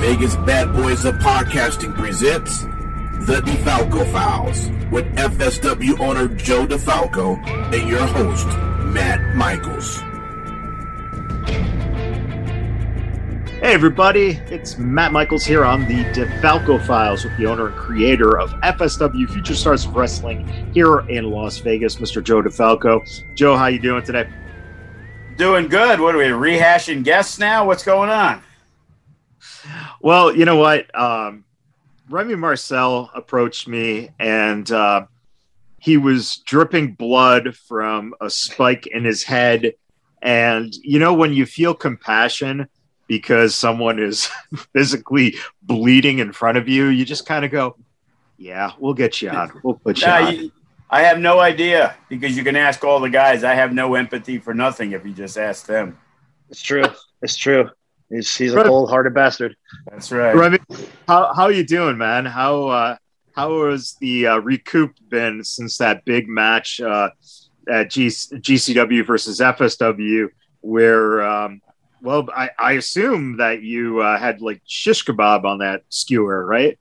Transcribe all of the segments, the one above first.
Vegas Badboyz of Podcasting presents The DeFalco Files with FSW owner Joe DeFalco and your host, Matt Michaels. Hey everybody, it's Matt Michaels here on the DeFalco Files with the owner and creator of FSW Future Stars of Wrestling here in Las Vegas, Mr. Joe DeFalco. Joe, how you doing today? Doing good. What are we rehashing guests now? What's going on? Well, you know what? Um, Remy Marcel approached me and uh, he was dripping blood from a spike in his head. And you know, when you feel compassion because someone is physically bleeding in front of you, you just kind of go, Yeah, we'll get you on. We'll put you Nah, on. you- I have no idea because you can ask all the guys. I have no empathy for nothing if you just ask them. It's true. It's true. He's he's a Right. cold-hearted bastard. That's right. Remy, how how you doing, man? How uh, how has the uh, recoup been since that big match uh, at G- GCW versus FSW, where um, well, I, I assume that you uh, had like shish kebab on that skewer, right?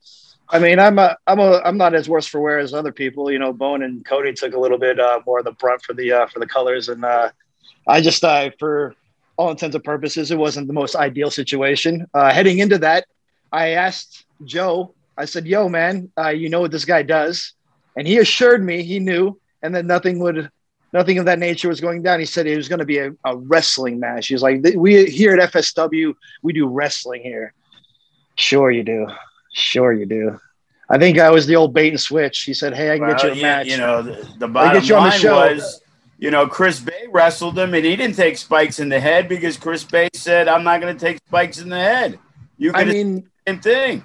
I mean, I'm a, I'm a, I'm not as worse for wear as other people. You know, Bone and Cody took a little bit uh, more of the brunt for the uh, for the colors, and uh, I just, uh, for all intents and purposes, it wasn't the most ideal situation. Uh, heading into that, I asked Joe. I said, "Yo, man, uh, you know what this guy does?" And he assured me he knew, and that nothing would, nothing of that nature was going down. He said it was going to be a, a wrestling match. He was like, "We here at FSW, we do wrestling here." Sure, you do. Sure, you do. I think I was the old bait and switch. He said, "Hey, I can get you a Well, match." You know, the, the bottom get you on the line was, you know, Chris Bey wrestled him and he didn't take spikes in the head because Chris Bey said, I'm not going to take spikes in the head. You I could mean, the same thing.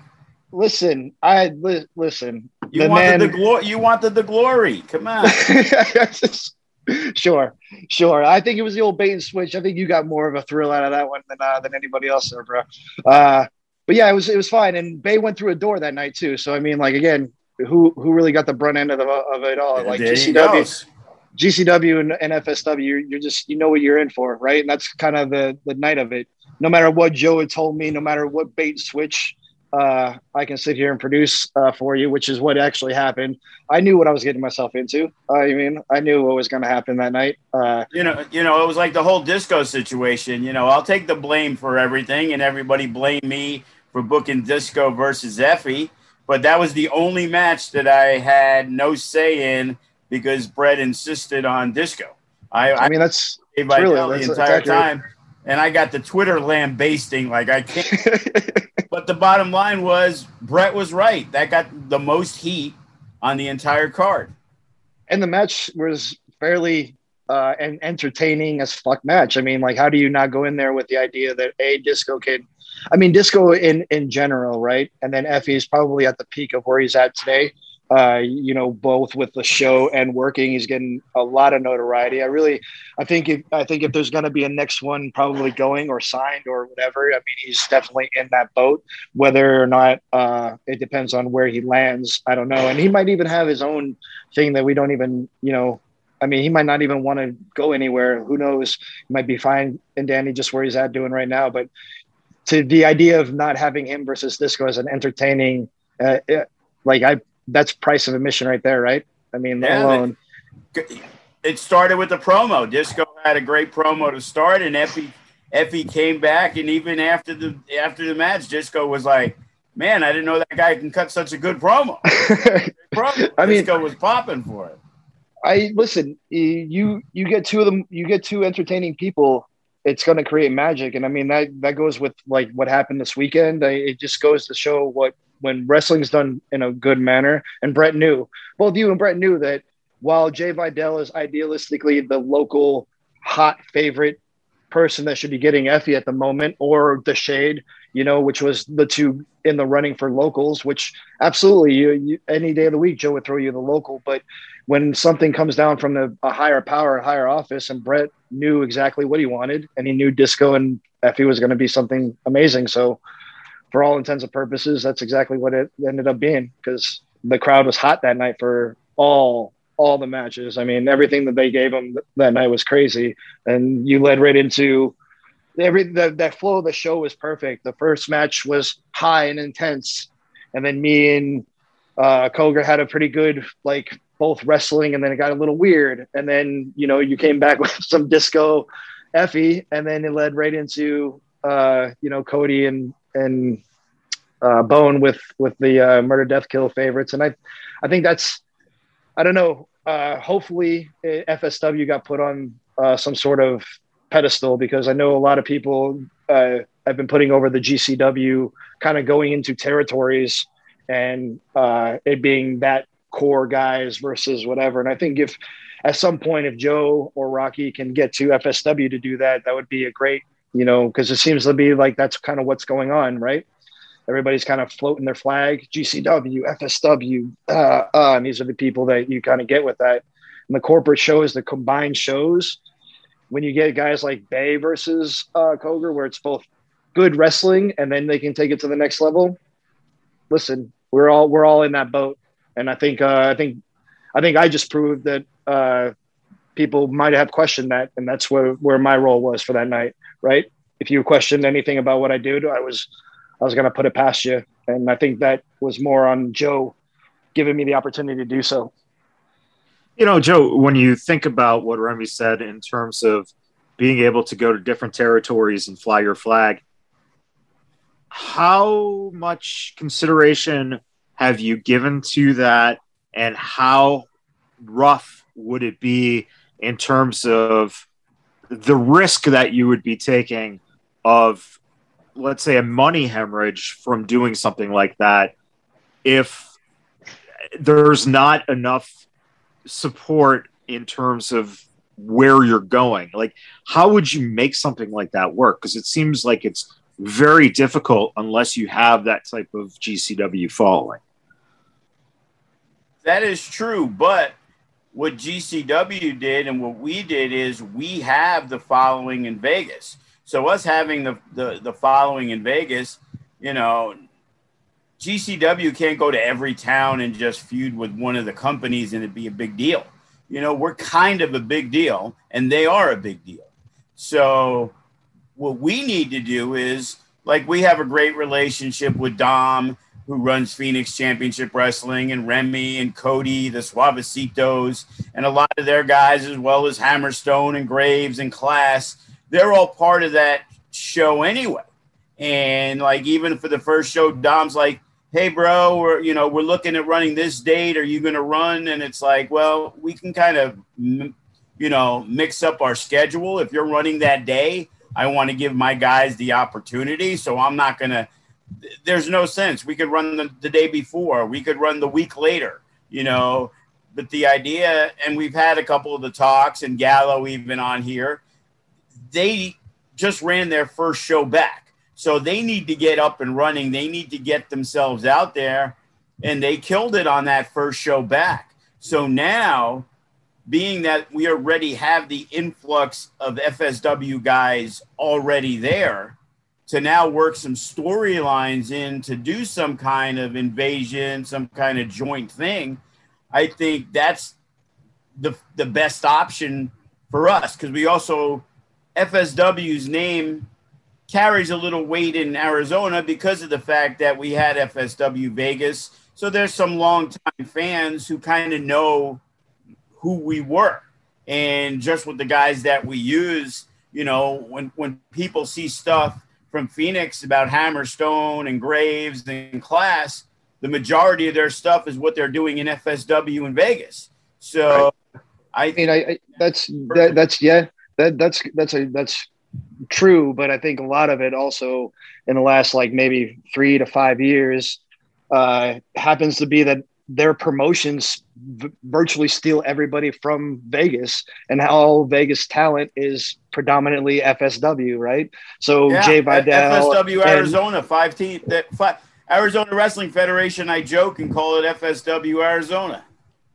listen, I li- listen. You the wanted man- the glory. You wanted the glory. Come on. sure, sure. I think it was the old bait and switch. I think you got more of a thrill out of that one than uh, than anybody else there, bro. Uh, but yeah, it was it was fine. And Bey went through a door that night too. So I mean, like again, who who really got the brunt end of, the, of it all? Like there he GCW. GCW and, and FSW, you're, just you know what you're in for, right? And that's kind of the the night of it. No matter what Joe had told me, no matter what bait switch uh, I can sit here and produce uh, for you, which is what actually happened. I knew what I was getting myself into. I mean, I knew what was going to happen that night. Uh, you know, you know, it was like the whole disco situation. You know, I'll take the blame for everything, and everybody blame me for booking disco versus Effy. But that was the only match that I had no say in because Brett insisted on disco. I, I I mean, that's it's really- the that's- that's entire time, and I got the Twitter lambasting like I can't. but the bottom line was Brett was right. That got the most heat on the entire card. and the match was fairly uh, an entertaining as fuck match. I mean, like, how do you not go in there with the idea that a disco kid? I mean, disco in in general, right? And then Effy is probably at the peak of where he's at today. Uh, you know, both with the show and working, he's getting a lot of notoriety. I really, I think if I think if there's going to be a next one, probably going or signed or whatever. I mean, he's definitely in that boat. Whether or not uh, it depends on where he lands, I don't know. And he might even have his own thing that we don't even, you know, I mean, he might not even want to go anywhere. Who knows? He might be fine and Danny just where he's at doing right now. But to the idea of not having him versus Disco as an entertaining, uh, uh, like I, that's price of admission right there, right? I mean, Yeah, alone. it started with the promo. Disco had a great promo to start, and Effy Effy came back, and even after the after the match, Disco was like, "Man, I didn't know that guy can cut such a good promo." promo. I mean- Disco was popping for it. I listen. You you get two of them. You get two entertaining people. It's going to create magic, and I mean that that goes with like what happened this weekend. I, it just goes to show what when wrestling's done in a good manner. And Brett knew, both you and Brett knew that while Jay Vidal is idealistically the local hot favorite person that should be getting Effy at the moment, or the Shade, you know, which was the two in the running for locals, which absolutely you, you, any day of the week, Joe would throw you the local. But when something comes down from the, a higher power, a higher office, and Brett knew exactly what he wanted, and he knew Disco and Effy was going to be something amazing. So, for all intents and purposes, that's exactly what it ended up being because the crowd was hot that night for all all the matches. I mean, everything that they gave him that night was crazy, and you led right into every the, that flow of the show was perfect. The first match was high and intense, and then me and uh, Koger had a pretty good like both wrestling, and then it got a little weird, and then you know you came back with some disco, Effy, and then it led right into uh, you know Cody and and uh, Bone with with the uh, murder death kill favorites, and I I think that's I don't know. Uh, hopefully, FSW got put on uh, some sort of pedestal because I know a lot of people uh, have been putting over the GCW kind of going into territories and uh, it being that core guys versus whatever. And I think if at some point, if Joe or Rocky can get to FSW to do that, that would be a great, you know, because it seems to be like that's kind of what's going on, right? Everybody's kind of floating their flag, GCW, FSW, uh, uh, and these are the people that you kind of get with that. And the corporate shows, the combined shows, when you get guys like Bey versus uh, Koger, where it's both good wrestling and then they can take it to the next level. Listen, we're all we're all in that boat, and I think uh, I think I think I just proved that uh, people might have questioned that, and that's where where my role was for that night. Right? If you questioned anything about what I did, I was I was going to put it past you, and I think that was more on Joe giving me the opportunity to do so. You know, Joe, when you think about what Remy said in terms of being able to go to different territories and fly your flag, how much consideration have you given to that, and how rough would it be in terms of the risk that you would be taking of, let's say, a money hemorrhage from doing something like that if there's not enough support in terms of where you're going like how would you make something like that work? Because it seems like it's very difficult unless you have that type of gcw following. That is true but what gcw did and what we did is we have the following in vegas so us having the the, the following in vegas you know GCW can't go to every town and just feud with one of the companies and it'd be a big deal. You know, we're kind of a big deal and they are a big deal. So, what we need to do is like we have a great relationship with Dom, who runs Phoenix Championship Wrestling, and Remy and Cody, the Suavecitos, and a lot of their guys, as well as Hammerstone and Graves and Class. They're all part of that show anyway. And like even for the first show, Dom's like, hey bro we're you know we're looking at running this date are you going to run and it's like well we can kind of you know mix up our schedule if you're running that day i want to give my guys the opportunity so i'm not going to there's no sense we could run the, the day before we could run the week later you know but the idea and we've had a couple of the talks and gallo even on here they just ran their first show back so they need to get up and running. They need to get themselves out there. And they killed it on that first show back. So now, being that we already have the influx of FSW guys already there, to now work some storylines in to do some kind of invasion, some kind of joint thing, I think that's the the best option for us because we also FSW's name carries a little weight in Arizona because of the fact that we had FSW Vegas. So there's some longtime fans who kind of know who we were. And just with the guys that we use, you know, when, when people see stuff from Phoenix about Hammerstone and Graves and Class, the majority of their stuff is what they're doing in FSW in Vegas. So right. I, I mean, I, I that's that, that's yeah, that that's that's a that's true, but I think a lot of it also in the last like maybe three to five years uh, happens to be that their promotions v- virtually steal everybody from Vegas, and all Vegas talent is predominantly FSW, right? So Yeah, Jay Vidal, FSW and- Arizona, five team that five, Arizona Wrestling Federation. I joke and call it FSW Arizona.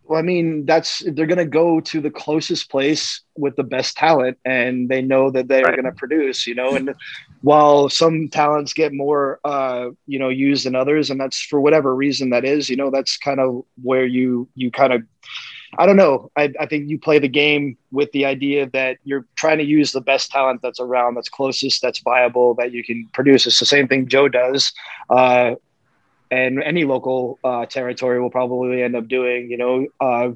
Well, I mean, that's they're going to go to the closest place with the best talent, and they know that they are going to produce. You know, and while some talents get more, uh, you know, used than others, and that's for whatever reason that is. You know, that's kind of where you you kind of, I don't know. I, I think you play the game with the idea that you're trying to use the best talent that's around, that's closest, that's viable, that you can produce. It's the same thing Joe does. Uh, and any local uh, territory will probably end up doing. You know, uh,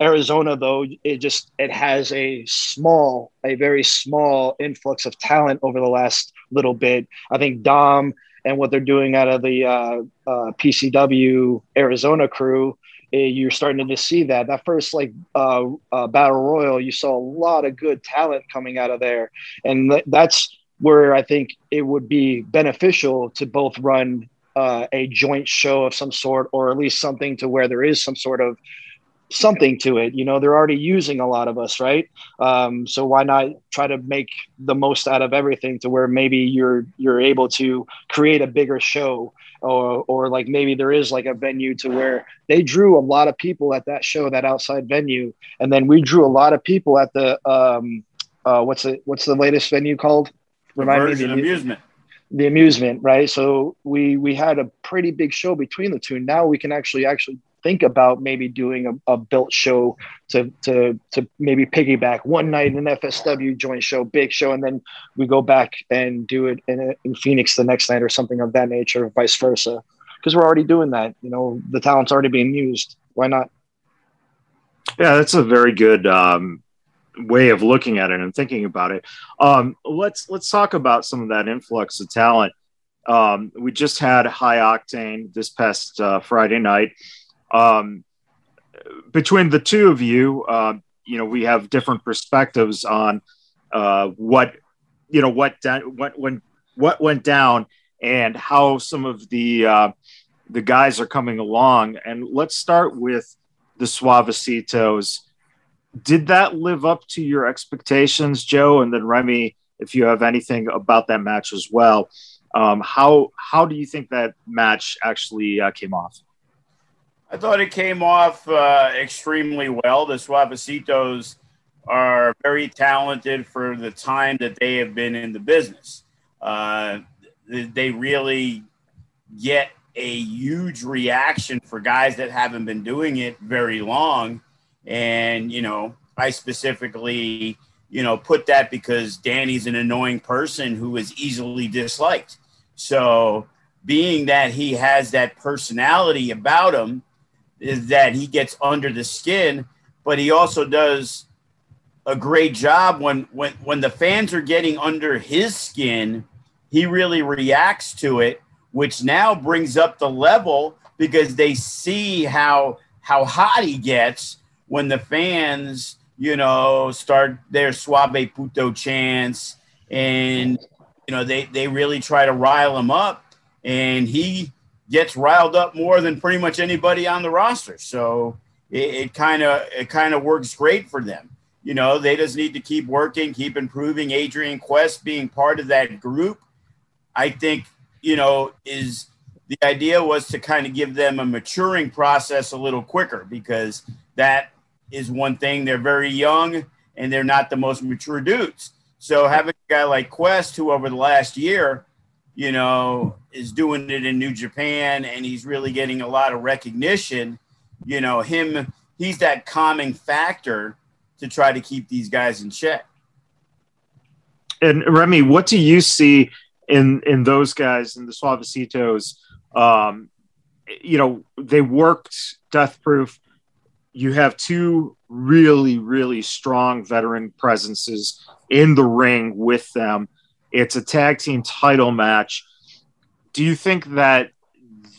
Arizona though it just it has a small, a very small influx of talent over the last little bit. I think Dom and what they're doing out of the uh, uh, PCW Arizona crew. eh, You're starting to see that. That first like uh, uh, battle royal, you saw a lot of good talent coming out of there, and th- that's where I think it would be beneficial to both run uh, a joint show of some sort, or at least something to where there is some sort of something to it. You know, they're already using a lot of us, right? Um, so why not try to make the most out of everything to where maybe you're you're able to create a bigger show, or or like maybe there is like a venue to where they drew a lot of people at that show, that outside venue, and then we drew a lot of people at the um, uh, what's it what's the latest venue called? Remind me the- amusement. the amusement, right? So we we had a pretty big show between the two. Now we can actually actually think about maybe doing a, a built show to to to maybe piggyback one night in an FSW joint show, big show, and then we go back and do it in, in Phoenix the next night or something of that nature, or vice versa. Because we're already doing that. You know, the talent's already being used. Why not? Yeah, that's a very good um, way of looking at it and thinking about it. Um, let's let's talk about some of that influx of talent. Um, we just had High Octane this past uh, Friday night. Um, between the two of you, uh, you know, we have different perspectives on uh, what you know what what when what went down and how some of the uh, the guys are coming along. And let's start with the Suavecitos. Did that live up to your expectations, Joe? And then Remy, if you have anything about that match as well, um, how how do you think that match actually uh, came off? I thought it came off uh, extremely well. The Suavecitos are very talented for the time that they have been in the business. Uh, they- they really get a huge reaction for guys that haven't been doing it very long. And, you know, I specifically, you know, put that because Danny's an annoying person who is easily disliked. So, being that he has that personality about him, is that he gets under the skin, but he also does a great job when when when the fans are getting under his skin, he really reacts to it, which now brings up the level because they see how how hot he gets when the fans, you know, start their suave puto chants and you know they they really try to rile him up. And he gets riled up more than pretty much anybody on the roster. So it kind of it kind of works great for them. You know, they just need to keep working, keep improving. Adrian Quest being part of that group, I think, you know, is the idea was to kind of give them a maturing process a little quicker because that is one thing. They're very young and they're not the most mature dudes. So having a guy like Quest, who over the last year, you know, is doing it in New Japan and he's really getting a lot of recognition. You know, him, he's that calming factor to try to keep these guys in check. And Remy, what do you see in in those guys in the Suavecitos? Um, you know, they worked Death Proof. You have two really, really strong veteran presences in the ring with them. It's a tag team title match. Do you think that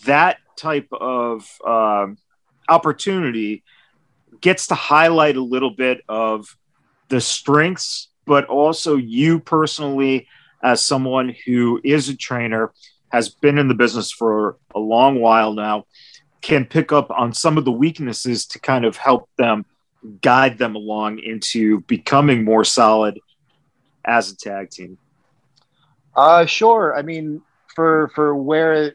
that type of um, opportunity gets to highlight a little bit of the strengths, but also you personally, as someone who is a trainer, has been in the business for a long while now. can pick up on some of the weaknesses to kind of help them guide them along into becoming more solid as a tag team? Uh, sure. I mean, for for where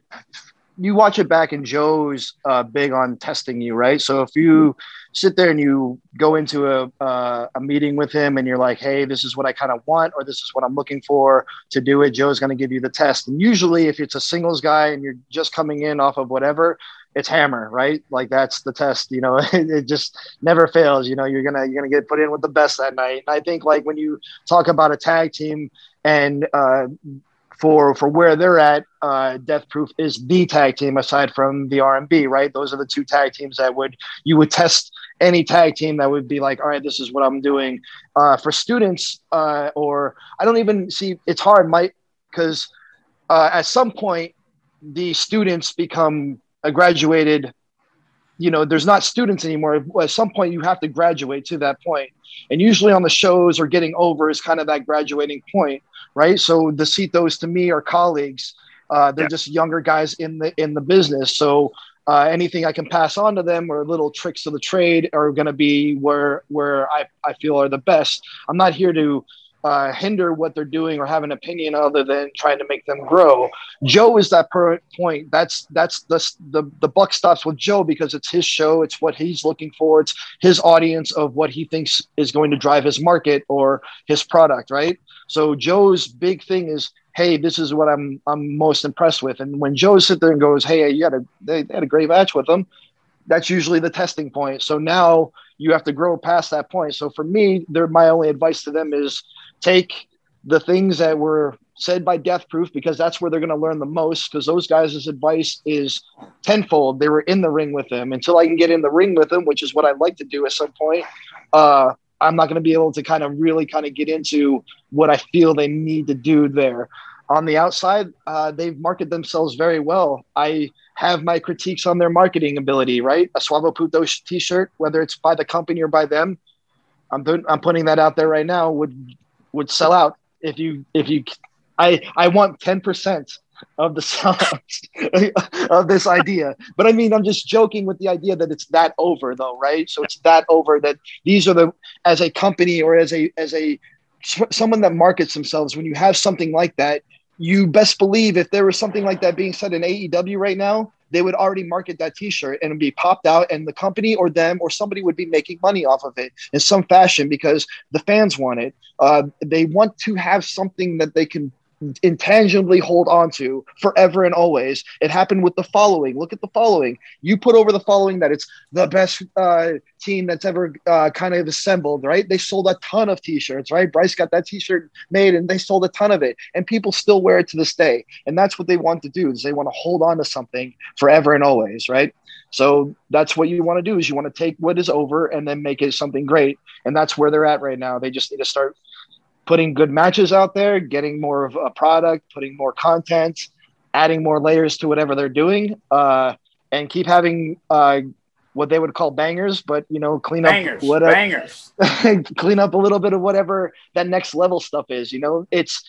you watch it back, and Joe's uh, big on testing you, right? So if you sit there and you go into a uh, a meeting with him, and you're like, "Hey, this is what I kind of want, or this is what I'm looking for to do it," Joe's going to give you the test. And usually, if it's a singles guy and you're just coming in off of whatever, it's hammer, right? Like that's the test. You know, it just never fails. You know, you're gonna you're gonna get put in with the best that night. And I think like when you talk about a tag team and uh, for for where they're at, uh, Death Proof is the tag team aside from the RMB, right? Those are the two tag teams that would you would test any tag team that would be like, all right, this is what I'm doing. Uh, for students, uh, or I don't even see it's hard, Mike, because uh, at some point the students become a graduated you know there's not students anymore at some point you have to graduate to that point and usually on the shows or getting over is kind of that graduating point right so the citos to me are colleagues uh, they're yeah. just younger guys in the in the business so uh, anything I can pass on to them or little tricks of the trade are going to be where where I, I feel are the best. I'm not here to uh, hinder what they're doing or have an opinion other than trying to make them grow. Joe is that per- point. That's that's the, the the buck stops with Joe because it's his show. It's what he's looking for. It's his audience of what he thinks is going to drive his market or his product. Right. So Joe's big thing is, hey, this is what I'm I'm most impressed with. And when Joe sits there and goes, hey, you had a they, they had a great match with them. That's usually the testing point. So now you have to grow past that point. So for me, they're my only advice to them is take the things that were said by Death Proof because that's where they're going to learn the most. Because those guys' advice is tenfold. They were in the ring with them. Until I can get in the ring with them, which is what I'd like to do at some point, uh, I'm not going to be able to kind of really kind of get into what I feel they need to do there. On the outside, uh, they've marketed themselves very well. I have my critiques on their marketing ability, right? A Suavo Puto t shirt, whether it's by the company or by them, I'm, I'm putting that out there right now, would would sell out if you if you I I want 10% of the sellouts of this idea. But I mean, I'm just joking with the idea that it's that over though, right? So it's that over that these are the as a company or as a as a someone that markets themselves when you have something like that, you best believe if there was something like that being said in AEW right now, they would already market that t-shirt and be popped out and the company or them or somebody would be making money off of it in some fashion because the fans want it uh, they want to have something that they can intangibly hold on to forever and always. It happened with the following. Look at the following. You put over the following that it's the best uh, team that's ever uh, kind of assembled, right? They sold a ton of t-shirts, right? Bryce got that t-shirt made and they sold a ton of it and people still wear it to this day. And that's what they want to do is they want to hold on to something forever and always, right? So that's what you want to do is you want to take what is over and then make it something great. And that's where they're at right now. They just need to start putting good matches out there, getting more of a product, putting more content, adding more layers to whatever they're doing, uh, and keep having uh, what they would call bangers, but you know, clean bangers, up whatever, bangers, clean up a little bit of whatever that next level stuff is. You know, it's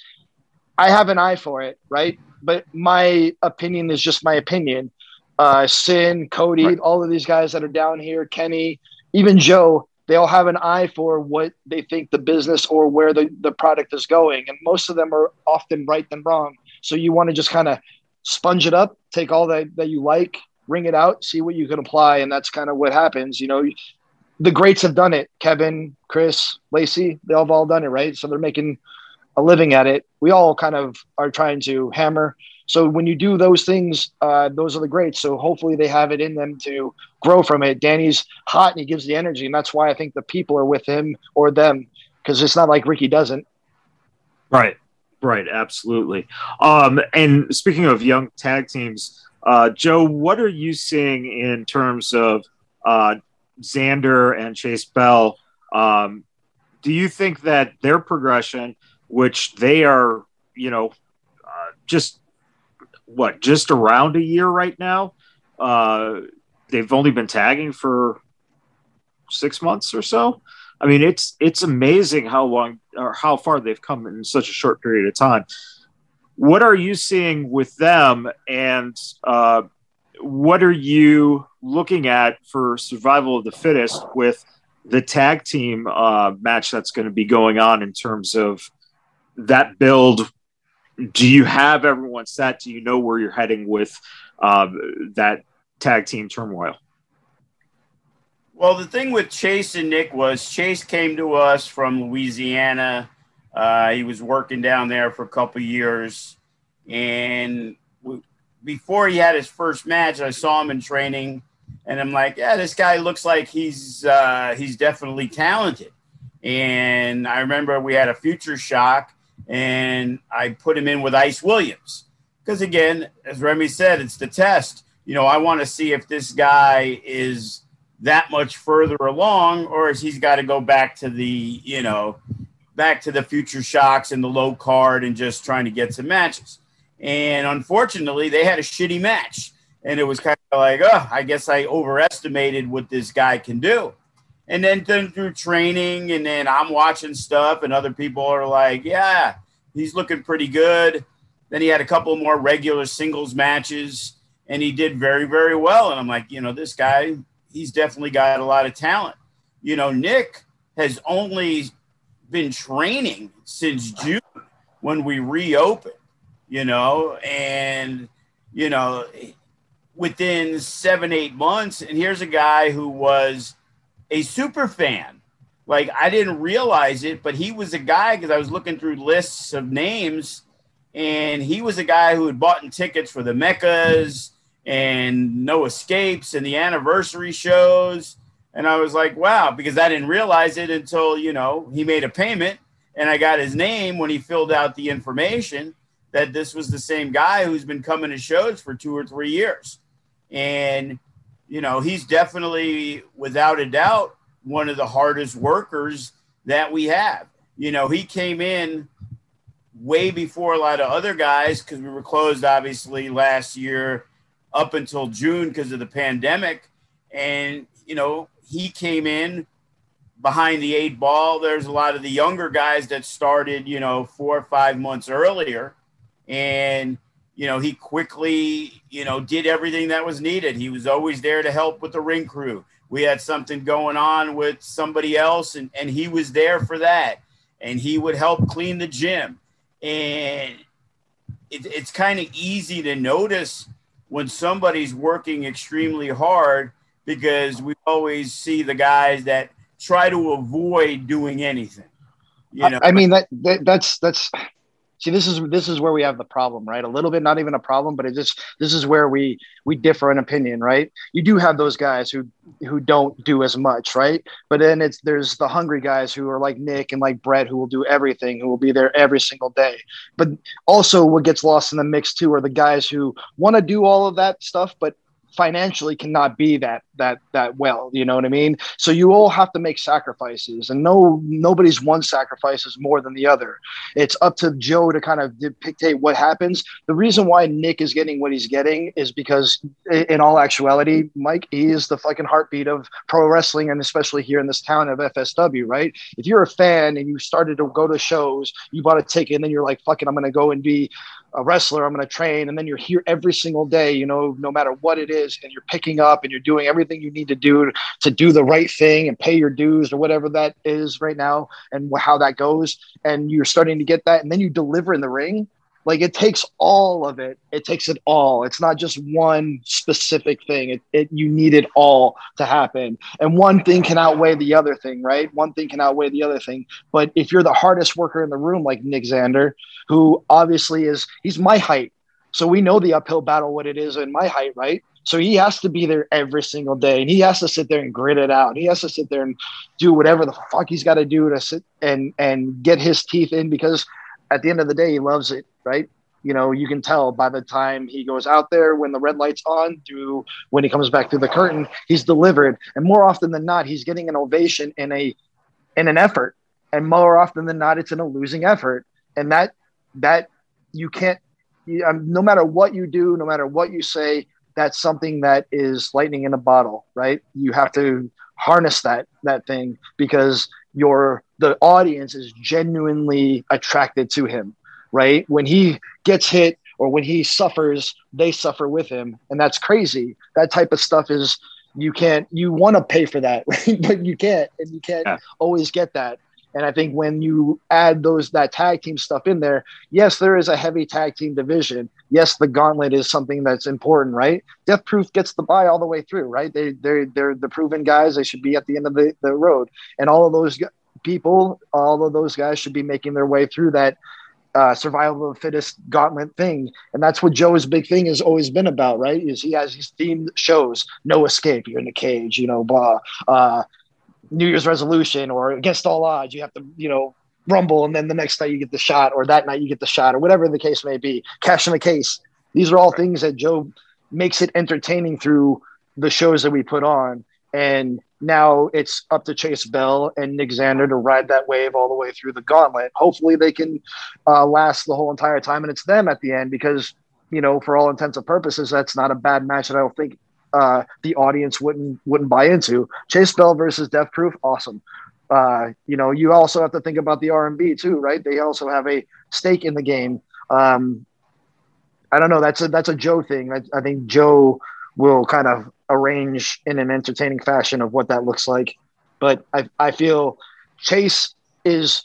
I have an eye for it, right? But my opinion is just my opinion. Uh, Sin, Cody, right. all of these guys that are down here, Kenny, even Joe, they all have an eye for what they think the business or where the, the product is going. And most of them are often right than wrong. So you want to just kind of sponge it up, take all that, that you like, ring it out, see what you can apply. And that's kind of what happens. You know, the greats have done it. Kevin, Chris, Lacey, they all have all done it, right? So they're making a living at it. We all kind of are trying to hammer so when you do those things, uh, those are the greats. So hopefully they have it in them to grow from it. Danny's hot and he gives the energy, and that's why I think the people are with him or them because it's not like Ricky doesn't. Right, right, absolutely. Um, and speaking of young tag teams, uh, Joe, what are you seeing in terms of uh, Zander and Chase Bell? Um, do you think that their progression, which they are, you know, uh, just what just around a year right now. Uh, they've only been tagging for six months or so. I mean, it's it's amazing how long or how far they've come in such a short period of time. What are you seeing with them, and uh, what are you looking at for survival of the fittest with the tag team uh, match that's going to be going on in terms of that build? Do you have everyone set? Do you know where you're heading with uh, that tag team turmoil? Well, the thing with Chase and Nic was Chase came to us from Louisiana. Uh, he was working down there for a couple years, and we, before he had his first match, I saw him in training, and I'm like, yeah, this guy looks like he's uh, he's definitely talented. And I remember we had a future shock, and I put him in with Ice Williams because again, as Remy said, it's the test. You know, I want to see if this guy is that much further along, or is he's got to go back to the, you know, back to the future shocks and the low card and just trying to get some matches. And unfortunately, they had a shitty match. And it was kind of like, oh, I guess I overestimated what this guy can do. And then, then through training, and then I'm watching stuff, and other people are like, yeah, he's looking pretty good. Then he had a couple more regular singles matches, and he did very, very well. And I'm like, you know, this guy he's definitely got a lot of talent. You know, Nic has only been training since June when we reopened, you know, and, you know, within seven, eight months. And here's a guy who was a super fan. Like, I didn't realize it, but he was a guy because I was looking through lists of names, and he was a guy who had bought tickets for the Meccas and No Escapes and the anniversary shows. And I was like, wow, because I didn't realize it until, you know, he made a payment and I got his name when he filled out the information that this was the same guy who's been coming to shows for two or three years. And, you know, he's definitely, without a doubt, one of the hardest workers that we have. You know, he came in way before a lot of other guys because we were closed, obviously, last year up until June because of the pandemic. And, you know, he came in behind the eight ball. There's a lot of the younger guys that started, you know, four or five months earlier. And, you know, he quickly, you know, did everything that was needed. He was always there to help with the ring crew. We had something going on with somebody else, and, and he was there for that. And he would help clean the gym. And it, it's kind of easy to notice when somebody's working extremely hard because we always see the guys that try to avoid doing anything. You know? I, I mean that, that that's that's see this is this is where we have the problem right? A little bit not even a problem but it just this is where we we differ in opinion right? You do have those guys who who don't do as much right? But then it's there's the hungry guys who are like nic and like brett who will do everything who will be there every single day. But also what gets lost in the mix too are the guys who want to do all of that stuff but financially cannot be that that that well you know what i mean? So you all have to make sacrifices and no nobody's one sacrifice is more than the other. It's up to joe to kind of dictate what happens. The reason why nic is getting what he's getting is because in all actuality mike he is the fucking heartbeat of pro wrestling and especially here in this town of fsw right? If you're a fan and you started to go to shows you bought a ticket and then you're like fucking i'm gonna go and be a wrestler, I'm to train. And then you're here every single day, you know, no matter what it is, and you're picking up and you're doing everything you need to do to do the right thing and pay your dues or whatever that is right now and how that goes. And you're starting to get that. And then you deliver in the ring. Like it takes all of it. It takes it all. It's not just one specific thing. It, it you need it all to happen. And one thing can outweigh the other thing right? One thing can outweigh the other thing. But if you're the hardest worker in the room like nic zander who obviously is he's my height. So we know the uphill battle what it is in my height right so he has to be there every single day and he has to sit there and grit it out. He has to sit there and do whatever the fuck he's got to do to sit and and get his teeth in because at the end of the day, he loves it, right? You know, you can tell by the time he goes out there when the red light's on to when he comes back through the curtain, he's delivered. And more often than not, he's getting an ovation in a in an effort. And more often than not, it's in a losing effort. And that that you can't you, um, no matter what you do, no matter what you say, that's something that is lightning in a bottle, right? You have to harness that that thing because your the audience is genuinely attracted to him right when he gets hit or when he suffers, they suffer with him, and that's crazy. That type of stuff is you can't you want to pay for that, but you can't, and you can't yeah. always get that. And I think when you add those that tag team stuff in there, yes, there is a heavy tag team division. Yes, the gauntlet is something that's important, right? Death Proof gets the buy all the way through, right? They they're they're the proven guys. They should be at the end of the, the road, and all of those people, all of those guys should be making their way through that uh, survival of the fittest gauntlet thing. And that's what Joe's big thing has always been about, right? Is he has these themed shows, no escape, you're in the cage, you know, blah. Uh, New Year's resolution or against all odds, you have to, you know, rumble and then the next night you get the shot or that night you get the shot or whatever the case may be. Cash in the case. These are all things that Joe makes it entertaining through the shows that we put on. And now it's up to Chase Bell and Nic Zander to ride that wave all the way through the gauntlet. Hopefully, they can uh, last the whole entire time, and it's them at the end because you know, for all intents and purposes, that's not a bad match that I don't think uh, the audience wouldn't wouldn't buy into. Chase Bell versus Death Proof, awesome. Uh, you know, you also have to think about the R and B too, right? They also have a stake in the game. Um, I don't know. That's a that's a Joe thing. I, I think Joe will kind of arrange in an entertaining fashion of what that looks like. But I, I feel Chase is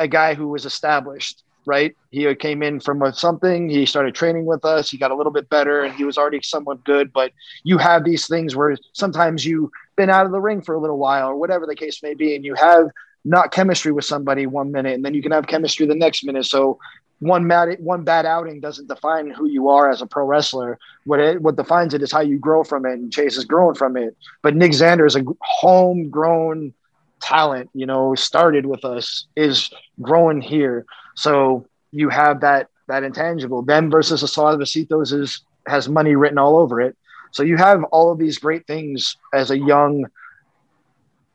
a guy who was established, right? He came in from something, he started training with us, he got a little bit better, and he was already somewhat good. But you have these things where sometimes you've been out of the ring for a little while, or whatever the case may be, and you have not chemistry with somebody one minute, and then you can have chemistry the next minute. So one bad one bad outing doesn't define who you are as a pro wrestler. What it what defines it is how you grow from it, and Chase is growing from it. But Nic Zander is a homegrown talent. You know, started with us, is growing here. So you have that that intangible. Them versus Suavecitos is has money written all over it. So you have all of these great things as a young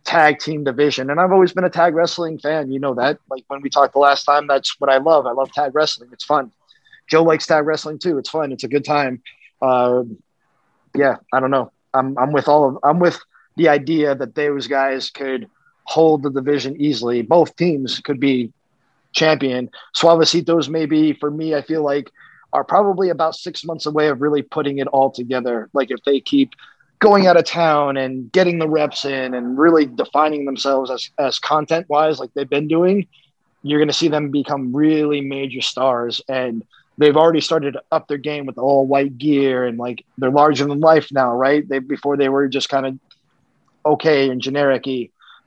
tag team division. And I've always been a tag wrestling fan. You know that. Like when we talked the last time, that's what I love. I love tag wrestling. It's fun. Joe likes tag wrestling too. It's fun. It's a good time. Uh, yeah, I don't know. I'm I'm with all of I'm with the idea that those guys could hold the division easily. Both teams could be champion. Suavecitos maybe for me, I feel like are probably about six months away of really putting it all together. Like if they keep going out of town and getting the reps in and really defining themselves as, as content wise, like they've been doing, you're going to see them become really major stars. And they've already started to up their game with all white gear and like they're larger than life now, right? They before they were just kind of okay and generic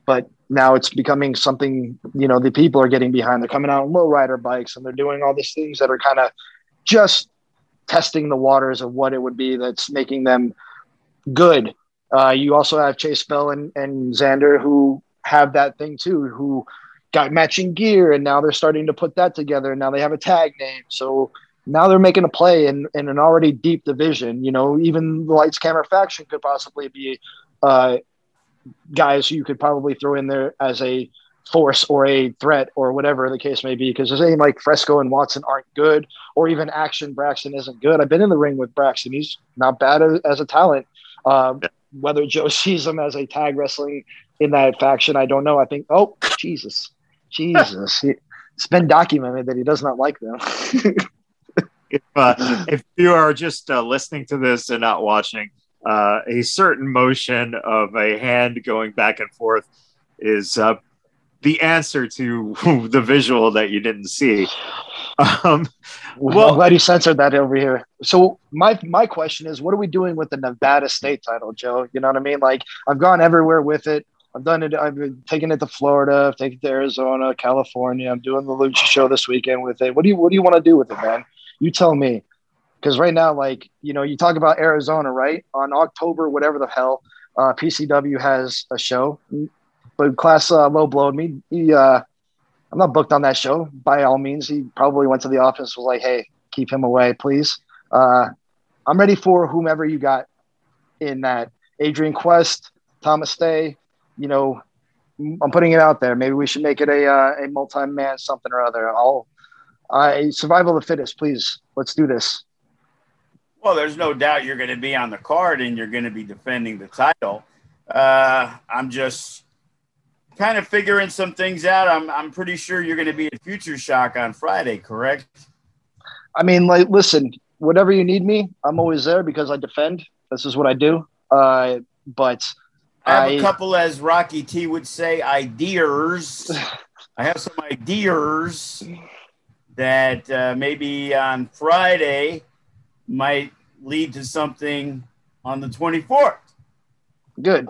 but now it's becoming something, you know, the people are getting behind. They're coming out on low rider bikes and they're doing all these things that are kind of just testing the waters of what it would be that's making them good. Uh, you also have Chase Bell and, and Zander who have that thing too, who got matching gear and now they're starting to put that together. And now they have a tag name. So now they're making a play in, in an already deep division. You know, even the Lights Camera faction could possibly be uh, guys you could probably throw in there as a force or a threat or whatever the case may be. Because there's anything like Fresco and Watson aren't good, or even Action Braxton isn't good. I've been in the ring with Braxton; he's not bad as, as a talent. Um, whether Joe sees him as a tag wrestling in that faction, I don't know. I think, oh Jesus, Jesus, it's been documented that he does not like them. if, uh, if you are just uh, listening to this and not watching, uh, a certain motion of a hand going back and forth is uh, the answer to the visual that you didn't see. Um, well, I'm glad you censored that over here. So my my question is, what are we doing with the Nevada state title, Joe? You know what I mean? Like I've gone everywhere with it. I've done it. I've been taking it to Florida. I've taken it to Arizona, California. I'm doing the Lucha show this weekend with it. What do you What do you want to do with it, man? You tell me. Because right now, like you know, you talk about Arizona, right? On October, whatever the hell, uh, PCW has a show but class uh, low blowed me. He, uh, I'm not booked on that show by all means. He probably went to the office, was like, "Hey, keep him away, please." Uh, I'm ready for whomever you got in that. Adrian Quest, Thomas Day. You know, I'm putting it out there. Maybe we should make it a uh, a multi man something or other. I'll I survival of the fittest, please. Let's do this. Well, there's no doubt you're going to be on the card and you're going to be defending the title. Uh, I'm just kind of figuring some things out. I'm I'm pretty sure you're going to be at Future Shock on Friday, correct? I mean, like, listen, whatever you need me, I'm always there because I defend. This is what I do. Uh, but I have I- a couple, as Rocky T would say, ideas. I have some ideas that uh, maybe on Friday might lead to something on the 24th. good.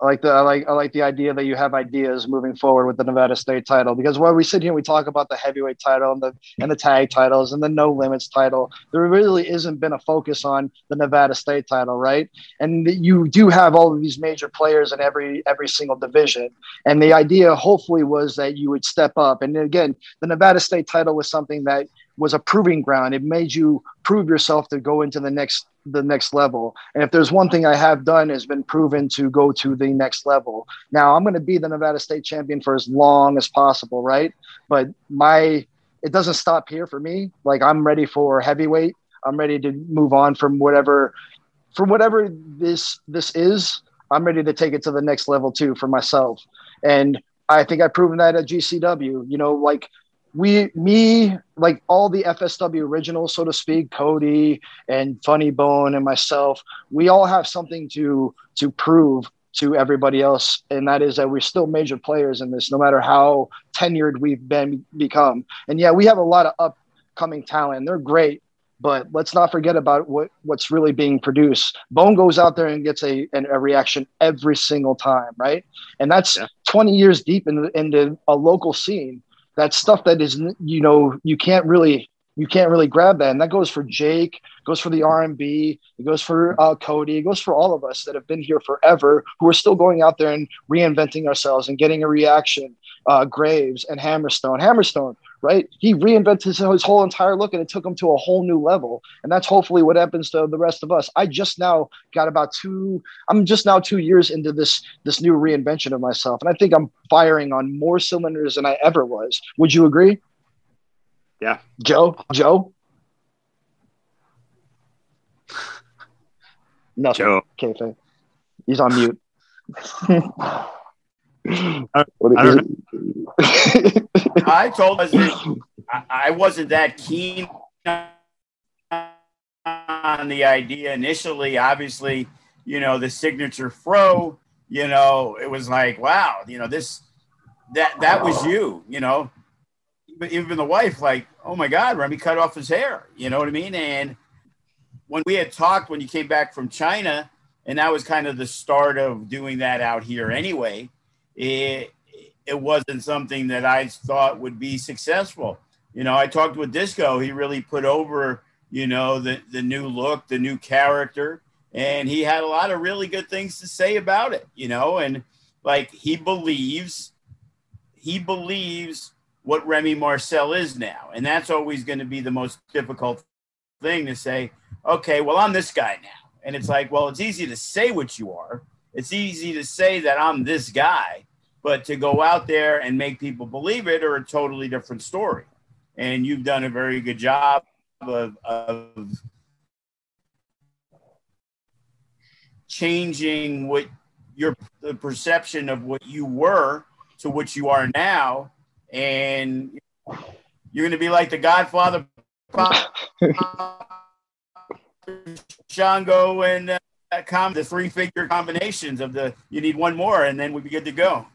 I like the I like I like the idea that you have ideas moving forward with the Nevada State title because while we sit here we talk about the heavyweight title and the and the tag titles and the no limits title, there really isn't been a focus on the Nevada State title, right? And you do have all of these major players in every every single division. And the idea hopefully was that you would step up. And again, the Nevada State title was something that was a proving ground. It made you prove yourself to go into the next the next level. And if there's one thing I have done has been proven to go to the next level. Now I'm going to be the Nevada State champion for as long as possible, right? But my it doesn't stop here for me. Like I'm ready for heavyweight. I'm ready to move on from whatever from whatever this this is. I'm ready to take it to the next level too for myself. And I think I've proven that at GCW. You know, like we me like all the FSW originals, so to speak, Cody and Funny Bone and myself, we all have something to to prove to everybody else, and that is that we're still major players in this, no matter how tenured we've been become. And yeah, we have a lot of upcoming talent. They're great, but let's not forget about what what's really being produced. Bone goes out there and gets a an, a reaction every single time, right? And that's Yeah. 20 years deep into into a local scene. That's stuff that is you know you can't really you can't really grab that, and that goes for Jake, goes for the R and B, it goes for uh, Cody, it goes for all of us that have been here forever, who are still going out there and reinventing ourselves and getting a reaction. Uh, Graves and Hammerstone, Hammerstone, right? He reinvented his, his whole entire look, and it took him to a whole new level. And that's hopefully what happens to the rest of us. I just now got about two. I'm just now two years into this this new reinvention of myself, and I think I'm firing on more cylinders than I ever was. Would you agree? Yeah. Joe, Joe. Nothing. Joe. Okay, he's on mute. I- I is don't it? I told us that I, I wasn't that keen on the idea initially. Obviously, you know, the signature fro, you know, it was like, wow, you know, this that that was you, you know. But even the wife, like, oh my God, Remy cut off his hair. You know what I mean? And when we had talked when you came back from China, and that was kind of the start of doing that out here anyway, it it wasn't something that I thought would be successful. You know, I talked with Disco. He really put over, you know, the the new look, the new character, and he had a lot of really good things to say about it. You know, and like he believes, he believes what Remy Marcel is now, and that's always going to be the most difficult thing to say. Okay, well, I'm this guy now, and it's like, well, it's easy to say what you are. It's easy to say that I'm this guy but to go out there and make people believe it are a totally different story. And you've done a very good job of, of changing what your the perception of what you were to what you are now. And you're going to be like the Godfather, Shango, and uh, com- the three figure combinations of the you need one more, and then we'd be good to go.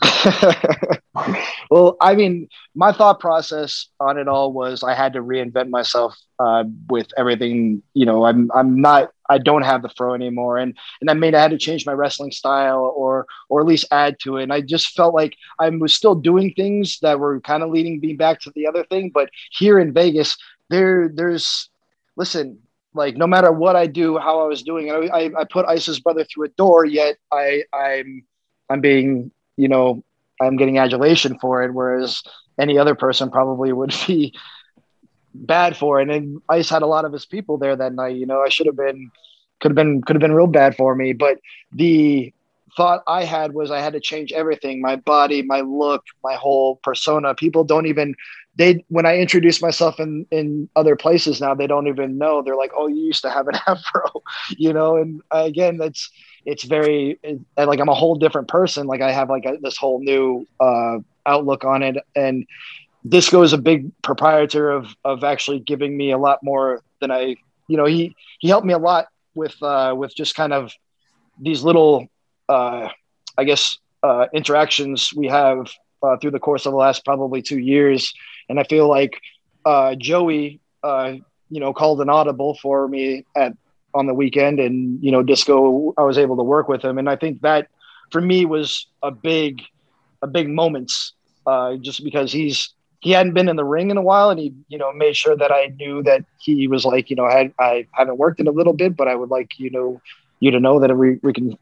well, I mean, my thought process on it all was I had to reinvent myself uh, with everything. You know, I'm I'm not I don't have the fro anymore, and and that meant I had to change my wrestling style or or at least add to it. And I just felt like I was still doing things that were kind of leading me back to the other thing. But here in Vegas, there there's listen. Like no matter what I do, how I was doing, I, I, I put Ice's brother through a door. Yet I I'm I'm being you know I'm getting adulation for it, whereas any other person probably would be bad for it. And Ice had a lot of his people there that night. You know, I should have been, could have been, could have been real bad for me. But the thought I had was I had to change everything my body, my look, my whole persona. People don't even, they, when I introduce myself in, in other places now, they don't even know. They're like, oh, you used to have an afro, you know? And again, that's, it's very it, like I'm a whole different person. Like I have like a, this whole new uh, outlook on it, and Disco is a big proprietor of of actually giving me a lot more than I, you know, he he helped me a lot with uh, with just kind of these little, uh, I guess, uh, interactions we have uh, through the course of the last probably two years, and I feel like uh, Joey, uh, you know, called an audible for me at on the weekend, and you know, Disco, I was able to work with him, and I think that for me was a big, a big moment, uh, just because he's he hadn't been in the ring in a while, and he you know made sure that I knew that he was like you know I I haven't worked in a little bit, but I would like you know you to know that we we can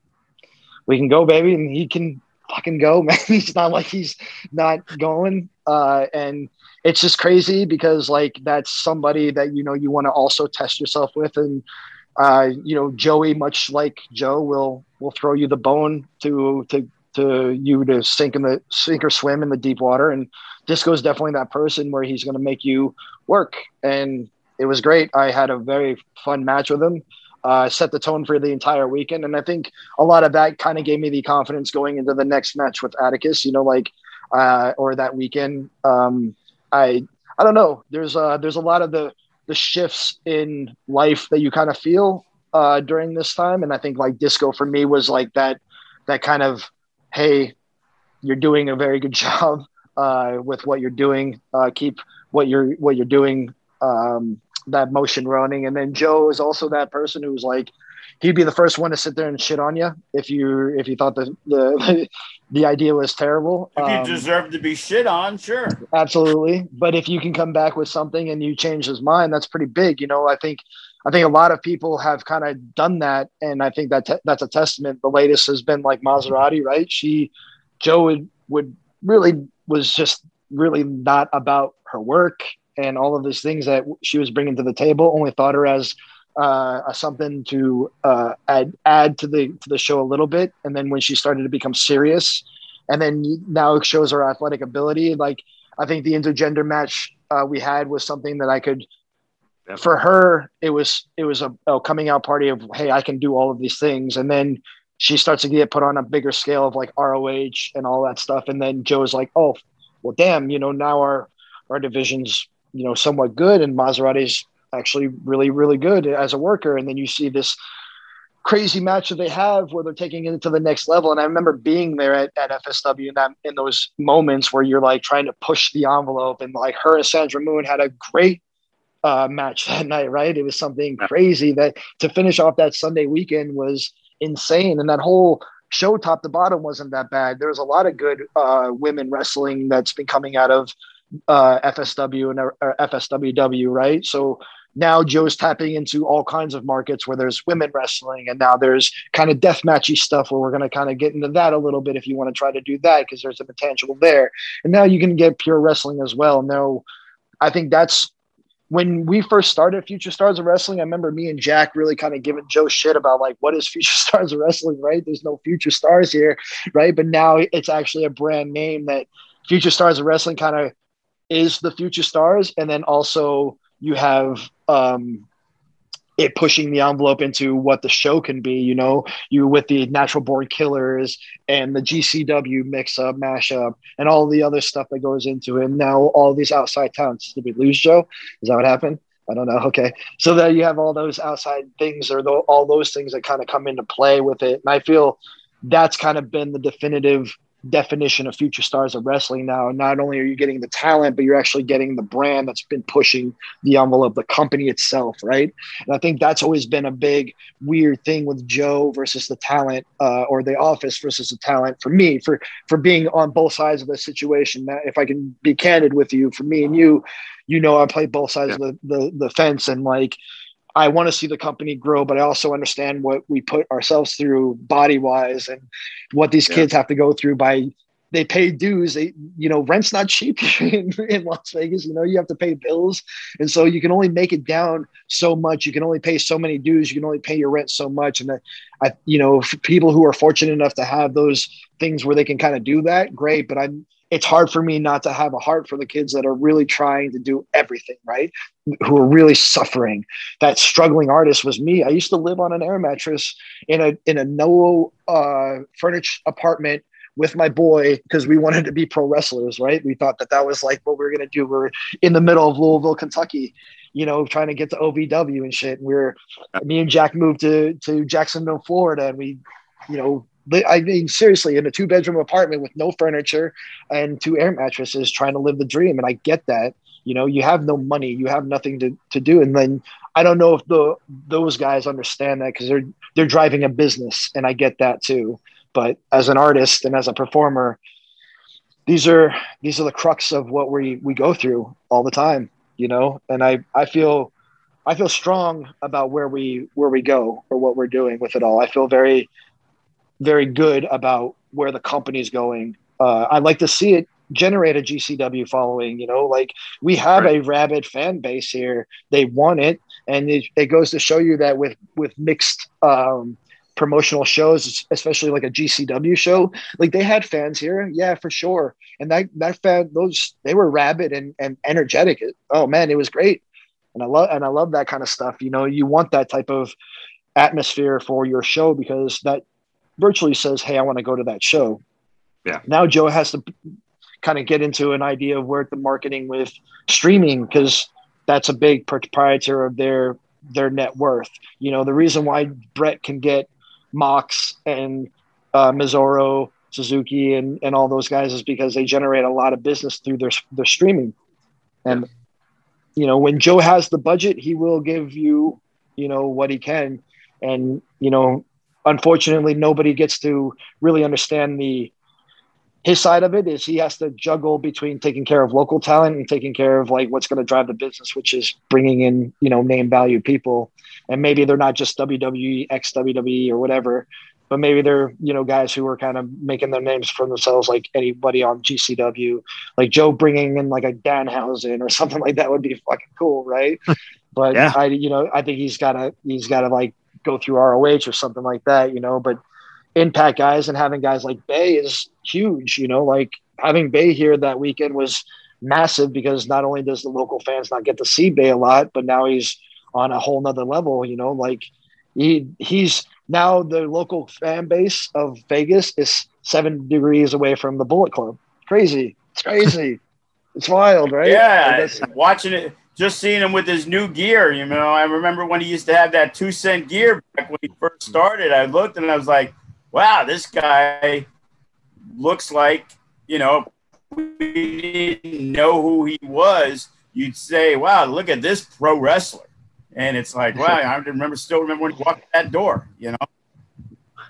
we can go, baby, and he can fucking go, man. He's not like he's not going, uh, and it's just crazy because like that's somebody that you know you want to also test yourself with, and uh, you know Joey, much like Joe, will will throw you the bone to to to you to sink in the sink or swim in the deep water and Disco is definitely that person where he's going to make you work. And it was great. I had a very fun match with him. Uh, set the tone for the entire weekend, and I think a lot of that kind of gave me the confidence going into the next match with Atticus. You know, like uh, or that weekend. Um, I I don't know. There's uh, there's a lot of the the shifts in life that you kind of feel uh, during this time, and I think like disco for me was like that that kind of hey, you're doing a very good job uh, with what you're doing. Uh, keep what you're what you're doing um, that motion running. And then Joe is also that person who's like he'd be the first one to sit there and shit on you if you if you thought the the the idea was terrible. If you um, deserve to be shit on, sure, absolutely. But if you can come back with something and you change his mind, that's pretty big. You know, I think I think a lot of people have kind of done that, and I think that te- that's a testament. The latest has been like Maserati, right? She Joe would would really was just really not about her work and all of these things that she was bringing to the table. Only thought her as uh, something to uh, add add to the to the show a little bit. And then when she started to become serious, and then now it shows her athletic ability. Like I think the intergender match uh, we had was something that I could. For her, it was it was a, a coming out party of hey, I can do all of these things, and then she starts to get put on a bigger scale of like ROH and all that stuff. And then Joe's like, oh, well, damn, you know, now our our division's you know somewhat good, and Maserati's actually really really good as a worker. And then you see this crazy match that they have where they're taking it to the next level. And I remember being there at, at FSW in that in those moments where you're like trying to push the envelope, and like her and Sandra Moon had a great uh, match that night, right? It was something crazy that to finish off that Sunday weekend was insane. And that whole show, top to bottom, wasn't that bad. There was a lot of good uh, women wrestling that's been coming out of uh, FSW and FSWW, right? So now Joe's tapping into all kinds of markets where there's women wrestling, and now there's kind of death matchy stuff where we're going to kind of get into that a little bit if you want to try to do that because there's a potential there. And now you can get pure wrestling as well. Now, I think that's when we first started Future Stars of Wrestling, I remember me and Jack really kind of giving Joe shit about like, what is Future Stars of Wrestling, right? There's no Future Stars here, right? But now it's actually a brand name that Future Stars of Wrestling kind of is the Future Stars. And then also you have um, it pushing the envelope into what the show can be. You know, you with the Natural Born Killers and the GCW mix up, mashup, and all the other stuff that goes into it. And now all these outside talents. Did we lose Joe? Is that what happened? I don't know. Okay, so there you have all those outside things, or the, all those things that kind of come into play with it. And I feel that's kind of been the definitive definition of future stars of wrestling now. Not only are you getting the talent, but you're actually getting the brand that's been pushing the envelope, the company itself, right? And I think that's always been a big weird thing with Joe versus the talent, uh, or the office versus the talent. For me, for for being on both sides of the situation, that if I can be candid with you, for me and you, you know, I play both sides yeah. of the, the the fence, and like I want to see the company grow, but I also understand what we put ourselves through body wise and what these yeah. kids have to go through by they pay dues. They, you know, rent's not cheap in, in, Las Vegas. You know, you have to pay bills, and so you can only make it down so much. You can only pay so many dues. You can only pay your rent so much. And I, I you know, people who are fortunate enough to have those things where they can kind of do that, great. But I'm it's hard for me not to have a heart for the kids that are really trying to do everything right who are really suffering that struggling artist was me i used to live on an air mattress in a in a no uh, furnished apartment with my boy because we wanted to be pro wrestlers, right? We thought that that was like what we were gonna do. We're in the middle of Louisville, Kentucky, you know, trying to get to OVW and shit. And we are me and Jack moved to to Jacksonville, Florida, and we, you know, I mean, seriously, in a two bedroom apartment with no furniture and two air mattresses, trying to live the dream. And I get that. You know, you have no money, you have nothing to, to do, and then I don't know if the those guys understand that because they're they're driving a business, and I get that too. But as an artist and as a performer, these are these are the crux of what we we go through all the time, you know. And I I feel I feel strong about where we where we go or what we're doing with it all. I feel very very good about where the company's going. Uh, I like to see it generate a GCW following. You know, like we have right. a rabid fan base here. They want it, and it, it goes to show you that with with mixed um, promotional shows, especially like a GCW show, like they had fans here, yeah, for sure. And that that fan, those they were rabid and and energetic. Oh man, it was great, and I love and I love that kind of stuff. You know, you want that type of atmosphere for your show because that virtually says, "Hey, I want to go to that show." Yeah. Now Joe has to kind of get into an idea of where the marketing with streaming because that's a big proprietor of their their net worth. You know, the reason why Brett can get Mox and uh, Minoru Suzuki and, and all those guys is because they generate a lot of business through their their streaming. And you know, when Joe has the budget, he will give you, you know, what he can. And, you know, unfortunately nobody gets to really understand the his side of it is he has to juggle between taking care of local talent and taking care of like what's going to drive the business which is bringing in you know name value people and maybe they're not just WWE ex WWE or whatever but maybe they're you know guys who are kind of making their names for themselves like anybody on GCW like Joe bringing in like a Danhausen or something like that would be fucking cool right but yeah. I you know I think he's got to he's got to like go through ROH or something like that, you know. But impact guys and having guys like Bey is huge, you know. Like having Bey here that weekend was massive because not only does the local fans not get to see Bey a lot, but now he's on a whole nother level, you know. Like he he's now the local fan base of Vegas is seven degrees away from the Bullet Club. Crazy. It's crazy. it's wild, right? Yeah, watching it just seeing him with his new gear, you know, I remember when he used to have that two cent gear back when he first mm-hmm. started. I looked and I was like, wow, this guy looks like, you know, we didn't know who he was. You'd say, wow, look at this pro wrestler. And it's like, wow, I remember, still remember when he walked that door, you know.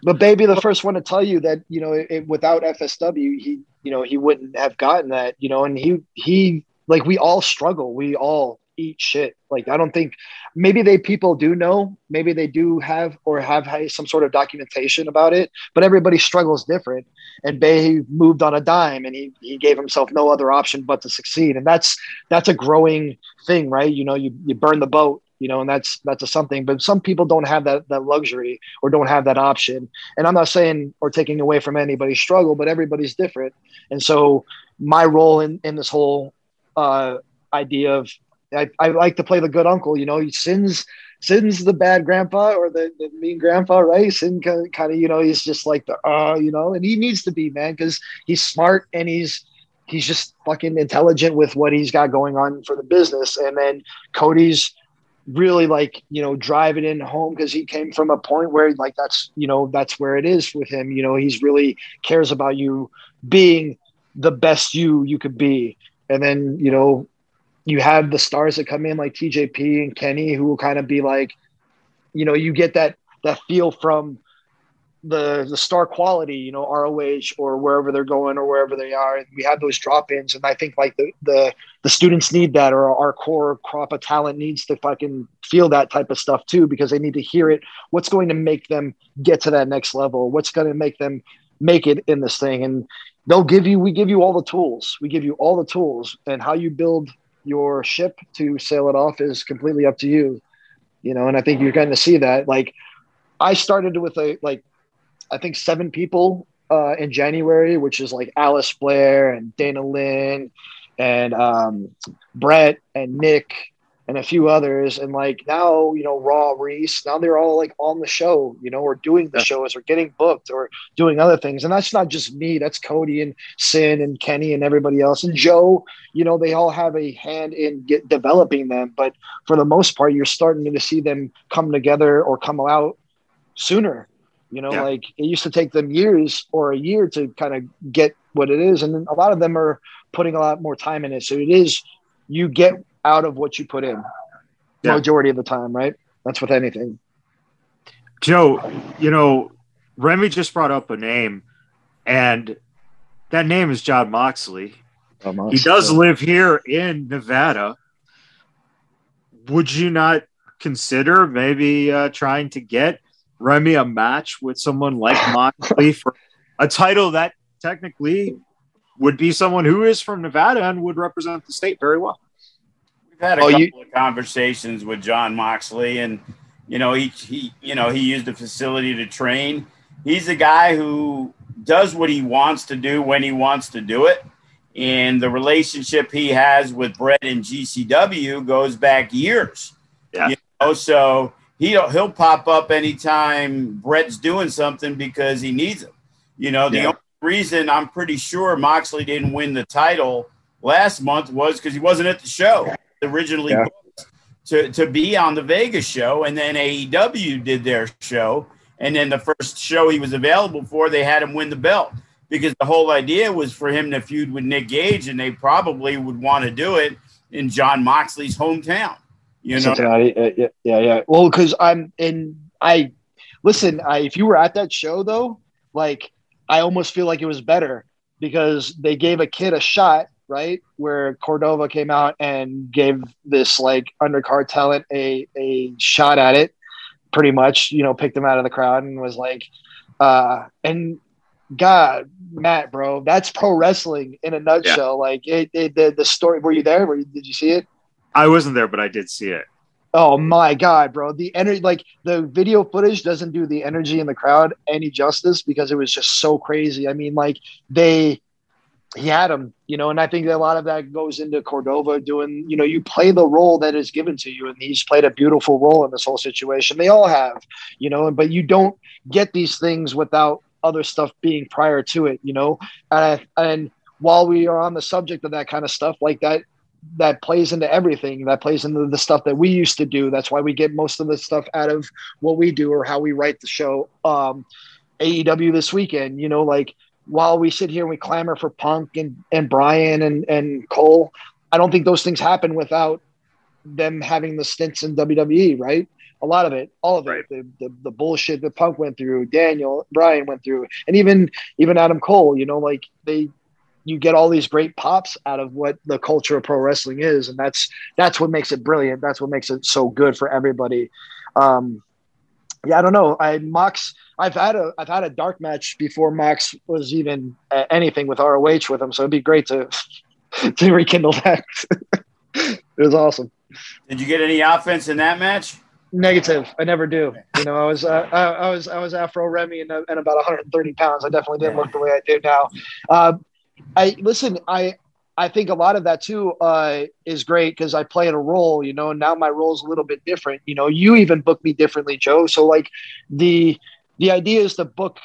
But baby, the first one to tell you that you know, it, without FSW, he you know he wouldn't have gotten that, you know, and he he like we all struggle. We all eat shit. Like I don't think maybe they people do know, maybe they do have or have some sort of documentation about it, but everybody struggles different. And Bey moved on a dime and he he gave himself no other option but to succeed. And that's that's a growing thing, right? You know, you you burn the boat, you know, and that's that's a something. But some people don't have that that luxury or don't have that option. And I'm not saying or taking away from anybody's struggle, but everybody's different. And so my role in in this whole uh, idea of I, I like to play the good uncle. You know, Sin's Sin's the bad grandpa or the, the mean grandpa, right? Sin kind of, kind of, you know, he's just like the uh, you know, and he needs to be man because he's smart and he's he's just fucking intelligent with what he's got going on for the business. And then Cody's really like you know driving in home because he came from a point where like that's you know that's where it is with him. You know, he's really cares about you being the best you you could be and then you know you have the stars that come in like TJP and Kenny who will kind of be like, you know, you get that that feel from the the star quality, you know, ROH or wherever they're going or wherever they are. And we have those drop ins, and I think like the the the students need that, or our core crop of talent needs to fucking feel that type of stuff too, because they need to hear it. What's going to make them get to that next level? What's going to make them make it in this thing? And they'll give you we give you all the tools. We give you all the tools and how you build your ship to sail it off is completely up to you you know and i think you're going to see that. Like i started with a like i think seven people uh, in january which is like alice blair and dana lynn and um, brett and nic and a few others. And like now, you know, Raw, Reese, now they're all like on the show, you know, or doing the shows or getting booked or doing other things. And that's not just me, that's Cody and Sin and Kenny and everybody else. And Joe, you know, they all have a hand in get developing them. But for the most part, you're starting to see them come together or come out sooner. You know, yeah. like it used to take them years or a year to kind of get what it is. And a lot of them are putting a lot more time in it. So it is, you get out of what you put in yeah. majority of the time, right? That's with anything. Joe, you know, Remy just brought up a name, and that name is Jon Moxley. Moxley. He does live here in Nevada. Would you not consider maybe uh, trying to get Remy a match with someone like Moxley for a title that technically would be someone who is from Nevada and would represent the state very well? Had a oh, couple you, of conversations with Jon Moxley, and you know he he you know he used the facility to train. He's a guy who does what he wants to do when he wants to do it, and the relationship he has with Brett and GCW goes back years. Yeah. You know, so he'll he'll pop up anytime Brett's doing something because he needs him. You know, the yeah. only reason I'm pretty sure Moxley didn't win the title last month was because he wasn't at the show originally yeah. to, to be on the Vegas show, and then AEW did their show. And then the first show he was available for, they had him win the belt because the whole idea was for him to feud with Nick Gage, and they probably would want to do it in Jon Moxley's hometown. You know, yeah, yeah, yeah. Well, because I'm in. I listen. I if you were at that show though, like I almost feel like it was better because they gave a kid a shot right? Where Cordova came out and gave this like undercard talent a a shot at it, pretty much, you know, picked him out of the crowd and was like, uh, and God, Matt, bro, that's pro wrestling in a nutshell. Yeah. Like it, it, the the story. Were you there? Were you, did you see it? I wasn't there, but I did see it. Oh my god, bro! The energy, like the video footage, doesn't do the energy in the crowd any justice because it was just so crazy. I mean, like they he had him, you know, and I think a lot of that goes into Cordova doing, you know, you play the role that is given to you, and he's played a beautiful role in this whole situation. They all have, you know, but you don't get these things without other stuff being prior to it, you know, and, and while we are on the subject of that kind of stuff, like that, that plays into everything. That plays into the stuff that we used to do. That's why we get most of the stuff out of what we do or how we write the show. Um, AEW this weekend, you know, like while we sit here and we clamor for Punk and, and Bryan and, and Cole, I don't think those things happen without them having the stints in WWE, right? A lot of it, all of it, the, the, the bullshit that Punk went through, Daniel Bryan went through, and even even Adam Cole. You know, like they, you get all these great pops out of what the culture of pro wrestling is, and that's that's what makes it brilliant. That's what makes it so good for everybody. Um, yeah, I don't know. I Mox. I've had a I've had a dark match before Mox was even uh, anything with ROH with him, so it'd be great to to rekindle that. it was awesome. Did you get any offense in that match? Negative. I never do. You know, I was uh, I, I, was I was Afro Remy and, and about 130 pounds. I definitely didn't look the way I do now. Uh, I listen. I I think a lot of that too uh, is great because I play in a role, you know, and now my role is a little bit different. You know, you even book me differently, Joe. So like the the idea is to book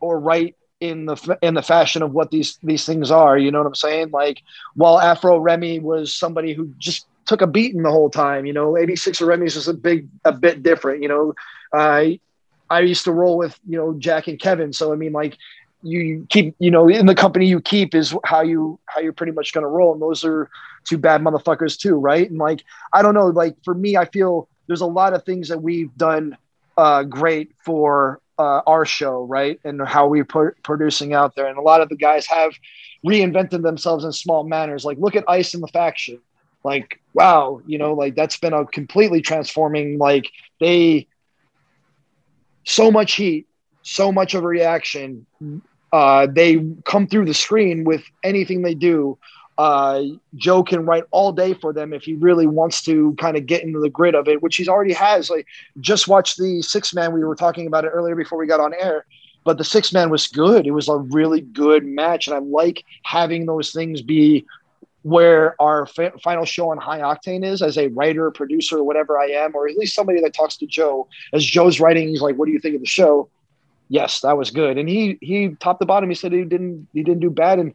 or write in the in the fashion of what these these things are. You know what I'm saying? Like while Afro Remy was somebody who just took a beating the whole time. You know, 86 of Remy's was a big a bit different. You know, I I used to roll with you know Jack and Kevin, so I mean like you keep you know in the company you keep is how you how you're pretty much going to roll and those are two bad motherfuckers too right? And like i don't know like for me i feel there's a lot of things that we've done uh, great for uh, our show right? And how we're producing out there. And a lot of the guys have reinvented themselves in small manners. Like look at ice in the faction. Like wow you know like that's been a completely transforming like they so much heat so much of a reaction. Uh, they come through the screen with anything they do. Uh, Joe can write all day for them if he really wants to kind of get into the grid of it, which he's already has. Like, just watch the six man. We were talking about it earlier before we got on air, but the six man was good. It was a really good match, and I like having those things be where our fa- final show on High Octane is as a writer, producer, whatever I am, or at least somebody that talks to Joe as Joe's writing. He's like, "What do you think of the show?" Yes, that was good, and he he top to bottom. He said he didn't he didn't do bad, and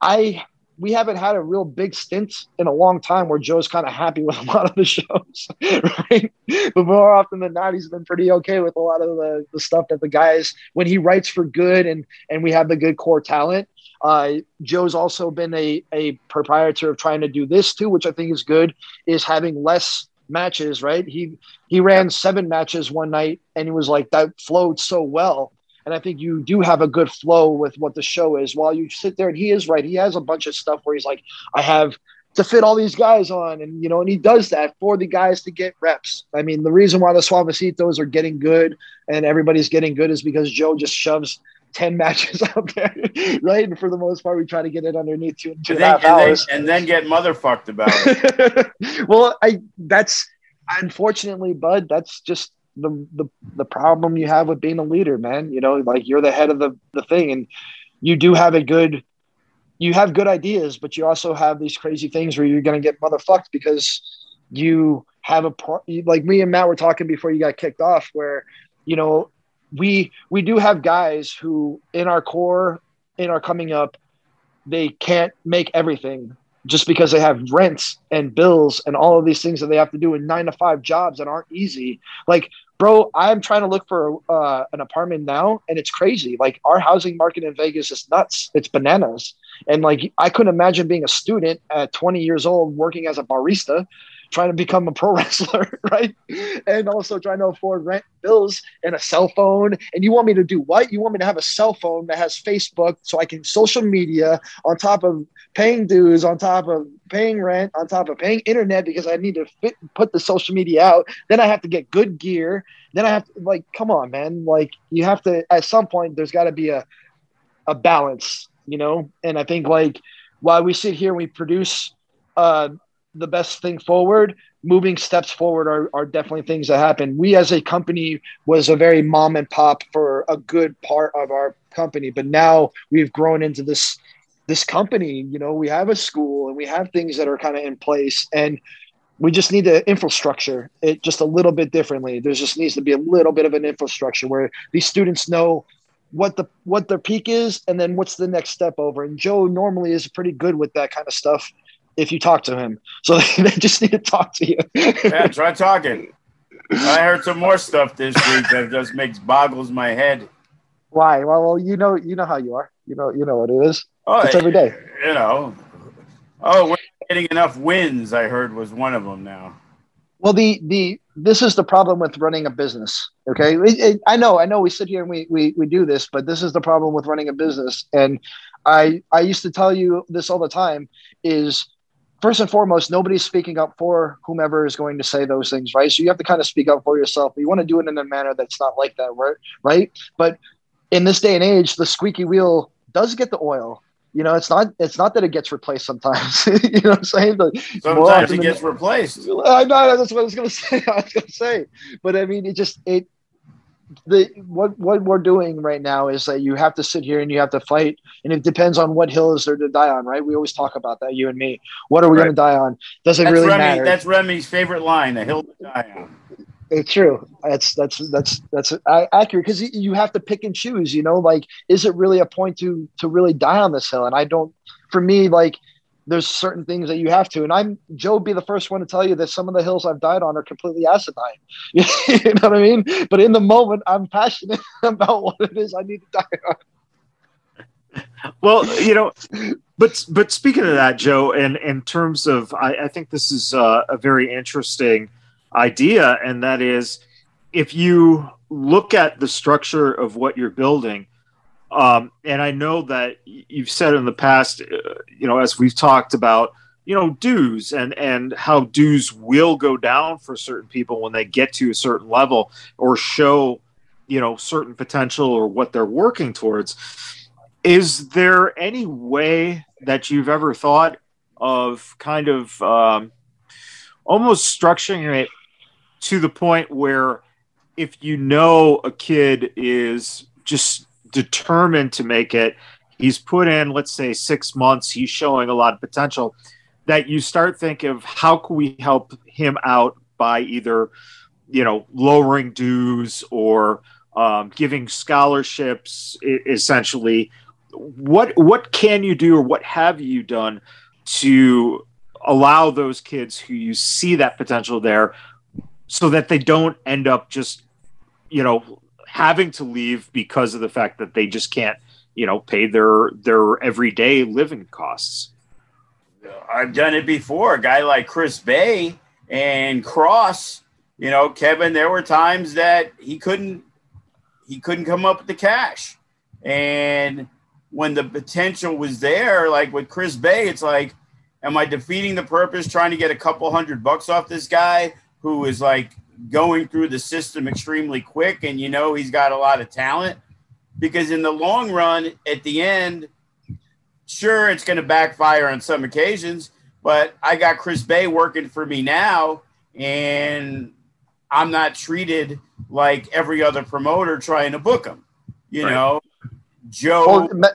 I we haven't had a real big stint in a long time where Joe's kind of happy with a lot of the shows, right? But more often than not, he's been pretty okay with a lot of the, the stuff that the guys when he writes for good and and we have the good core talent. Uh, Joe's also been a a proprietor of trying to do this too, which I think is good. Is having less matches, right? He he ran seven matches one night and he was like that flowed so well and I think you do have a good flow with what the show is. While you sit there, and he is right. He has a bunch of stuff where he's like, I have to fit all these guys on, and you know, and he does that for the guys to get reps. I mean, the reason why the Suavecitos are getting good and everybody's getting good is because Joe just shoves 10 matches out there, right? And for the most part, we try to get it underneath two, two and, then, and. Then, and then get motherfucked about it. well, I that's unfortunately, Bud, that's just the, the the problem you have with being a leader, man. You know, like you're the head of the the thing, and you do have a good, you have good ideas, but you also have these crazy things where you're gonna get motherfucked because you have a pro- like me and Matt were talking before you got kicked off, where you know we we do have guys who in our core in our coming up they can't make everything just because they have rents and bills and all of these things that they have to do in nine to five jobs that aren't easy. Like bro, I'm trying to look for uh, an apartment now, and it's crazy. Like our housing market in Vegas is nuts. It's bananas. And like I couldn't imagine being a student at 20 years old working as a barista, trying to become a pro wrestler, right? And also trying to afford rent, bills, and a cell phone. And you want me to do what? You want me to have a cell phone that has Facebook so I can social media on top of paying dues, on top of paying rent, on top of paying internet because I need to fit, put the social media out. Then I have to get good gear. Then I have to like, come on, man. Like you have to at some point. There's got to be a a balance, you know. And I think like while we sit here, and we produce uh, the best thing forward. Moving steps forward are, are definitely things that happen. We as a company was a very mom and pop for a good part of our company, but now we've grown into this this company. You know, we have a school and we have things that are kind of in place, and we just need the infrastructure it just a little bit differently. There just needs to be a little bit of an infrastructure where these students know what the what their peak is and then what's the next step over. And Joe normally is pretty good with that kind of stuff if you talk to him. So they just need to talk to you. yeah, try talking. I heard some more stuff this week that just makes boggles my head. Why? Well, well, you know, you know how you are. You know, you know what it is. Oh, it's every day. You know. Oh, we're getting enough wins. I heard was one of them now. Well, the the this is the problem with running a business. Okay, it, it, I know, I know. We sit here and we, we we do this, but this is the problem with running a business. And I I used to tell you this all the time: is first and foremost, nobody's speaking up for whomever is going to say those things, right? So you have to kind of speak up for yourself. But you want to do it in a manner that's not like that, right? Right. But in this day and age, the squeaky wheel does get the oil. You know, it's not it's not that it gets replaced sometimes. you know what I'm saying? But sometimes it gets replaced. I know that's what I was gonna say. I was gonna say. But I mean it just it the what what we're doing right now is that you have to sit here and you have to fight, and it depends on what hill is there to die on, right? We always talk about that, you and me. What are we right. going to die on? Does it that's really Remy, matter? That's Remy's favorite line: "The hill to die on." It's true. That's that's that's that's accurate because you have to pick and choose. You know, like is it really a point to to really die on this hill? And I don't. For me, like there's certain things that you have to. And I'm Joe be the first one to tell you that some of the hills I've died on are completely asinine. you know what I mean? But in the moment, I'm passionate about what it is I need to die on. Well, you know, but but speaking of that, Joe, and in terms of, I, I think this is a, a very interesting idea, and that is, if you look at the structure of what you're building, um, and I know that you've said in the past, uh, you know, as we've talked about, you know, dues and and how dues will go down for certain people when they get to a certain level or show, you know, certain potential or what they're working towards. Is there any way that you've ever thought of kind of um, almost structuring it to the point where if you know a kid is just determined to make it. he's put in, let's say, six months, he's showing a lot of potential, that you start thinking of how can we help him out by either, you know, lowering dues or um, giving scholarships, essentially. What what can you do, or what have you done to allow those kids who you see that potential there, so that they don't end up just, you know, having to leave because of the fact that they just can't you know pay their their everyday living costs. I've done it before. A guy like chris Bey and cross you know kevin there were times that he couldn't he couldn't come up with the cash. And when the potential was there like with chris Bey, it's like am i defeating the purpose trying to get a couple hundred bucks off this guy who is like going through the system extremely quick and you know he's got a lot of talent because in the long run, at the end, sure, it's going to backfire on some occasions, but I got Chris Bey working for me now, and I'm not treated like every other promoter trying to book him. You right. know, Joe. Oh, Matt,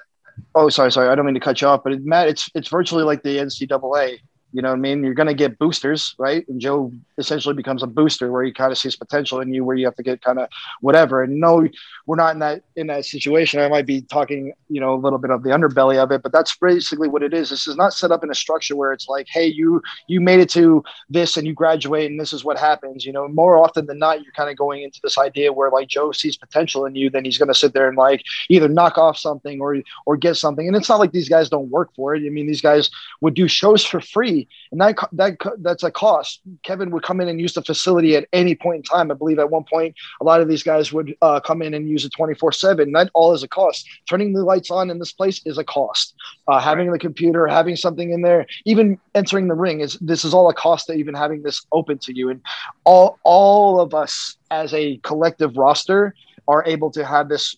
oh, sorry, sorry. I don't mean to cut you off, but Matt, it's it's virtually like the NCAA. You know what I mean? You're going to get boosters, right? And Joe essentially becomes a booster where he kind of sees potential in you, where you have to get kind of whatever. And no, we're not in that in that situation. I might be talking, you know, a little bit of the underbelly of it, but that's basically what it is. This is not set up in a structure where it's like, hey, you you made it to this and you graduate and this is what happens. You know, more often than not, you're kind of going into this idea where like Joe sees potential in you, then he's going to sit there and like either knock off something or or get something. And it's not like these guys don't work for it. I mean, these guys would do shows for free and that that that's a cost. Kevin would come in and use the facility at any point in time. I believe at one point a lot of these guys would uh, come in and use it twenty four seven. That all is a cost. Turning the lights on in this place is a cost. Uh, having right. the computer, having something in there, even entering the ring is this is all a cost to even having this open to you. And all all of us as a collective roster are able to have this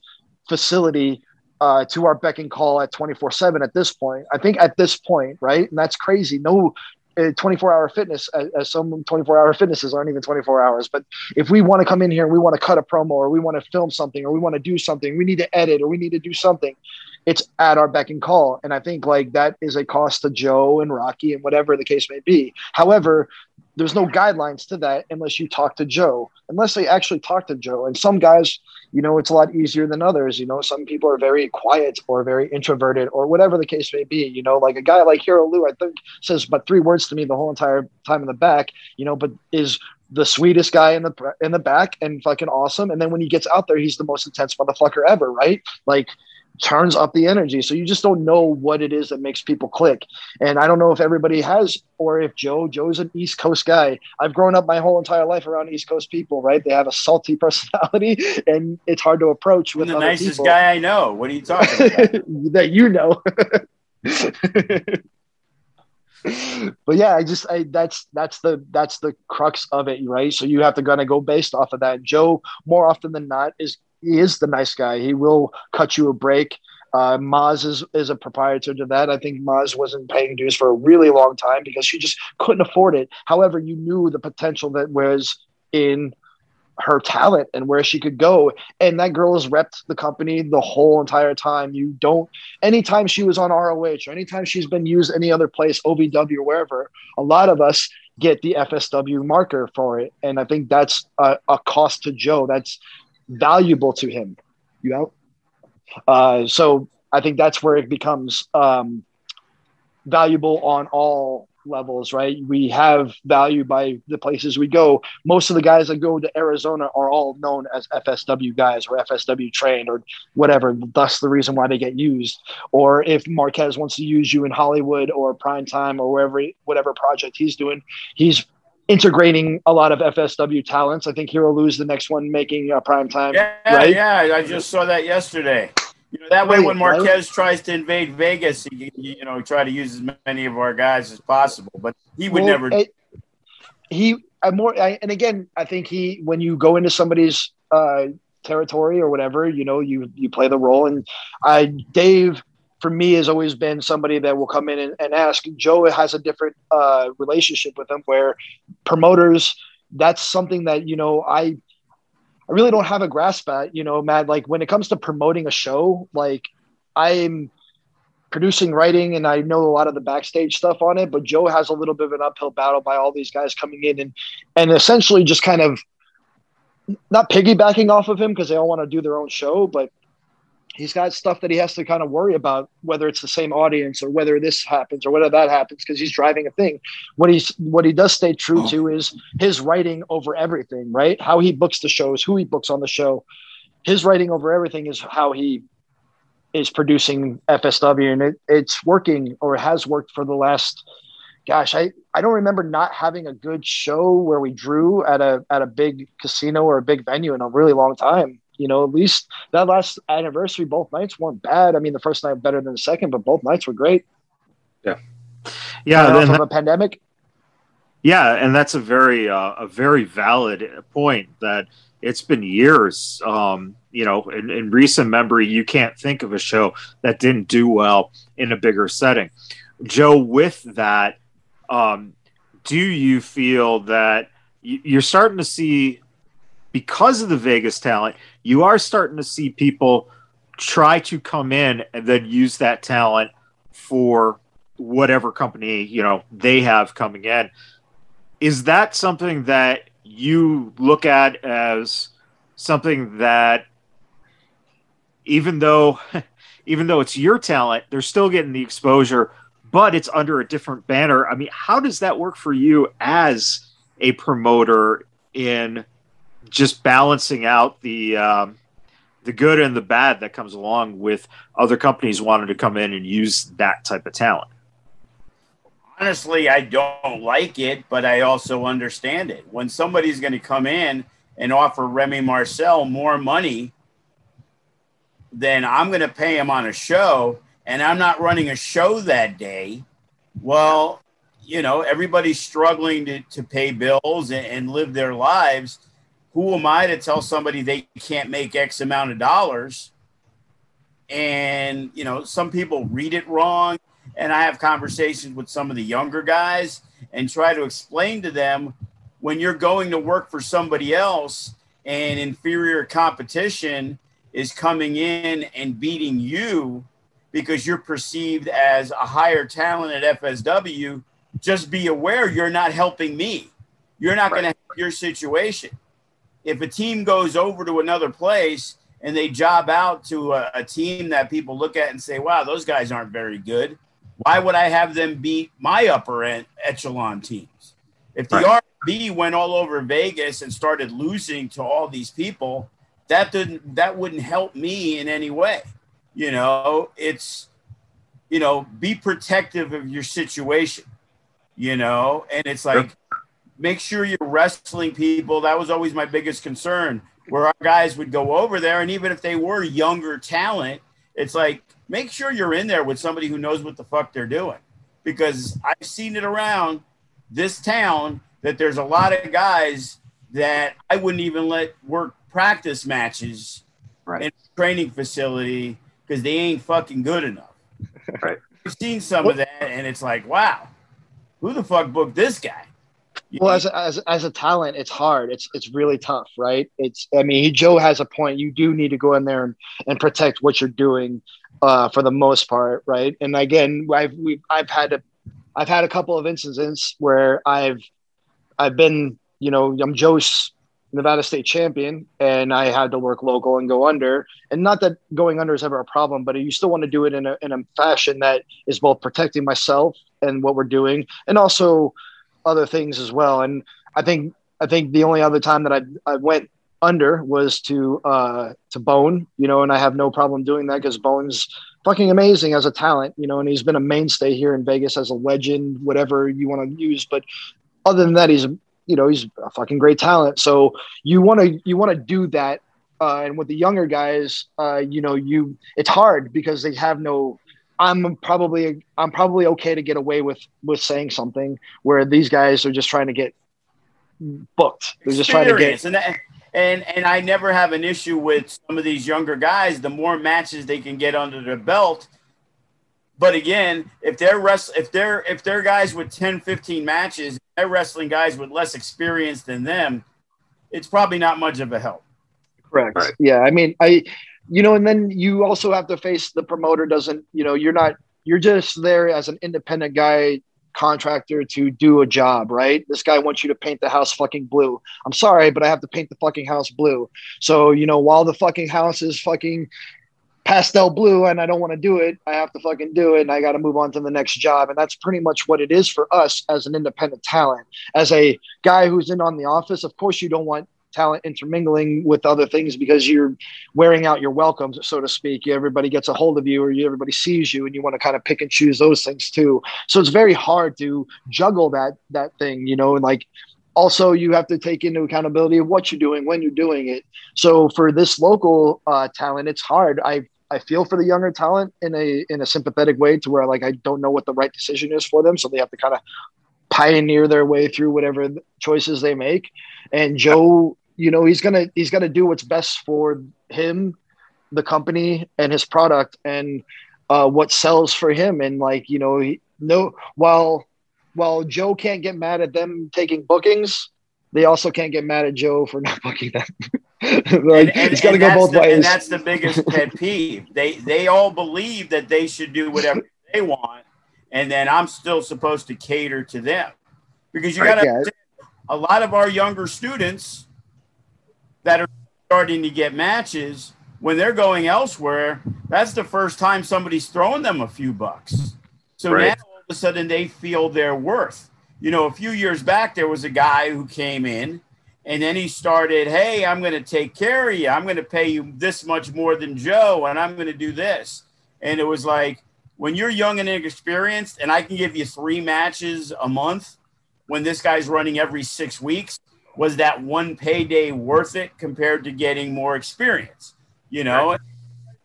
facility uh, to our beck and call at 24 7 at this point. I think at this point, right? And that's crazy. No, uh, 24 hour fitness as, as some 24 hour fitnesses aren't even 24 hours but if we want to come in here and we want to cut a promo or we want to film something or we want to do something we need to edit or we need to do something it's at our beck and call and i think like that is a cost to joe and rocky and whatever the case may be however there's no guidelines to that unless you talk to Joe, unless they actually talk to Joe. And some guys, you know, it's a lot easier than others. You know, some people are very quiet or very introverted or whatever the case may be. You know, like a guy like Hero Lou, I think says but three words to me the whole entire time in the back. You know, but is the sweetest guy in the in the back and fucking awesome. And then when he gets out there, he's the most intense motherfucker ever, right? Like turns up the energy. So you just don't know what it is that makes people click. And I don't know if everybody has, or if Joe, Joe's an East Coast guy. I've grown up my whole entire life around East Coast people, right? They have a salty personality and it's hard to approach with the nicest people. guy I know. What are you talking about? that you know. but yeah, I just I that's that's the that's the crux of it, right? So you have to kind of go based off of that. Joe, more often than not, is he is the nice guy. He will cut you a break. Uh, Maz is, is a proprietor to that. I think Maz wasn't paying dues for a really long time because she just couldn't afford it. However, you knew the potential that was in her talent and where she could go. And that girl has repped the company the whole entire time. You don't, anytime she was on ROH or anytime she's been used any other place, OVW or wherever, a lot of us get the FSW marker for it. And I think that's a, a cost to Joe. That's valuable to him. You know? Uh, so I think that's where it becomes um, valuable on all levels, right? We have value by the places we go. Most of the guys that go to Arizona are all known as FSW guys or FSW trained or whatever. Thus, the reason why they get used. Or if Marquez wants to use you in Hollywood or Prime Time or wherever, whatever project he's doing, he's integrating a lot of FSW talents. I think Hero Lose the next one making uh, prime time. Yeah, right? yeah. I just saw that yesterday. You know, that way, when Marquez right? tries to invade Vegas, you, you know, try to use as many of our guys as possible. But he would well, never. It, he, I more, I, and again, I think he, when you go into somebody's uh, territory or whatever, you know, you you play the role. And I, Dave for me has always been somebody that will come in and, and ask. Joe has a different uh, relationship with them where promoters, that's something that, you know, I, I really don't have a grasp at, you know, Matt, like when it comes to promoting a show, like I'm, producing, writing, and I know a lot of the backstage stuff on it. But Joe has a little bit of an uphill battle by all these guys coming in and and essentially just kind of not piggybacking off of him because they all want to do their own show, but he's got stuff that he has to kind of worry about whether it's the same audience or whether this happens or whether that happens because he's driving a thing what he's what he does stay true to is his writing over everything right how he books the shows who he books on the show his writing over everything is how he is producing FSW, and it, it's working or has worked for the last. Gosh, I, I don't remember not having a good show where we drew at a at a big casino or a big venue in a really long time. You know, at least that last anniversary, both nights weren't bad. I mean, the first night better than the second, but both nights were great. Yeah, yeah. Off of a pandemic. Yeah, and that's a very uh, a very valid point that it's been years. Um, you know, in, in, recent memory, you can't think of a show that didn't do well in a bigger setting. Joe, with that, um, do you feel that you're starting to see, because of the Vegas talent, you are starting to see people try to come in and then use that talent for whatever company you know they have coming in? Is that something that you look at as something that even though even though it's your talent, they're still getting the exposure, but it's under a different banner. I mean, how does that work for you as a promoter in just balancing out the um, the good and the bad that comes along with other companies wanting to come in and use that type of talent? honestly, I don't like it, but I also understand it. When somebody's going to come in and offer Remy Marcel more money than I'm going to pay him on a show, and I'm not running a show that day, well, you know, everybody's struggling to, to pay bills and, and live their lives. Who am I to tell somebody they can't make X amount of dollars? And, you know, some people read it wrong and I have conversations with some of the younger guys and try to explain to them when you're going to work for somebody else and inferior competition is coming in and beating you because you're perceived as a higher talent at FSW, just be aware you're not helping me. You're not right. going to help your situation. If a team goes over to another place and they job out to a, a team that people look at and say, wow, those guys aren't very good why would I have them beat my upper end echelon teams? If the right. RB went all over Vegas and started losing to all these people, that didn't that wouldn't help me in any way. You know, it's you know, be protective of your situation. You know, and it's like make sure you're wrestling people. That was always my biggest concern. Where our guys would go over there, and even if they were younger talent, it's like make sure you're in there with somebody who knows what the fuck they're doing. Because I've seen it around this town that there's a lot of guys that I wouldn't even let work practice matches right. in a training facility because they ain't fucking good enough. Right. I've seen some of that, and it's like, wow, who the fuck booked this guy? Well, as a, as as a talent, it's hard. It's it's really tough, right? It's I mean, Joe has a point. You do need to go in there and, and protect what you're doing uh, for the most part, right? And again, I've we I've had a I've had a couple of instances where I've I've been you know I'm Joe's Nevada State champion, and I had to work local and go under. And not that going under is ever a problem, but you still want to do it in a in a fashion that is both protecting myself and what we're doing, and also other things as well. And I think I think the only other time that I I went under was to uh to Bone, you know, and I have no problem doing that because Bone's fucking amazing as a talent, you know, and he's been a mainstay here in Vegas as a legend, whatever you want to use. But other than that, he's you know he's a fucking great talent. So you want to you want to do that. Uh, and with the younger guys, uh, you know, you it's hard because they have no. I'm probably I'm probably okay to get away with with saying something where these guys are just trying to get booked. They're just trying to get. And that, and and I never have an issue with some of these younger guys. The more matches they can get under their belt. But again, if they're rest, if they're if they're guys with 10, 15 matches, they're wrestling guys with less experience than them, it's probably not much of a help. Correct. Right. Yeah. I mean, I you know, and then you also have to face the promoter doesn't, you know, you're not you're just there as an independent guy contractor to do a job, right? This guy wants you to paint the house fucking blue. I'm sorry, but I have to paint the fucking house blue. So, you know, while the fucking house is fucking pastel blue and I don't want to do it, I have to fucking do it and I got to move on to the next job. And that's pretty much what it is for us as an independent talent. As a guy who's in on the office, of course, you don't want talent intermingling with other things because you're wearing out your welcomes, so to speak. Everybody gets a hold of you or you, everybody sees you and you want to kind of pick and choose those things too. So it's very hard to juggle that, that thing, you know, and like, also you have to take into accountability of what you're doing when you're doing it so for this local uh, talent it's hard i i feel for the younger talent in a in a sympathetic way to where like i don't know what the right decision is for them so they have to kind of pioneer their way through whatever choices they make and joe you know he's gonna he's gonna do what's best for him the company and his product and uh, what sells for him. And like you know he, no while while joe can't get mad at them taking bookings they also can't get mad at joe for not booking them. Like, and, and, it's got to go both the, ways. and that's the biggest pet peeve. They they all believe that they should do whatever they want and then i'm still supposed to cater to them. Because you got to a lot of our younger students that are starting to get matches when they're going elsewhere, that's the first time somebody's throwing them a few bucks. So right. now all of a sudden they feel their worth. You know, a few years back, there was a guy who came in and then he started, Hey, I'm going to take care of you. I'm going to pay you this much more than Joe, and I'm going to do this. And it was like, when you're young and inexperienced, and I can give you three matches a month, when this guy's running every six weeks, was that one payday worth it compared to getting more experience? You know, right.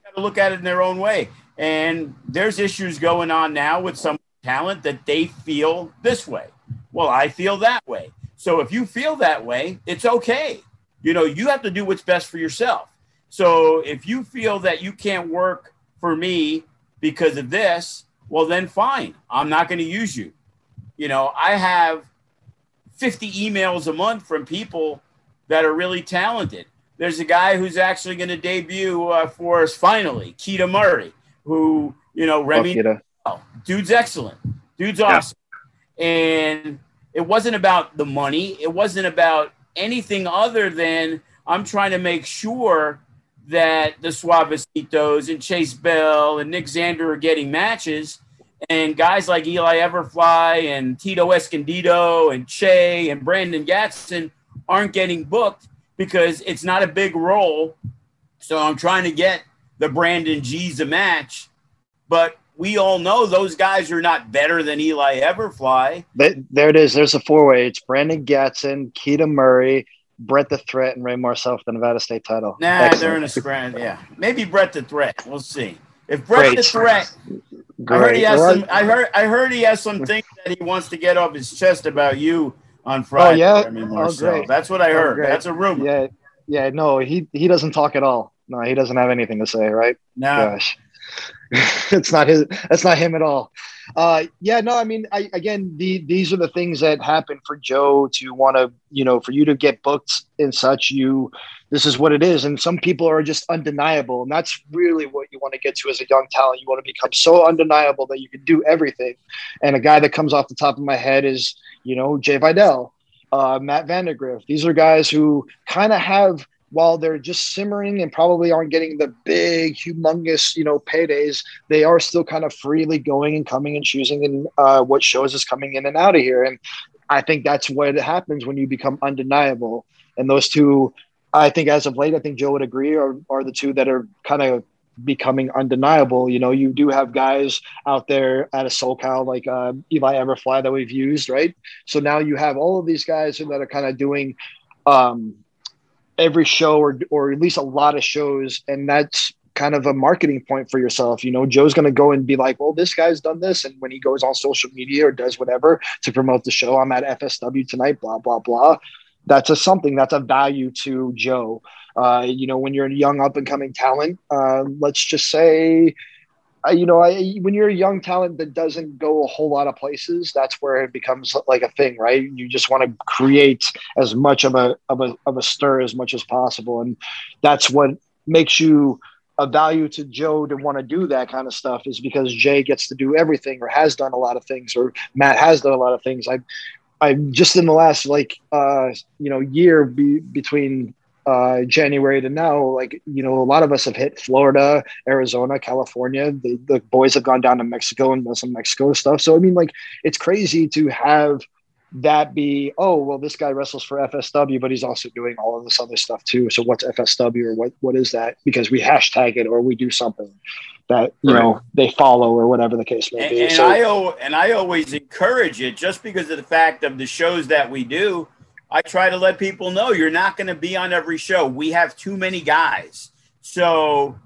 got to look at it in their own way. And there's issues going on now with some talent that they feel this way. Well, I feel that way. So if you feel that way, it's okay. You know, you have to do what's best for yourself. So if you feel that you can't work for me because of this, well, then fine. I'm not going to use you. You know, I have 50 emails a month from people that are really talented. There's a guy who's actually going to debut uh, for us finally, Keita Murray, who, you know, Remy, oh, dude's excellent. Dude's awesome. Yeah. And it wasn't about the money, it wasn't about anything other than I'm trying to make sure that the Suavecitos and Chase Bell and Nic Zander are getting matches and guys like Eli Everfly and Tito Escondido and Che and Brandon Gatson aren't getting booked because it's not a big role. So I'm trying to get the Brandon G's a match, but we all know those guys are not better than Eli Everfly. But There it is. There's a four way. It's Brandon Gatson, Keita Murray, Bret the Threat, and Remy Marcel for the Nevada State title. Nah, Excellent. they're in a scram. Yeah, maybe Bret the Threat. We'll see. If Bret Great. the Threat Great. I heard he has some. I heard. I heard he has some things that he wants to get off his chest about you on Friday. Oh yeah. I mean, oh, great. That's what I oh, heard. Oh, That's a rumor. Yeah. Yeah. No, he he doesn't talk at all. No, he doesn't have anything to say. Right? No. Gosh. it's not his. That's not him at all. Uh, yeah, no, I mean, I, again, the, these are the things that happen for Joe to want to, you know, for you to get booked and such. You, this is what it is, and some people are just undeniable, and that's really what you want to get to as a young talent. You want to become so undeniable that you can do everything. And a guy that comes off the top of my head is, you know, Jay Vidal, uh, Matt Vandagriff. These are guys who kind of have while they're just simmering and probably aren't getting the big, humongous, you know, paydays, they are still kind of freely going and coming and choosing and uh, what shows is coming in and out of here. And I think that's what happens when you become undeniable. And those two, I think, as of late, I think Joe would agree, are, are the two that are kind of becoming undeniable. You know, you do have guys out there at a SoCal like uh, Eli Everfly that we've used, right? So now you have all of these guys that are kind of doing um, every show or or at least a lot of shows and that's kind of a marketing point for yourself. You know joe's going to go and be like well this guy's done this and when he goes on social media or does whatever to promote the show i'm at fsw tonight blah blah blah. That's a something that's a value to joe. Uh, you know when you're a young up and coming talent uh, let's just say you know, I, when you're a young talent that doesn't go a whole lot of places, that's where it becomes like a thing, right? You just want to create as much of a of a of a stir as much as possible, and that's what makes you a value to Joe to want to do that kind of stuff is because Jay gets to do everything or has done a lot of things or Matt has done a lot of things. I I just in the last like uh you know year be, between uh, January to now, like you know, a lot of us have hit Florida, Arizona, California. The, the boys have gone down to Mexico and done some Mexico stuff. So I mean, like, it's crazy to have that be oh well this guy wrestles for fsw but he's also doing all of this other stuff too so what's fsw or what what is that because we hashtag it or we do something that you right. know they follow or whatever the case may and, be and so, i and i always encourage it just because of the fact of the shows that we do i try to let people know you're not going to be on every show we have too many guys so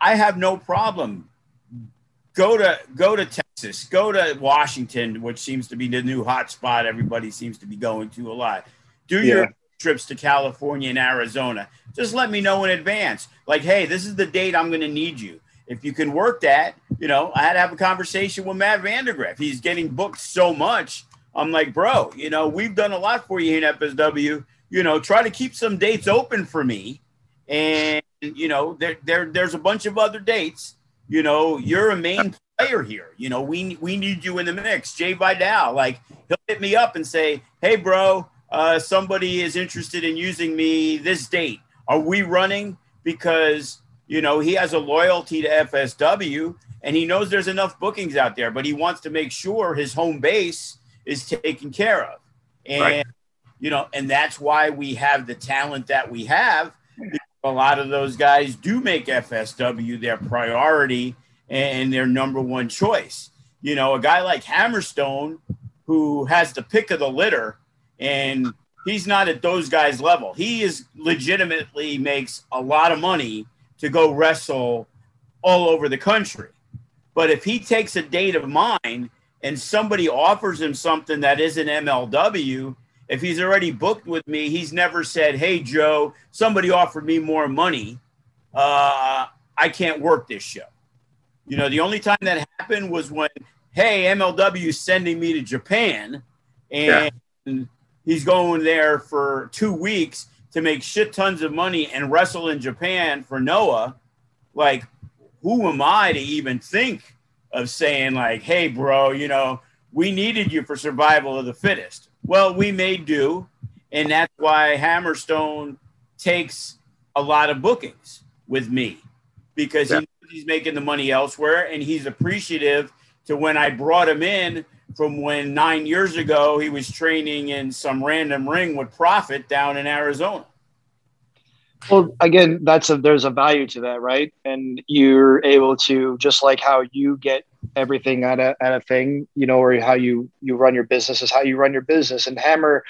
i have no problem go to go to Texas, go to Washington, which seems to be the new hot spot everybody seems to be going to a lot. Do yeah. your trips to California and Arizona. Just let me know in advance. Like, hey, this is the date I'm going to need you. If you can work that, you know, I had to have a conversation with Matt Vandagriff. He's getting booked so much. I'm like, bro, you know, we've done a lot for you in FSW. You know, try to keep some dates open for me. And, you know, there, there there's a bunch of other dates you know, you're a main player here. You know, we we need you in the mix. Jay Vidal, like he'll hit me up and say, "Hey, bro, uh, somebody is interested in using me this date. Are we running?" Because you know he has a loyalty to FSW and he knows there's enough bookings out there, but he wants to make sure his home base is taken care of. And right. you know, and that's why we have the talent that we have a lot of those guys do make FSW their priority and their number one choice. You know, a guy like Hammerstone, who has the pick of the litter, and he's not at those guys' level. He is legitimately makes a lot of money to go wrestle all over the country. But if he takes a date of mine and somebody offers him something that isn't MLW, if he's already booked with me, he's never said, "Hey Joe, somebody offered me more money. Uh, I can't work this show." You know, the only time that happened was when, "Hey, MLW is sending me to Japan, and yeah. he's going there for two weeks to make shit tons of money and wrestle in Japan for Noah." Like, who am I to even think of saying like, "Hey, bro, you know, we needed you for survival of the fittest." Well, we may do, and that's why Hammerstone takes a lot of bookings with me because yeah. he, he's making the money elsewhere, and he's appreciative to when I brought him in from when nine years ago he was training in some random ring with Profit down in Arizona. Well, again, that's a there's a value to that, right? And you're able to just like how you get everything out of at a thing, you know, or how you you run your business is how you run your business. And Hammer,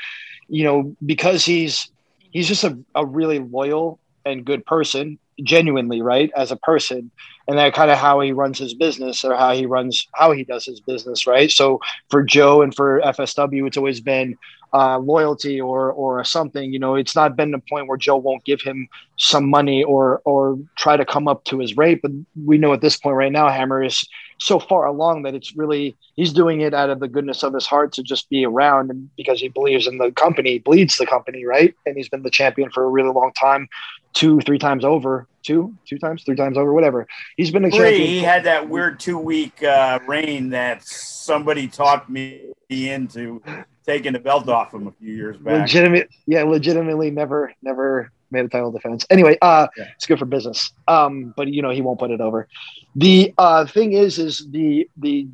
you know, because he's he's just a, a really loyal and good person, genuinely, right, as a person. And that kind of how he runs his business or how he runs how he does his business, right? So for Joe and for FSW, it's always been uh, loyalty or or something. You know, it's not been the point where Joe won't give him some money or or try to come up to his rate. But we know at this point right now, Hammer is so far along that it's really he's doing it out of the goodness of his heart to just be around and because he believes in the company, bleeds the company, right? And he's been the champion for a really long time, two, three times over, two, two times, three times over, whatever. He's been a Three, champion. He had that weird two week uh, reign that somebody talked me into taking the belt off him a few years back. Legitimate, yeah, legitimately never, never made a title defense. Anyway, uh, yeah. it's good for business. Um, but you know he won't put it over. The uh, thing is, is the the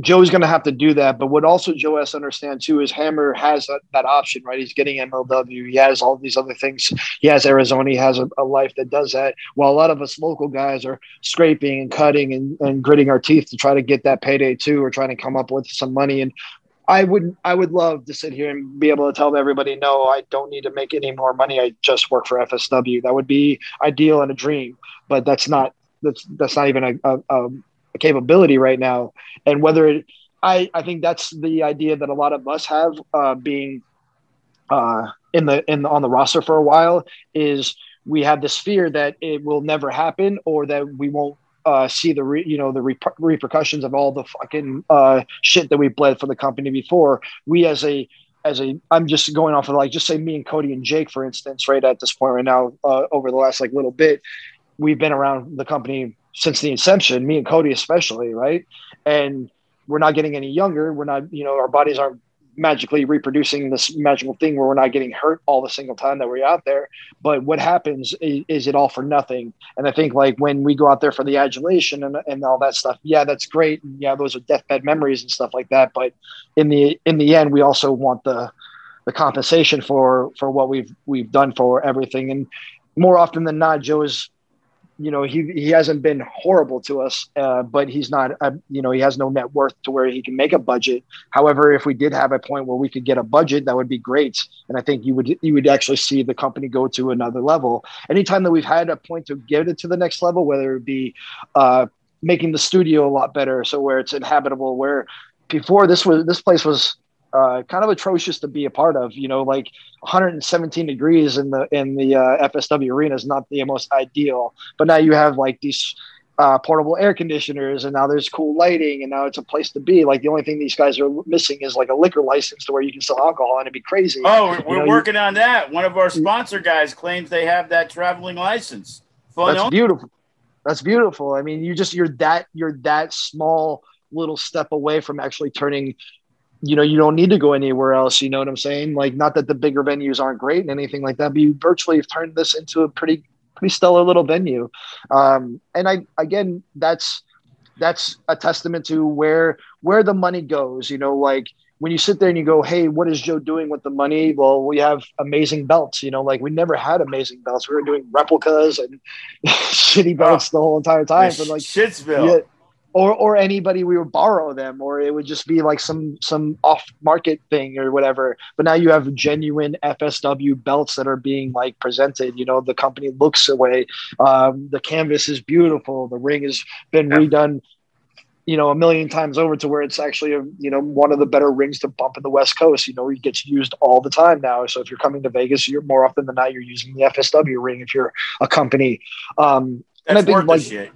Joe's going to have to do that. But what also Joe has to understand too is Hammer has that, that option, right? He's getting MLW. He has all these other things. He has Arizona. He has a, a, life that does that. While a lot of us local guys are scraping and cutting and, and gritting our teeth to try to get that payday too, or trying to come up with some money. And I would I would love to sit here and be able to tell everybody, no, I don't need to make any more money. I just work for FSW. That would be ideal and a dream, but that's not that's that's not even a, a, a capability right now. And whether it, I I think that's the idea that a lot of us have uh, being uh, in the in the, on the roster for a while is we have this fear that it will never happen or that we won't uh, see the re- you know the repercussions of all the fucking uh, shit that we bled for the company before. We as a as a I'm just going off of like just say me and Cody and Jake for instance, right at this point right now uh, over the last like little bit, we've been around the company since the inception, me and Cody especially, right? And we're not getting any younger. We're not, you know, our bodies aren't magically reproducing this magical thing where we're not getting hurt all the single time that we're out there. But what happens is, is, it all for nothing? And I think like when we go out there for the adulation and, and all that stuff, yeah, that's great. And yeah, those are deathbed memories and stuff like that. But in the in the end, we also want the the compensation for for what we've we've done for everything. And more often than not, Joe is you know he he hasn't been horrible to us, uh, but he's not uh, you know he has no net worth to where he can make a budget. However, if we did have a point where we could get a budget, that would be great, and I think you would you would actually see the company go to another level. Anytime that we've had a point to get it to the next level, whether it be uh, making the studio a lot better, so where it's inhabitable, where before this was this place was uh, kind of atrocious to be a part of. You know, like 117 degrees in the in the uh, FSW arena is not the most ideal. But now you have like these uh, portable air conditioners, and now there's cool lighting, and now it's a place to be. Like the only thing these guys are missing is like a liquor license to where you can sell alcohol, and it'd be crazy. Oh, we're, know, working you, on that. One of our sponsor guys claims they have that traveling license. Fun that's beautiful. That's beautiful. I mean, you just you're that you're that small little step away from actually turning you know, you don't need to go anywhere else. You know what I'm saying? Like, not that the bigger venues aren't great and anything like that, but you virtually have turned this into a pretty, pretty stellar little venue. Um, and I, again, that's, that's a testament to where, where the money goes, you know, like when you sit there and you go, Hey, what is Joe doing with the money? Well, we have amazing belts, you know, like we never had amazing belts. We were doing replicas and shitty belts oh, the whole entire time. But like Shitsville. Or or anybody we would borrow them or it would just be like some some off market thing or whatever. But now you have genuine fsw belts that are being like presented. You know the company looks away. Um, the canvas is beautiful. The ring has been yeah. redone you know a million times over to where it's actually a you know one of the better rings to bump in the west coast. You know it gets used all the time now. So if you're coming to vegas you're more often than not you're using the fsw ring if you're a company. Um That's and i think like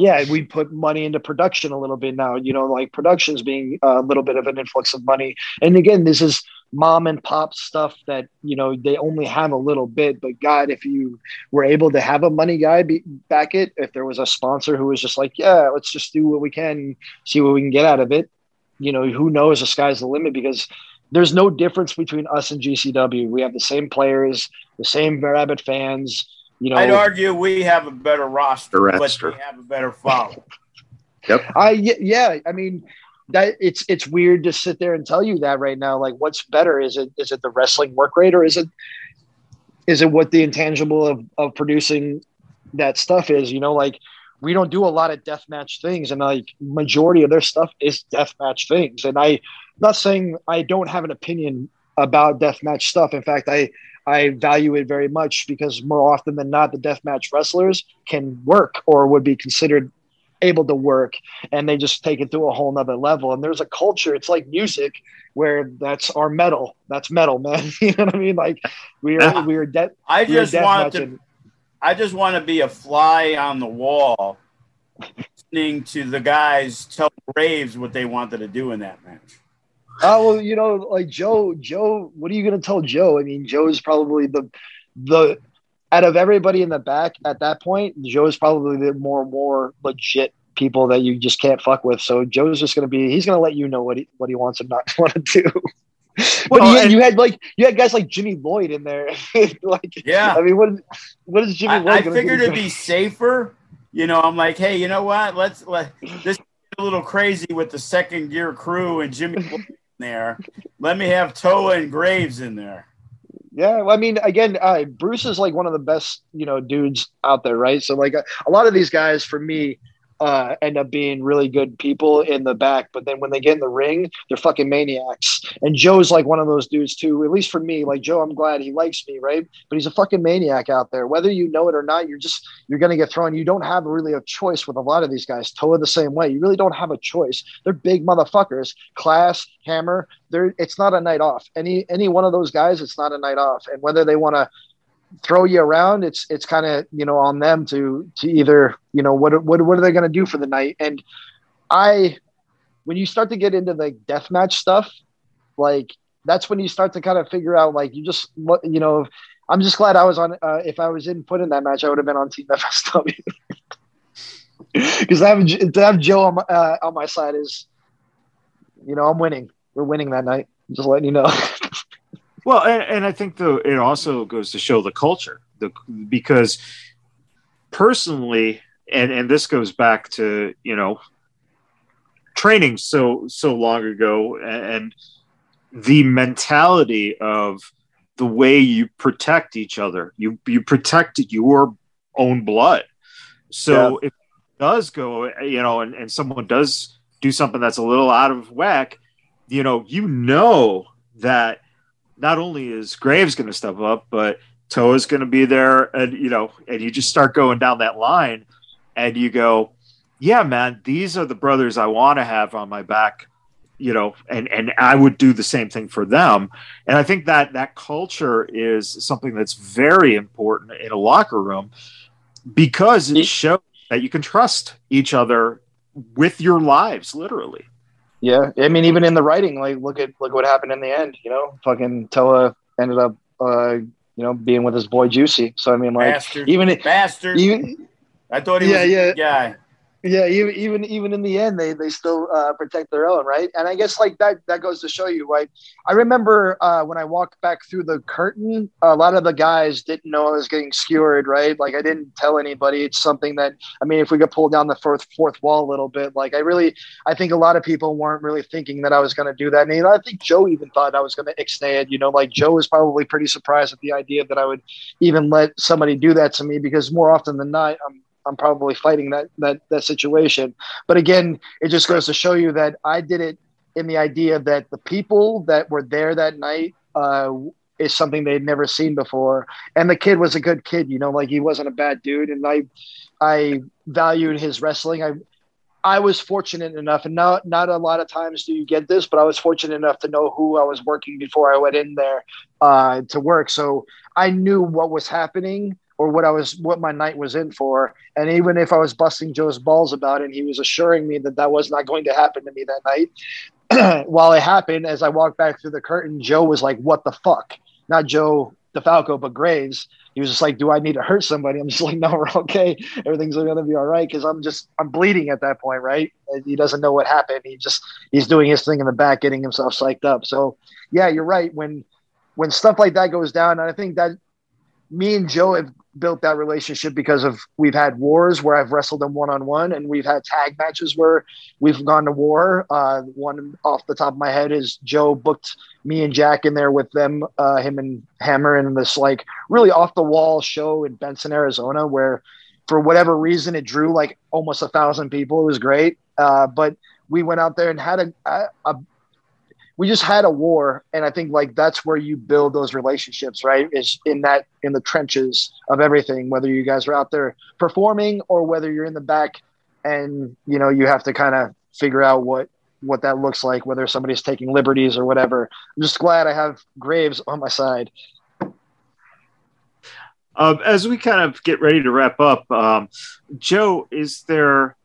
yeah, we put money into production a little bit now. You know, like production's being a little bit of an influx of money. And again, this is mom and pop stuff that you know they only have a little bit. But God, if you were able to have a money guy be, back it, if there was a sponsor who was just like, yeah, let's just do what we can, see what we can get out of it. You know, who knows? The sky's the limit because there's no difference between us and GCW. We have the same players, the same rabid fans you know, I'd argue we have a better roster, but we have a better follow. yep. I yeah. I mean, that it's it's weird to sit there and tell you that right now. Like, what's better? Is it is it the wrestling work rate, or is it is it what the intangible of of producing that stuff is? You know, like we don't do a lot of death match things, and like majority of their stuff is death match things. And I, am not saying I don't have an opinion about death match stuff. In fact, I I value it very much because more often than not, the deathmatch wrestlers can work or would be considered able to work and they just take it to a whole nother level. And there's a culture, it's like music where that's our metal. That's metal, man. you know what I mean? Like we are we are dead. I just want to I just want to be a fly on the wall listening to the guys tell Graves what they wanted to do in that match. Oh well, you know, like Joe. Joe, what are you going to tell Joe? I mean, Joe is probably the the out of everybody in the back at that point. Joe is probably the more more legit people that you just can't fuck with. So Joe's just going to be. He's going to let you know what he what he wants and not want to do. but well, you had like you had guys like Jimmy Lloyd in there. like, yeah, I mean, what what is Jimmy Lloyd? I, I figured it'd be safer. You know, I'm like, hey, you know what? Let's let this a little crazy with the second gear crew and Jimmy there. Let me have Toa and Graves in there. Yeah, well, I mean, again, uh, Bruce is like one of the best, you know, dudes out there, right? So, like, a, a lot of these guys, for me, uh, end up being really good people in the back, but then when they get in the ring, they're fucking maniacs. And Joe's like one of those dudes too. At least for me, like Joe, I'm glad he likes me, right? But he's a fucking maniac out there. Whether you know it or not, you're just you're gonna get thrown. You don't have really a choice with a lot of these guys. Toa the same way. You really don't have a choice. They're big motherfuckers. Class, Hammer. They're it's not a night off. Any any one of those guys, it's not a night off. And whether they want to throw you around, it's it's kind of you know on them to to either you know what what what are they going to do for the night? And I, when you start to get into the deathmatch stuff, like that's when you start to kind of figure out like you just what you know. I'm just glad I was on. Uh, if I was in put in that match, I would have been on Team FSW. Because to have, to have Joe on my, uh, on my side is, you know, I'm winning. We're winning that night. Just letting you know. well, and, and I think though it also goes to show the culture, the because personally, and and this goes back to you know training so so long ago and the mentality of the way you protect each other you you protect your own blood so yeah. if it does go you know and, and someone does do something that's a little out of whack you know you know that not only is graves going to step up but Toa's going to be there, and you know, and you just start going down that line, and you go, yeah, man, these are the brothers I want to have on my back, you know, and and I would do the same thing for them, and I think that that culture is something that's very important in a locker room because it shows that you can trust each other with your lives, literally. Yeah, I mean, even in the writing, like look at look what happened in the end. You know, fucking Toa ended up uh, you know, being with his boy Juicy. So I mean, like bastard, even bastard. Even, I thought he yeah, was a yeah. guy. Yeah, even even even in the end, they they still uh, protect their own, right? And I guess like that that goes to show you. Like I remember uh, when I walked back through the curtain, a lot of the guys didn't know I was getting skewered, right? Like I didn't tell anybody. It's something that I mean, if we could pull down the fourth fourth wall a little bit, like I really, I think a lot of people weren't really thinking that I was going to do that. And I think Joe even thought I was going to it. You know, like Joe was probably pretty surprised at the idea that I would even let somebody do that to me because more often than not, I'm I'm probably fighting that that that situation. But again, it just goes to show you that I did it in the idea that the people that were there that night uh, is something they'd never seen before, and the kid was a good kid. You know, like he wasn't a bad dude, and I I valued his wrestling. I I was fortunate enough, and not not a lot of times do you get this, but I was fortunate enough to know who I was working before I went in there uh, to work. So I knew what was happening or what I was what my night was in for. And even if I was busting Joe's balls about it, and he was assuring me that that was not going to happen to me that night. While it happened, as I walked back through the curtain, Joe was like, "What the fuck?" Not Joe DeFalco, but Graves. He was just like, "Do I need to hurt somebody?" I'm just like, "No, we're okay. Everything's gonna be all right." Because I'm just I'm bleeding at that point, right? He doesn't know what happened. He just he's doing his thing in the back, getting himself psyched up. So yeah, you're right. When when stuff like that goes down, and I think that me and Joe have built that relationship because of we've had wars where I've wrestled them one on one, and we've had tag matches where we've gone to war. Uh, one off the top of my head is Joe booked me and Jack in there with them, uh, him and Hammer, in this like really off the wall show in Benson, Arizona, where for whatever reason it drew like almost a thousand people. It was great, uh, but we went out there and had a, a, we just had a war and i think like that's where you build those relationships right? Is in that in the trenches of everything whether you guys are out there performing or whether you're in the back and you know you have to kind of figure out what what that looks like whether somebody's taking liberties or whatever. I'm just glad i have graves on my side. Um, as we kind of get ready to wrap up um, joe is there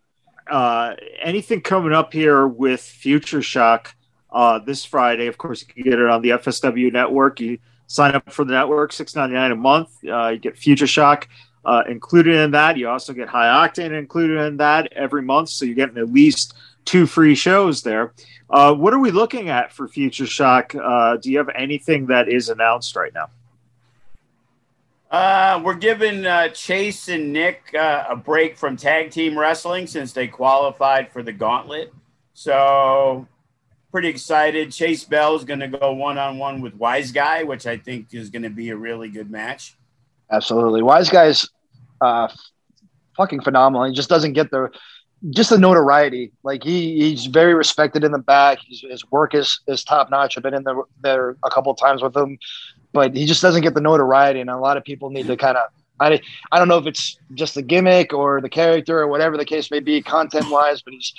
uh, anything coming up here with future shock uh, this Friday. Of course, you can get it on the FSW network. You sign up for the network, six ninety nine a month. Uh, you get Future Shock uh, included in that. You also get High Octane included in that every month, so you're getting at least two free shows there. Uh, what are we looking at for Future Shock? Uh, do you have anything that is announced right now? Uh, we're giving uh, Chase and Nick uh, a break from tag team wrestling since they qualified for the gauntlet. So pretty excited. Chase Bell is going to go one on one with Wise Guy, which I think is going to be a really good match. Absolutely, Wise Guy's uh, fucking phenomenal. He just doesn't get the just the notoriety. Like he he's very respected in the back. He's, his work is is top notch. I've been in the, there a couple of times with him, but he just doesn't get the notoriety. And a lot of people need to kind of I, I don't know if it's just the gimmick or the character or whatever the case may be, content wise, but he's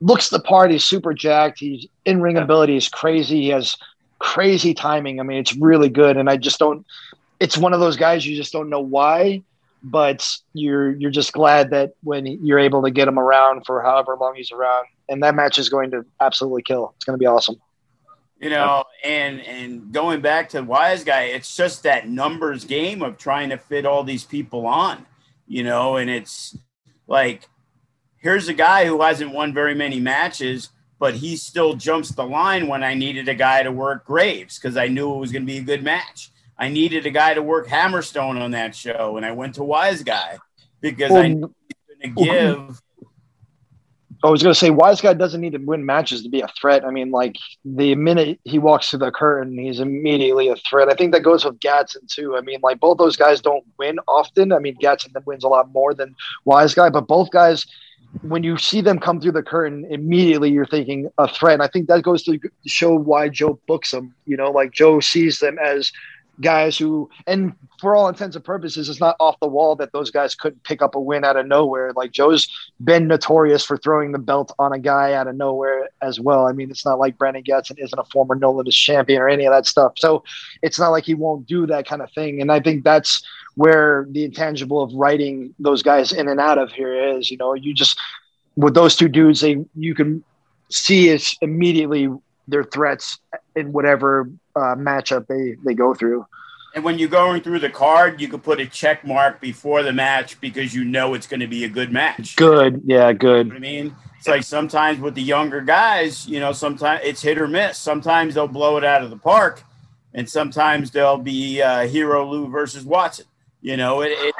looks the part. He's super jacked. He's in ring ability is crazy. He has crazy timing. I mean, it's really good. And I just don't. It's one of those guys you just don't know why, but you're you're just glad that when you're able to get him around for however long he's around, and that match is going to absolutely kill. It's going to be awesome. You know, and and going back to Wise Guy, it's just that numbers game of trying to fit all these people on, you know, and it's like here's a guy who hasn't won very many matches, but he still jumps the line when I needed a guy to work Graves because I knew it was going to be a good match. I needed a guy to work Hammerstone on that show, and I went to Wise Guy because I knew he was going to give I was going to say, Wise Guy doesn't need to win matches to be a threat. I mean, like the minute he walks through the curtain, he's immediately a threat. I think that goes with Gatson too. I mean, like both those guys don't win often. I mean, Gatson wins a lot more than Wise Guy, but both guys, when you see them come through the curtain, immediately you're thinking a threat. And I think that goes to show why Joe books them. You know, like Joe sees them as guys who, and for all intents and purposes, it's not off the wall that those guys couldn't pick up a win out of nowhere. Like Joe's been notorious for throwing the belt on a guy out of nowhere as well. I mean, it's not like Brandon Gatson isn't a former No champion or any of that stuff. So it's not like he won't do that kind of thing. And I think that's where the intangible of writing those guys in and out of here is. You know, you just with those two dudes, they you can see it's immediately their threats in whatever uh, matchup they they go through. And when you're going through the card, you can put a check mark before the match because you know it's going to be a good match. Good, yeah, good. You know I mean, it's like sometimes with the younger guys, you know, sometimes it's hit or miss. Sometimes they'll blow it out of the park, and sometimes they'll be uh, Hero Lou versus Watson. You know, it, it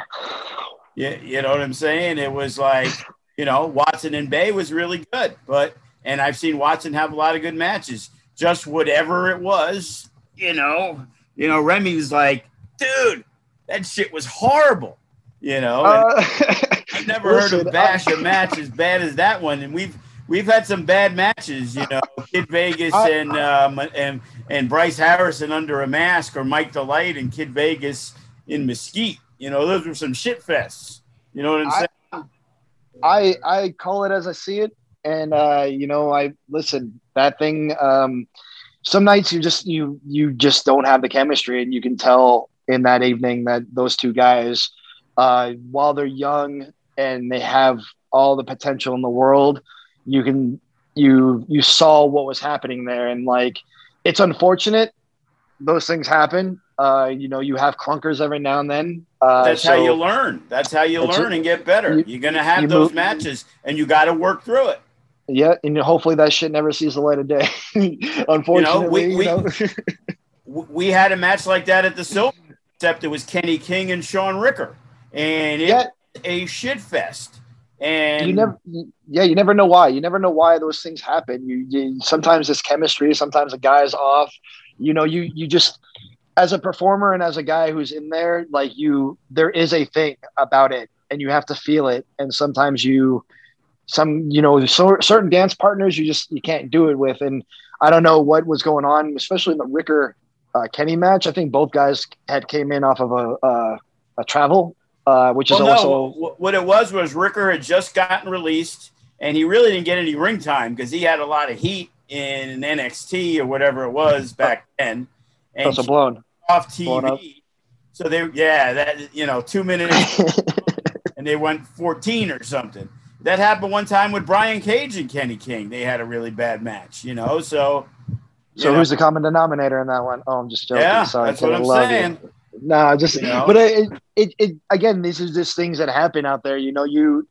you, you know what I'm saying? It was like, you know, Watson and Bey was really good, but and I've seen Watson have a lot of good matches. Just whatever it was, you know, you know, Remy was like, dude, that shit was horrible. You know, uh, I've never listen, heard of bash a match as bad as that one, and we've we've had some bad matches. You know, Kid Vegas I, and um, and and Bryce Harrison under a mask, or Mike Delight and Kid Vegas in Mesquite. You know, those were some shit fests. You know what I'm saying? I I call it as I see it, and uh, you know, I listen that thing. Um, some nights you just you you just don't have the chemistry, and you can tell in that evening that those two guys, uh, while they're young and they have all the potential in the world, you can you you saw what was happening there, and like it's unfortunate those things happen. Uh, you know, you have clunkers every now and then. Uh, That's so how you learn. That's how you learn and get better. You, are going to have those move, matches, and you got to work through it. Yeah, and hopefully that shit never sees the light of day. Unfortunately, you know, we, we, we, had a match like that at the Silver, except it was Kenny King and Shawn Ricker, and it yeah. a shit fest. And you never, yeah, you never know why. You never know why those things happen. You, you sometimes it's chemistry, sometimes a guy's off. You know, you you just as a performer and as a guy who's in there, like you, there is a thing about it, and you have to feel it. And sometimes you some you know so, certain dance partners you just you can't do it with. And i don't know what was going on especially in the ricker uh, kenny match. I think both guys had came in off of a uh, a travel uh, which well, is also no, what it was was ricker had just gotten released and he really didn't get any ring time because he had a lot of heat in nxt or whatever it was back then. And also blown off tv so they yeah that you know two minutes and they went 14 or something that happened one time with Brian Cage and Kenny King. They had a really bad match, you know. So, so know. who's the common denominator in that one? Oh, I'm just joking. Yeah, Sorry, that's what I'm saying. You. No, just you know? but it, it, it again. These are just things that happen out there. You know, you.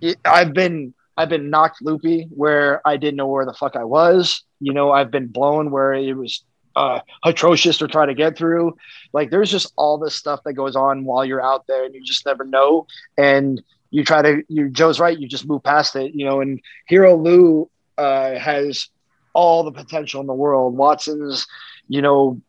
It, I've been I've been knocked loopy where I didn't know where the fuck I was. You know, I've been blown where it was uh, atrocious to try to get through. Like, there's just all this stuff that goes on while you're out there, and you just never know. And you try to you Joe's right, you just move past it, you know, and Hero Lou uh, has all the potential in the world. Watson's, you know,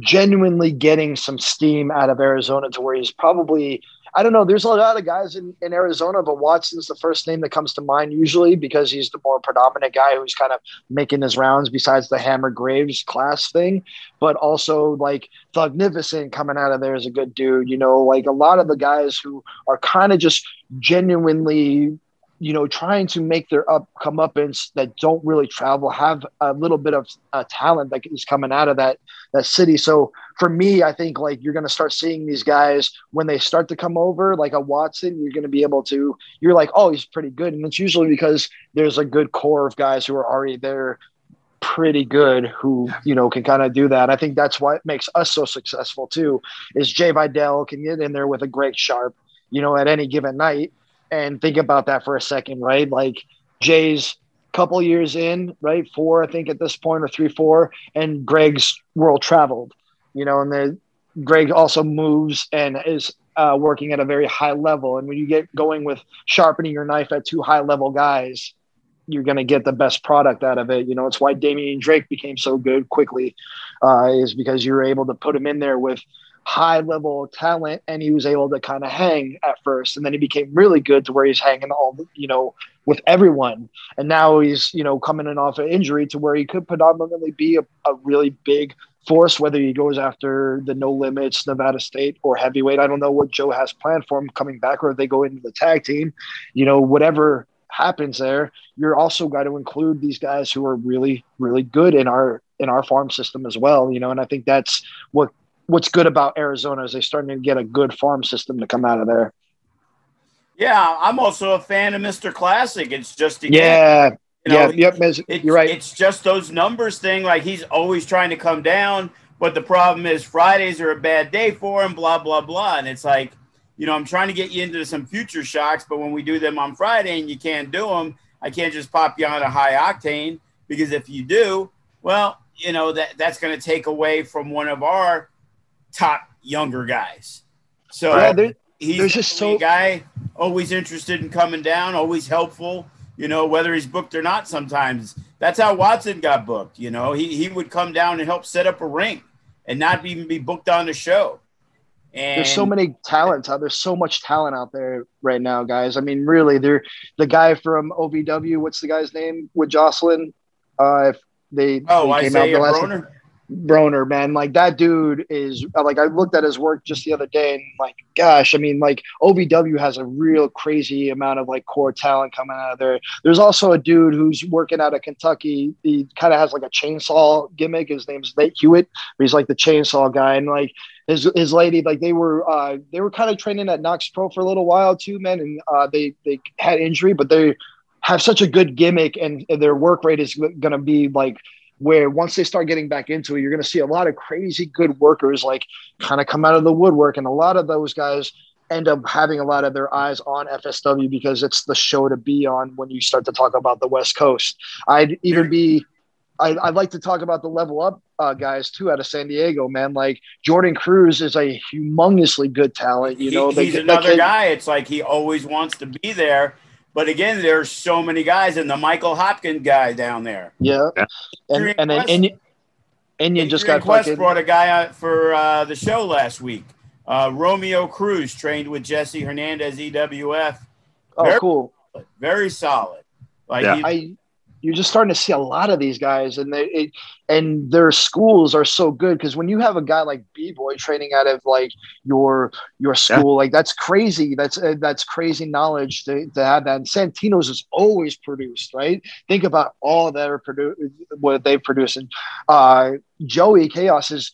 genuinely getting some steam out of Arizona to where he's probably I don't know. There's a lot of guys in, in Arizona, but Watson's the first name that comes to mind usually because he's the more predominant guy who's kind of making his rounds besides the Hammer Graves class thing. But also like Thugnificent coming out of there is a good dude. You know, like a lot of the guys who are kind of just genuinely you know, trying to make their up come up that don't really travel have a little bit of uh, talent that is coming out of that that city. So for me, I think like you're going to start seeing these guys when they start to come over, like a Watson. You're going to be able to. You're like, oh, he's pretty good, and it's usually because there's a good core of guys who are already there pretty good who you know can kind of do that. I think that's what makes us so successful too. Is Jay Vidal can get in there with a Greg Sharp, you know, at any given night, and think about that for a second, right? Like Jay's couple years in, right? Four, I think, at this point, or three, four, and Greg's world traveled, you know, and the Greg also moves and is uh, working at a very high level. And when you get going with sharpening your knife at two high level guys, you're going to get the best product out of it. You know, it's why Damian Drake became so good quickly, uh, is because you were able to put him in there with high level talent and he was able to kind of hang at first. And then he became really good to where he's hanging all, you know, with everyone. And now he's, you know, coming in off an injury to where he could predominantly be a, a really big force, whether he goes after the no limits, Nevada State, or heavyweight. I don't know what Joe has planned for him coming back, or if they go into the tag team. You know, whatever happens there, you're also got to include these guys who are really, really good in our in our farm system as well. You know, and I think that's what what's good about Arizona is they're starting to get a good farm system to come out of there. Yeah, I'm also a fan of Mr. Classic. It's just again, yeah, you know, yeah, yep. You're right. It's just those numbers thing. Like he's always trying to come down, but the problem is Fridays are a bad day for him. Blah blah blah, and it's like, you know, I'm trying to get you into some future shocks, but when we do them on Friday and you can't do them, I can't just pop you on a high octane because if you do, well, you know that that's going to take away from one of our top younger guys. So yeah, there, he's there's just so guy always interested in coming down, always helpful. You know, whether he's booked or not. Sometimes that's how Watson got booked. You know, he he would come down and help set up a ring, and not even be booked on the show. And there's so many talents out there's so much talent out there right now, guys. I mean, really, they're the guy from OVW. What's the guy's name with Jocelyn? Uh, if they oh they Isaiah Broner. Broner, man, like that dude is like I looked at his work just the other day and like, gosh, I mean, like OVW has a real crazy amount of like core talent coming out of there. There's also a dude who's working out of Kentucky. He kind of has like a chainsaw gimmick. His name's Nate Hewitt, he's like the chainsaw guy. And like his his lady, like they were uh they were kind of training at Knokx Pro for a little while too, man. And uh they they had injury, but they have such a good gimmick and their work rate is going to be like where once they start getting back into it, you're going to see a lot of crazy good workers like kind of come out of the woodwork. And a lot of those guys end up having a lot of their eyes on FSW because it's the show to be on when you start to talk about the West Coast. I'd even be, I, would like to talk about the level up uh, guys too out of San Diego, man. Like Jordan Cruz is a humongously good talent. You know, he, he's another guy. It's like he always wants to be there but again, there's so many guys, and the Michael Hopkins guy down there. Yeah, yeah. and and then and, and you just got Quest fucking... brought a guy out for uh, the show last week. Uh, Romeo Cruz trained with Jesse Hernandez EWF. Oh, very, cool. Very solid. Like yeah. I you're just starting to see a lot of these guys, and they it, and their schools are so good because when you have a guy like B boy training out of like your your school, yeah. like that's crazy. That's uh, that's crazy knowledge to, to have that. And Santino's is always produced, right? Think about all that are produced, what they produce, and uh, Joey Chaos is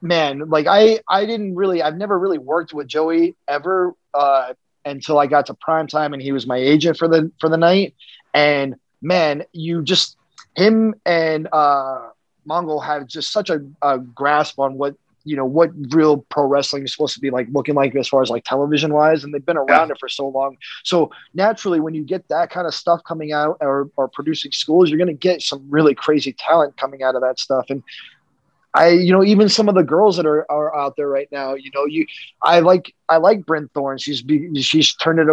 man. Like I I didn't really I've never really worked with Joey ever. Uh, until I got to prime time and he was my agent for the for the night and man, you just him and uh, Mongol have just such a, a grasp on what you know what real pro wrestling is supposed to be like looking like as far as like television wise and they've been around yeah. it for so long so naturally when you get that kind of stuff coming out or, or producing schools you're going to get some really crazy talent coming out of that stuff and I, you know, even some of the girls that are, are out there right now, you know, you, I like, I like Brent Thorne. She's, she's turned it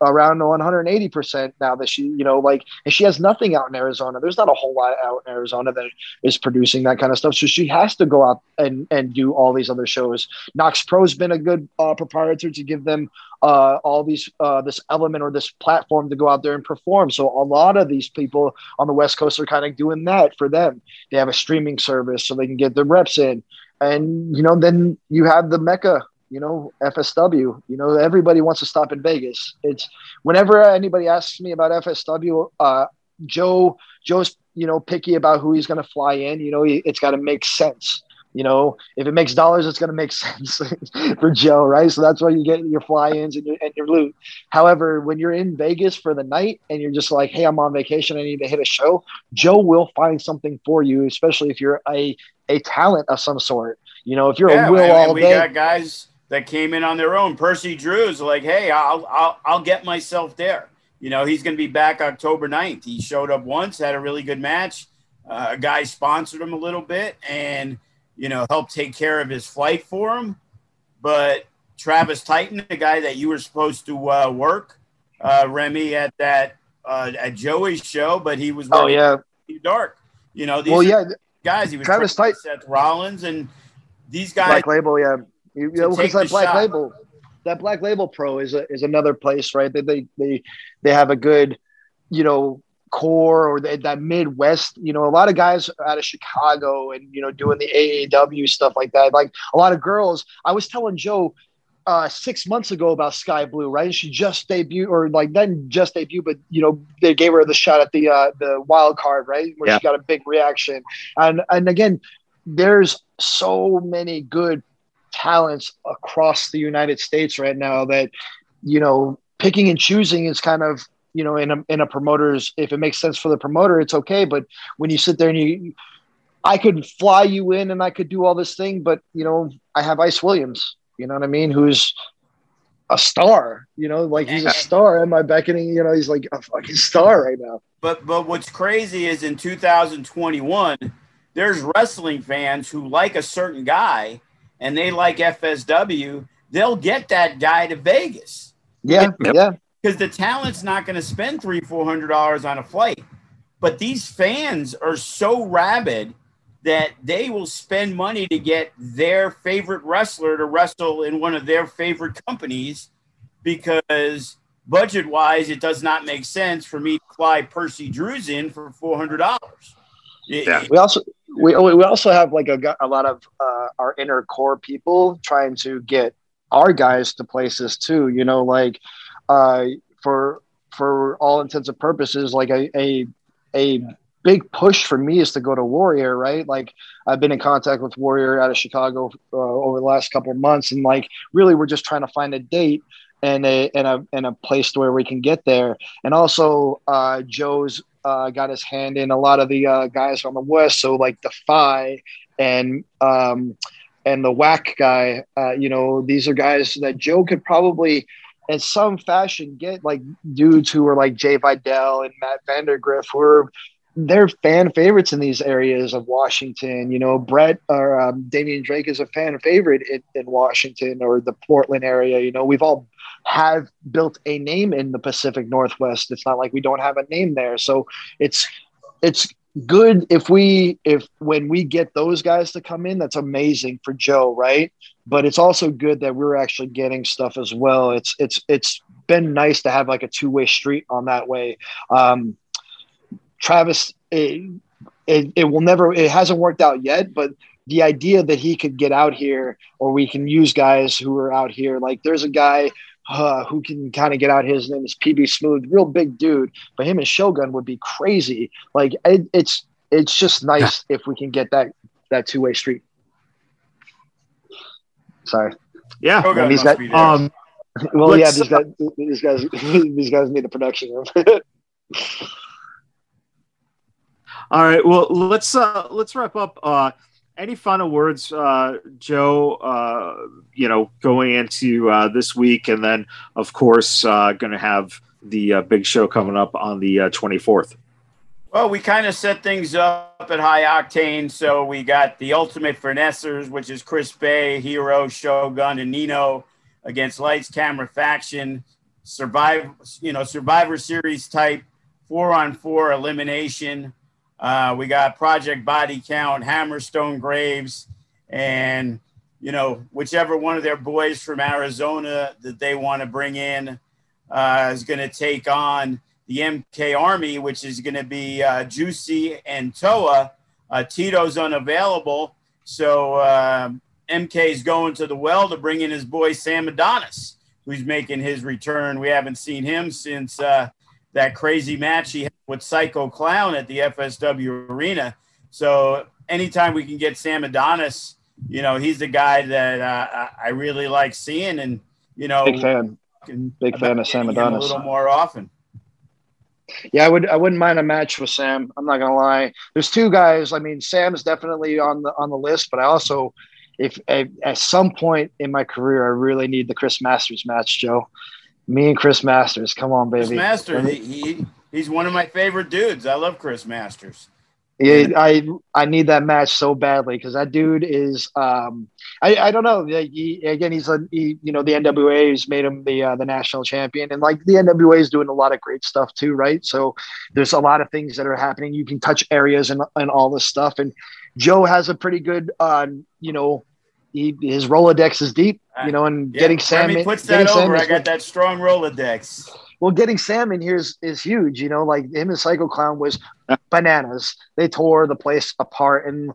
around 180 percent now that she, you know, like, and she has nothing out in Arizona. There's not a whole lot out in Arizona that is producing that kind of stuff. So she has to go out and, and do all these other shows. Knokx Pro's been a good uh, proprietor to give them uh, all these uh, this element or this platform to go out there and perform. So a lot of these people on the West Coast are kind of doing that for them. They have a streaming service so they can get their reps in, and you know then you have the Mecca. You know FSW. You know everybody wants to stop in Vegas. It's whenever anybody asks me about FSW, uh, Joe Joe's you know picky about who he's going to fly in. You know it's got to make sense you know, if it makes dollars, it's going to make sense for Joe, right? So that's why you get your fly-ins and your, and your loot. However, when you're in Vegas for the night and you're just like, hey, I'm on vacation, I need to hit a show, Joe will find something for you, especially if you're a a talent of some sort. You know, if you're yeah, a will all we day. got guys that came in on their own. Percy Drew's like, hey, I'll I'll I'll get myself there. You know, he's going to be back October 9th. He showed up once, had a really good match. Uh, a guy sponsored him a little bit and, you know, helped take care of his flight for him. But Travis Titan, the guy that you were supposed to uh, work, uh, Remy, at that uh, at Joey's show, but he was oh yeah dark. You know, these well, yeah, guys. He was Travis Titan, Seth Rollins, and these guys. Black Label, yeah, you, know, because that Black shot. Label, that Black Label Pro is a, is another place, right? That they they they have a good, you know, core or the, that Midwest. You know, a lot of guys out of Chicago and you know doing the AAW stuff like that. Like a lot of girls. I was telling Joe uh, six months ago about Skye Blue, right? She just debuted, or like then just debuted, but you know they gave her the shot at the uh, the wild card, right? Where yeah. she got a big reaction, and and again, there's so many good talents across the United States right now that you know picking and choosing is kind of you know in a in a promoter's if it makes sense for the promoter it's okay. But when you sit there and you I could fly you in and I could do all this thing but you know I have Ice Williams you know what I mean who's a star you know like he's a star am I beckoning you know he's like a fucking star right now. But but what's crazy is in 2021 there's wrestling fans who like a certain guy and they like FSW, they'll get that guy to Vegas. Yeah, yep. yeah. Because the talent's not going to spend three, four hundred dollars on a flight. But these fans are so rabid that they will spend money to get their favorite wrestler to wrestle in one of their favorite companies because budget wise, it does not make sense for me to fly Percy Drews in for four hundred dollars. Yeah. We also we we also have like a, a lot of uh, our inner core people trying to get our guys to places too. You know, like uh, for for all intents and purposes, like a a a big push for me is to go to Warrior, right? Like I've been in contact with Warrior out of Chicago uh, over the last couple of months, and like really, we're just trying to find a date and a and a and a place where we can get there. And also, uh, Joe's uh, got his hand in a lot of the uh, guys from the West. So like Defy and um, and the Whack guy, uh, you know, these are guys that Joe could probably, in some fashion, get like dudes who are like Jay Vidal and Matt Vandagriff, who are they're fan favorites in these areas of Washington. You know, Bret or um, Damian Drake is a fan favorite in, in Washington or the Portland area. You know, we've all have built a name in the Pacific Northwest. It's not like we don't have a name there. So it's it's good if we if when we get those guys to come in, that's amazing for Joe, right? But it's also good that we're actually getting stuff as well. It's it's it's been nice to have like a two way street on that way. Um, Travis, it, it, it will never, it hasn't worked out yet, but the idea that he could get out here or we can use guys who are out here, like there's a guy uh, who can kind of get out. His name is PB Smooth, real big dude. But him and Shogun would be crazy. Like it, it's it's just nice if we can get that that two way street. Sorry. Yeah. Shogun these guys, um, well, yeah, these guys, these guys, these guys need a production room. All right. Well, let's uh, let's wrap up. Uh, any final words, uh, Joe? Uh, you know, going into uh, this week, and then of course uh, going to have the uh, big show coming up on the twenty fourth. Well, we kind of set things up at high octane. So we got the ultimate finessers, which is Chris Bey, Hero, Shogun, and Nino against Lights Camera Faction. Survive, you know, Survivor Series type four on four elimination. Uh, we got Project Body Count, Hammerstone Graves, and you know whichever one of their boys from Arizona that they want to bring in uh, is going to take on the MK Army, which is going to be uh, Juicy and Toa. Uh, Tito's unavailable, so uh, MK is going to the well to bring in his boy Sam Adonis, who's making his return. We haven't seen him since uh, that crazy match he had with Psycho Clown at the FSW Arena. So anytime we can get Sam Adonis you know, he's the guy that uh, I really like seeing, and you know, big fan, big fan of Sam Adonis. A little more often. Yeah, I would. I wouldn't mind a match with Sam. I'm not gonna lie. There's two guys. I mean, Sam's definitely on the on the list, but I also, if, if at some point in my career, I really need the Chris Masters match, Joe. Me and Chris Masters. Come on, baby. Chris Masters. He, he, he's one of my favorite dudes. I love Chris Masters. Yeah, I I need that match so badly because that dude is um I, I don't know he, again he's a he, you know the NWA has made him the uh, the national champion and like the NWA is doing a lot of great stuff too right so there's a lot of things that are happening you can touch areas and and all this stuff and Joe has a pretty good uh you know he, his Rolodex is deep you know and yeah, getting Sam in, puts that over I got that strong Rolodex well, getting Sam in here is, is huge. You know, like him and Psycho Clown was bananas. They tore the place apart. And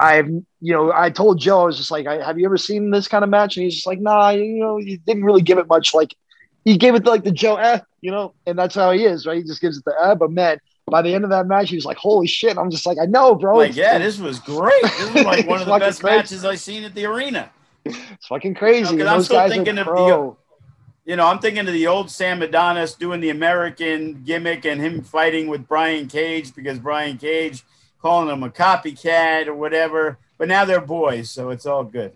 I've, you know, I told Joe, I was just like, have you ever seen this kind of match? And he's just like, nah, you know, he didn't really give it much. Like, he gave it like the Joe, eh, you know, and that's how he is, right? He just gives it the eh. But man, by the end of that match, he was like, "Holy shit!" I'm just like, "I know, bro." Like, yeah, this was great. This was like one of the best crazy. matches I've seen at the arena. It's fucking crazy. You know, I'm still thinking of the you know, I'm thinking of the old Sam Adonis doing the American gimmick and him fighting with Brian Cage because Brian Cage calling him a copycat or whatever. But now they're boys, so it's all good.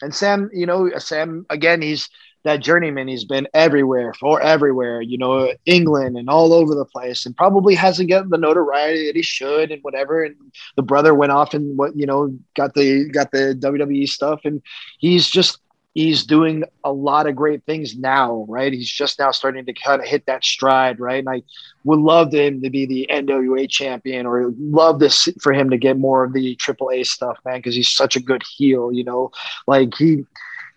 And Sam, you know, Sam again, he's that journeyman. He's been everywhere for everywhere, you know, England and all over the place, and probably hasn't gotten the notoriety that he should and whatever. And the brother went off and what you know got the got the WWE stuff, and he's just he's doing a lot of great things now, right? He's just now starting to kind of hit that stride, right? And I would love him to be the NWA champion, or love this for him to get more of the AAA stuff, man, because he's such a good heel, you know, like he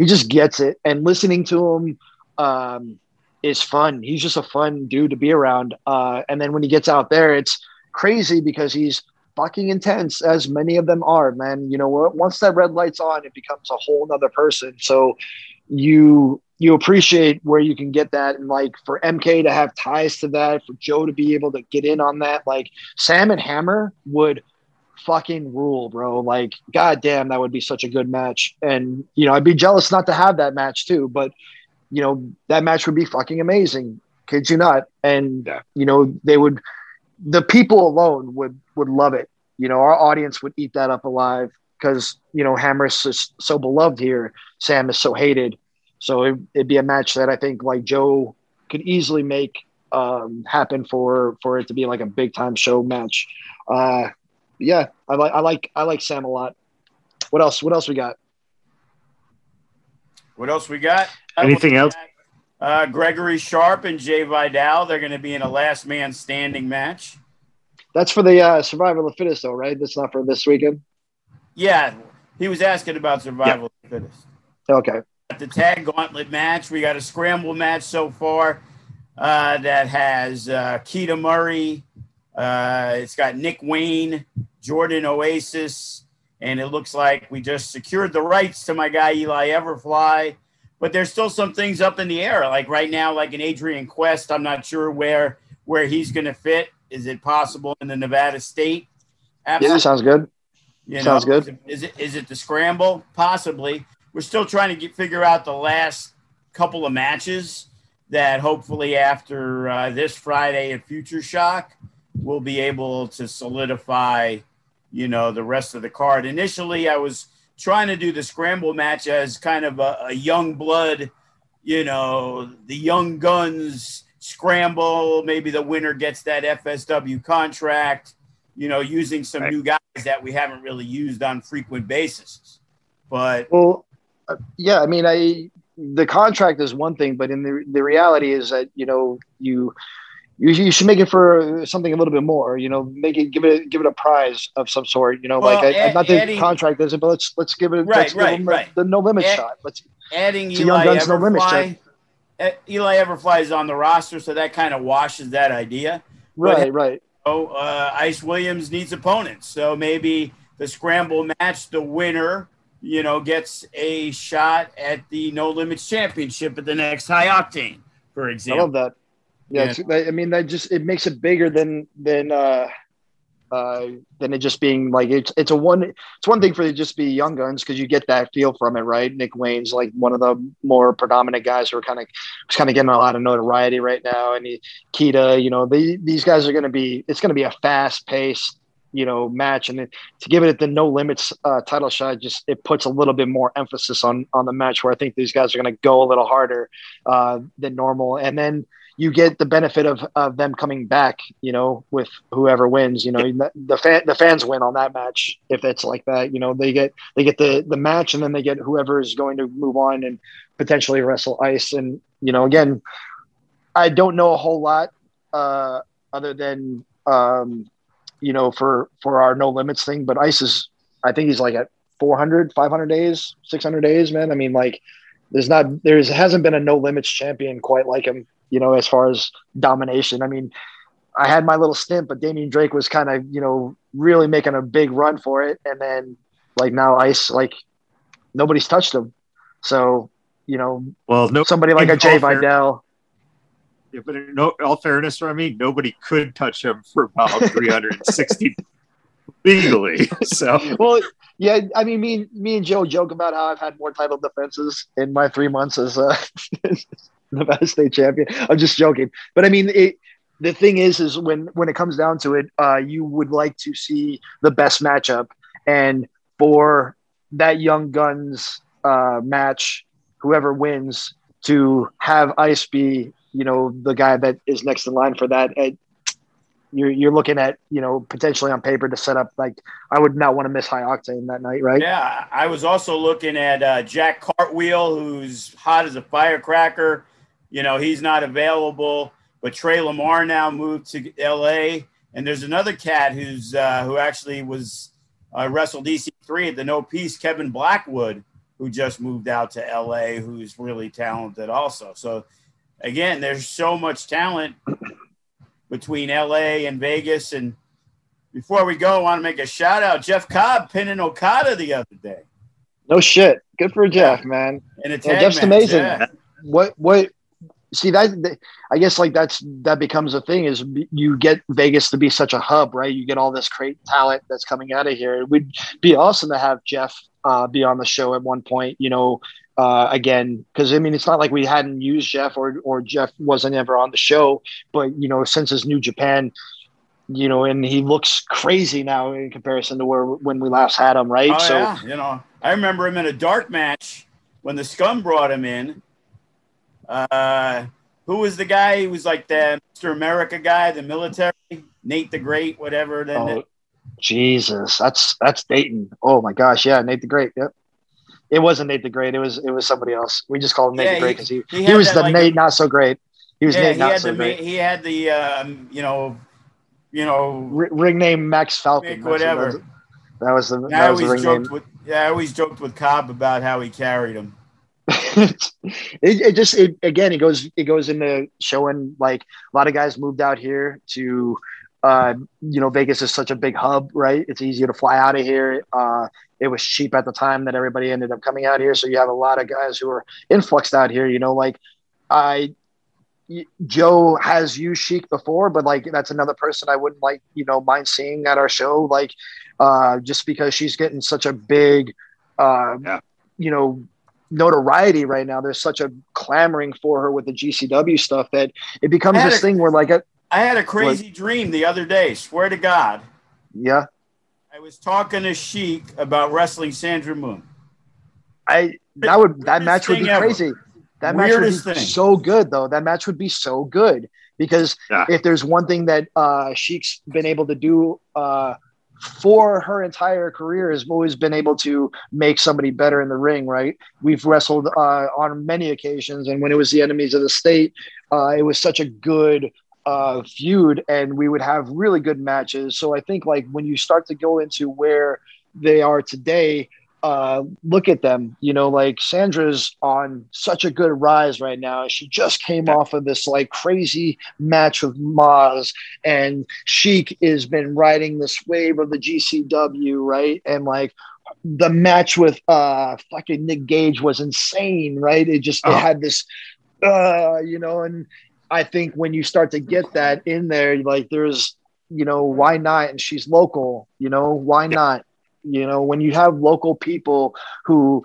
he just gets it. And listening to him um, is fun. He's just a fun dude to be around. Uh, and then when he gets out there, it's crazy because he's fucking intense as many of them are man you know once that red light's on it becomes a whole nother person so you you appreciate where you can get that and like for mk to have ties to that for joe to be able to get in on that like sam and hammer would fucking rule bro like god damn that would be such a good match and you know i'd be jealous not to have that match too but you know that match would be fucking amazing kid you not and you know they would the people alone would would love it. You know, our audience would eat that up alive because you know Hammer is so beloved here. Sam is so hated. So it, would be a match that I think like Joe could easily make um, happen for for it to be like a big time show match. Uh, yeah, I like I like I like Sam a lot. What else? What else we got? What else we got? Anything else? Uh, Gregory Sharp and Jay Vidal. They're going to be in a last man standing match. That's for the uh, survival of the fittest, though, right? That's not for this weekend. Yeah, he was asking about survival of the fittest. Okay. At the tag gauntlet match, we got a scramble match so far uh, that has uh, Keita Murray. Uh, it's got Nick Wayne, Jordan Oasis, and it looks like we just secured the rights to my guy Eli Everfly but there's still some things up in the air. Like right now, like an Adrian Quest, I'm not sure where where he's going to fit. Is it possible in the Nevada State? Absolutely. Yeah, sounds good. You sounds know, good. Is it is it the scramble? Possibly. We're still trying to get, figure out the last couple of matches that hopefully after uh, this Friday at Future Shock, we'll be able to solidify, you know, the rest of the card. Initially, I was trying to do the scramble match as kind of a, a young blood, you know, the young guns scramble. Maybe the winner gets that FSW contract, you know, using some right. new guys that we haven't really used on frequent basis. But well, uh, yeah, I mean, I the contract is one thing, but in the the reality is that you know you you, you should make it for something a little bit more. You know, make it give it give it a prize of some sort. You know, well, like I, not the contract doesn't, but let's let's give it right, give right. The, no limit Add, shot. Let's adding Eli Guns Everfly, no limit shot. Eli Everfly is on the roster, so that kind of washes that idea. Right, but, right. Oh, uh, Ice Williams needs opponents, so maybe the scramble match, the winner, you know, gets a shot at the No Limits Championship at the next High Octane, for example. I love that. Yeah, yeah. I mean that just it makes it bigger than than uh uh, than it just being like it's it's a one it's one thing for it to just be young guns because you get that feel from it, right? Nick Wayne's like one of the more predominant guys who are kind of kind of getting a lot of notoriety right now, and he, Keita, you know, they, these guys are going to be it's going to be a fast paced you know match and to give it the no limits uh, title shot just it puts a little bit more emphasis on on the match where i think these guys are going to go a little harder uh, than normal and then you get the benefit of, of them coming back you know with whoever wins you know the fan the fans win on that match if it's like that you know they get they get the the match and then they get whoever is going to move on and potentially wrestle ice and you know again i don't know a whole lot uh other than um you know, for for our no limits thing. But Ice is, I think he's like at 400, 500 days, 600 days, man. I mean, like, there's not there's hasn't been a no limits champion quite like him, you know, as far as domination. I mean, I had my little stint, but Damian Drake was kind of, you know, really making a big run for it, and then like now Ice, like nobody's touched him. So, you know, well, no, somebody like a Jay Vidal. Yeah, but in no, all fairness, for me, nobody could touch him for about 360 legally. So, well, yeah, I mean, me, me and Joe joke about how I've had more title defenses in my three months as uh, Nevada State champion. I'm just joking, but I mean, it, the thing is, is when when it comes down to it, uh, you would like to see the best matchup, and for that Young Guns uh, match, whoever wins to have Ice be you know the guy that is next in line for that. It, you're you're looking at you know potentially on paper to set up like I would not want to miss high octane that night, right? Yeah, I was also looking at uh, Jack Cartwheel, who's hot as a firecracker. You know he's not available, but Trey Lamar now moved to L.A. And there's another cat who's uh, who actually was uh, wrestled EC3 at the No Peace, Kevin Blackwood, who just moved out to L.A. Who's really talented also. So again, there's so much talent between LA and Vegas. And before we go, I want to make a shout out Jeff Cobb pinning Okada the other day. No shit. Good for Jeff, man. And it's yeah, Jeff's match, amazing. Yeah. What what see that I guess like that's that becomes a thing is you get Vegas to be such a hub, right? You get all this great talent that's coming out of here. It would be awesome to have Jeff uh, be on the show at one point, you know, uh, again because I mean it's not like we hadn't used Jeff or or Jeff wasn't ever on the show, but you know since his New Japan, you know, and he looks crazy now in comparison to where when we last had him, right? Oh, so yeah. you know, I remember him in a dark match when the Scum brought him in. Uh, who was the guy? He was like the Mr. America guy, the military, Nate the Great, whatever. Then oh, Jesus, that's that's Dayton. Oh my gosh, yeah, Nate the Great. Yep. It wasn't Nate the Great. It was it was somebody else. We just called him Nate yeah, the Great because he, he, he was that, the like, Nate not so great. He was yeah, Nate not so the, great. He had the um, you know, you know, R- ring name Max Falcon. whatever. That was the. That was the ring name. With, yeah, I always joked with Cobb about how he carried him. it, it just it, again it goes it goes into showing like a lot of guys moved out here to uh, you know, Vegas is such a big hub, right? It's easier to fly out of here. Uh, it was cheap at the time that everybody ended up coming out here. So you have a lot of guys who are influxed out here, you know, like I, Joe has used Sheik before, but like that's another person I wouldn't like, you know, mind seeing at our show, like uh, just because she's getting such a big, uh, yeah. you know, notoriety right now. There's such a clamoring for her with the GCW stuff that it becomes this a, thing where like a, I had a crazy dream the other day. Swear to God. Yeah. I was talking to Sheik about wrestling Sandra Moon. I that would that match would be ever. crazy. That Weirdest match would be thing. so good though. That match would be so good because yeah. if there's one thing that uh, Sheik's been able to do uh, for her entire career has always been able to make somebody better in the ring, right? We've wrestled uh, on many occasions, and when it was the enemies of the state, uh, it was such a good uh, feud and we would have really good matches. So I think like when you start to go into where they are today, uh, look at them, you know, like Sandra's on such a good rise right now. She just came off of this like crazy match with Maz and Sheik has been riding this wave of the GCW, right? And like the match with uh fucking Nick Gage was insane, right? It just oh. it had this uh, you know, and I think when you start to get that in there, like there's you know, why not? And she's local, you know, why not? You know, when you have local people who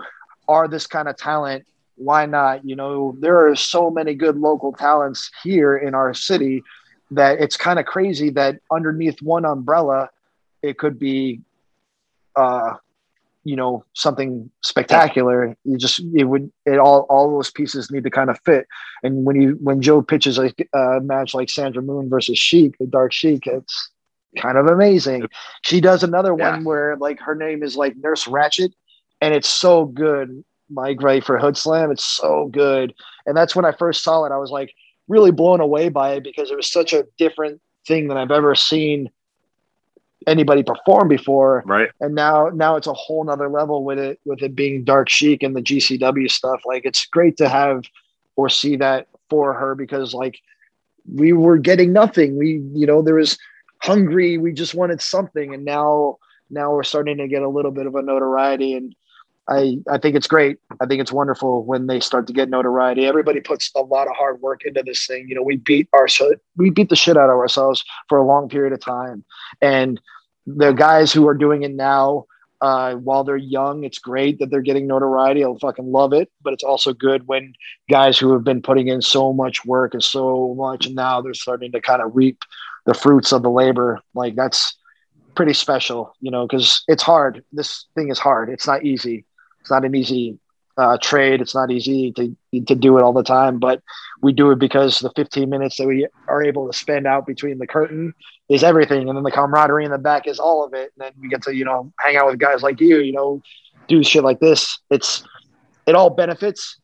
are this kind of talent, why not? You know, there are so many good local talents here in our city that it's kind of crazy that underneath one umbrella, it could be, uh, you know, something spectacular. You just it would it all all those pieces need to kind of fit. And when you when Joe pitches a, a match like Sandra Moon versus Sheik, the Dark Sheik, it's kind of amazing. She does another yeah. one where like her name is like Nurse Ratchet, and it's so good. Mike, right for Hood Slam, it's so good. And that's when I first saw it. I was like really blown away by it because it was such a different thing than I've ever seen anybody perform before. Right. And now now it's a whole nother level with it with it being dark Sheik and the GCW stuff. Like it's great to have or see that for her because like we were getting nothing. We, you know, there was hungry. We just wanted something, and now now we're starting to get a little bit of a notoriety and I, I think it's great. I think it's wonderful when they start to get notoriety. Everybody puts a lot of hard work into this thing. You know, we beat our we beat the shit out of ourselves for a long period of time, and the guys who are doing it now, uh, while they're young, it's great that they're getting notoriety. I'll fucking love it. But it's also good when guys who have been putting in so much work and so much, and now they're starting to kind of reap the fruits of the labor. Like that's pretty special, you know, because it's hard. This thing is hard. It's not easy. It's not an easy uh, trade. It's not easy to to do it all the time, but we do it because the 15 minutes that we are able to spend out between the curtain is everything, and then the camaraderie in the back is all of it. And then we get to you know hang out with guys like you, you know, do shit like this. It's it all benefits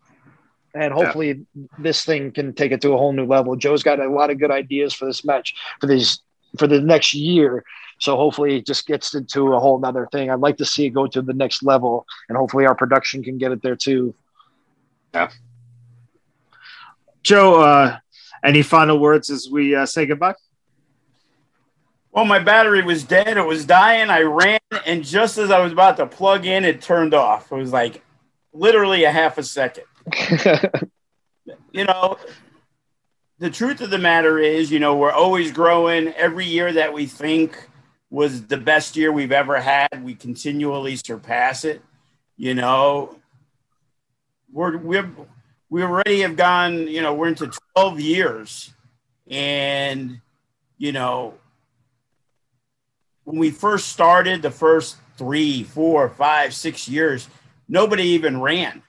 and hopefully yeah. this thing can take it to a whole new level. Joe's got a lot of good ideas for this match for these for the next year. So hopefully it just gets into a whole nother thing. I'd like to see it go to the next level and hopefully our production can get it there too. Yeah. Joe, uh, any final words as we uh, say goodbye? Well, my battery was dead. It was dying. I ran, and just as I was about to plug in, it turned off. It was like literally a half a second. you know, the truth of the matter is, you know, we're always growing. Every year that we think was the best year we've ever had, we continually surpass it. You know, we're we're we already have gone. You know, we're into twelve years, and you know, when we first started, the first three, four, five, six years, nobody even ran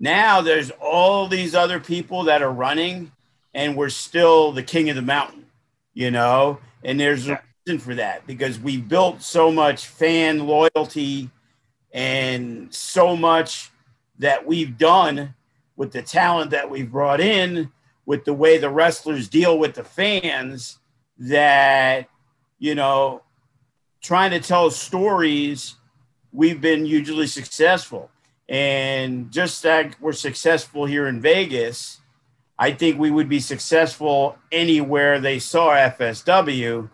now there's all these other people that are running, and we're still the king of the mountain, you know. And there's a reason for that because we built so much fan loyalty and so much that we've done with the talent that we've brought in, with the way the wrestlers deal with the fans, that you know, trying to tell stories, we've been hugely successful. And just like we're successful here in Vegas, I think we would be successful anywhere they saw FSW.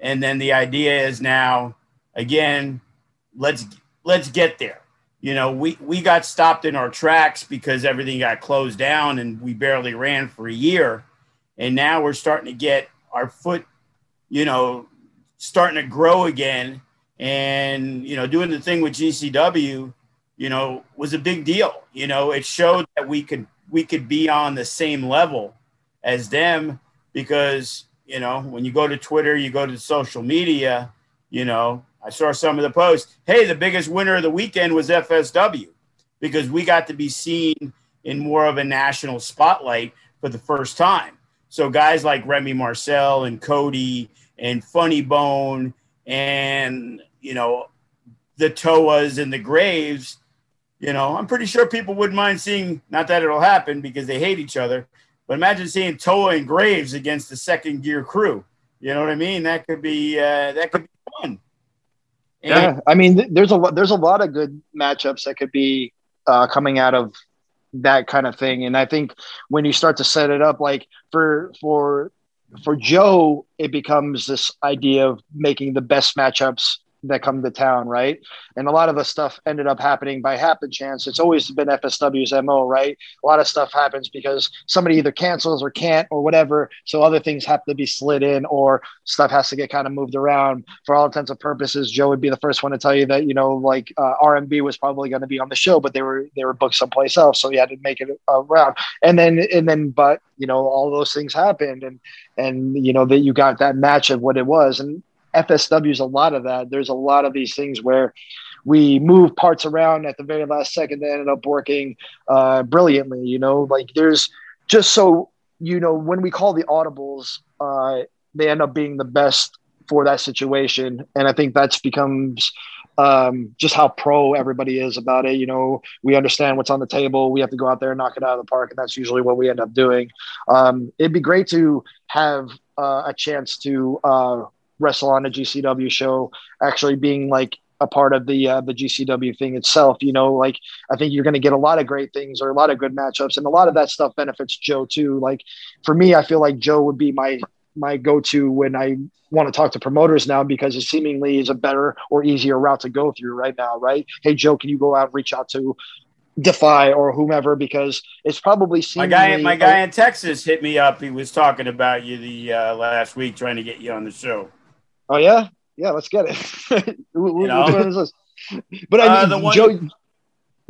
And then the idea is now, again, let's let's get there. You know, we, we got stopped in our tracks because everything got closed down and we barely ran for a year. And now we're starting to get our foot, you know, starting to grow again. And, you know, doing the thing with GCW, you know, was a big deal. You know, it showed that we could we could be on the same level as them because you know when you go to Twitter, you go to social media. You know, I saw some of the posts. Hey, the biggest winner of the weekend was FSW because we got to be seen in more of a national spotlight for the first time. So guys like Remy Marcel and Cody and Funny Bone and you know the Toas and the Graves you know, I'm pretty sure people wouldn't mind seeing, not that it'll happen because they hate each other, but imagine seeing Toa and Graves against the second gear crew. You know what I mean? That could be, uh, that could be fun. And yeah. I mean, there's a lot, there's a lot of good matchups that could be uh, coming out of that kind of thing. And I think when you start to set it up, like for, for, for Joe, it becomes this idea of making the best matchups that come to town, right? And a lot of the stuff ended up happening by happen chance. It's always been FSW's MO, right? A lot of stuff happens because somebody either cancels or can't or whatever. So other things have to be slid in or stuff has to get kind of moved around. For all intents and purposes, Joe would be the first one to tell you that, you know, like uh, RMB was probably going to be on the show, but they were they were booked someplace else. So he had to make it around. And then and then but you know, all those things happened and and you know that you got that match of what it was. And FSW is a lot of that. There's a lot of these things where we move parts around at the very last second that ended up working uh, brilliantly. You know, like there's just so you know when we call the audibles, uh, they end up being the best for that situation, and I think that's becomes um, just how pro everybody is about it. You know, we understand what's on the table. We have to go out there and knock it out of the park, and that's usually what we end up doing. Um, it'd be great to have uh, a chance to uh, wrestle on a GCW show, actually being like a part of the uh, the GCW thing itself. You know, like I think you're going to get a lot of great things or a lot of good matchups, and a lot of that stuff benefits Joe too. Like for me, I feel like Joe would be my my go to when I want to talk to promoters now because it seemingly is a better or easier route to go through right now. Right? Hey, Joe, can you go out and reach out to Defy or whomever because it's probably my guy. My guy in Texas hit me up. He was talking about you the uh, last week, trying to get you on the show. Oh yeah, yeah. Let's get it. you know? But I uh, mean, the one, Joe.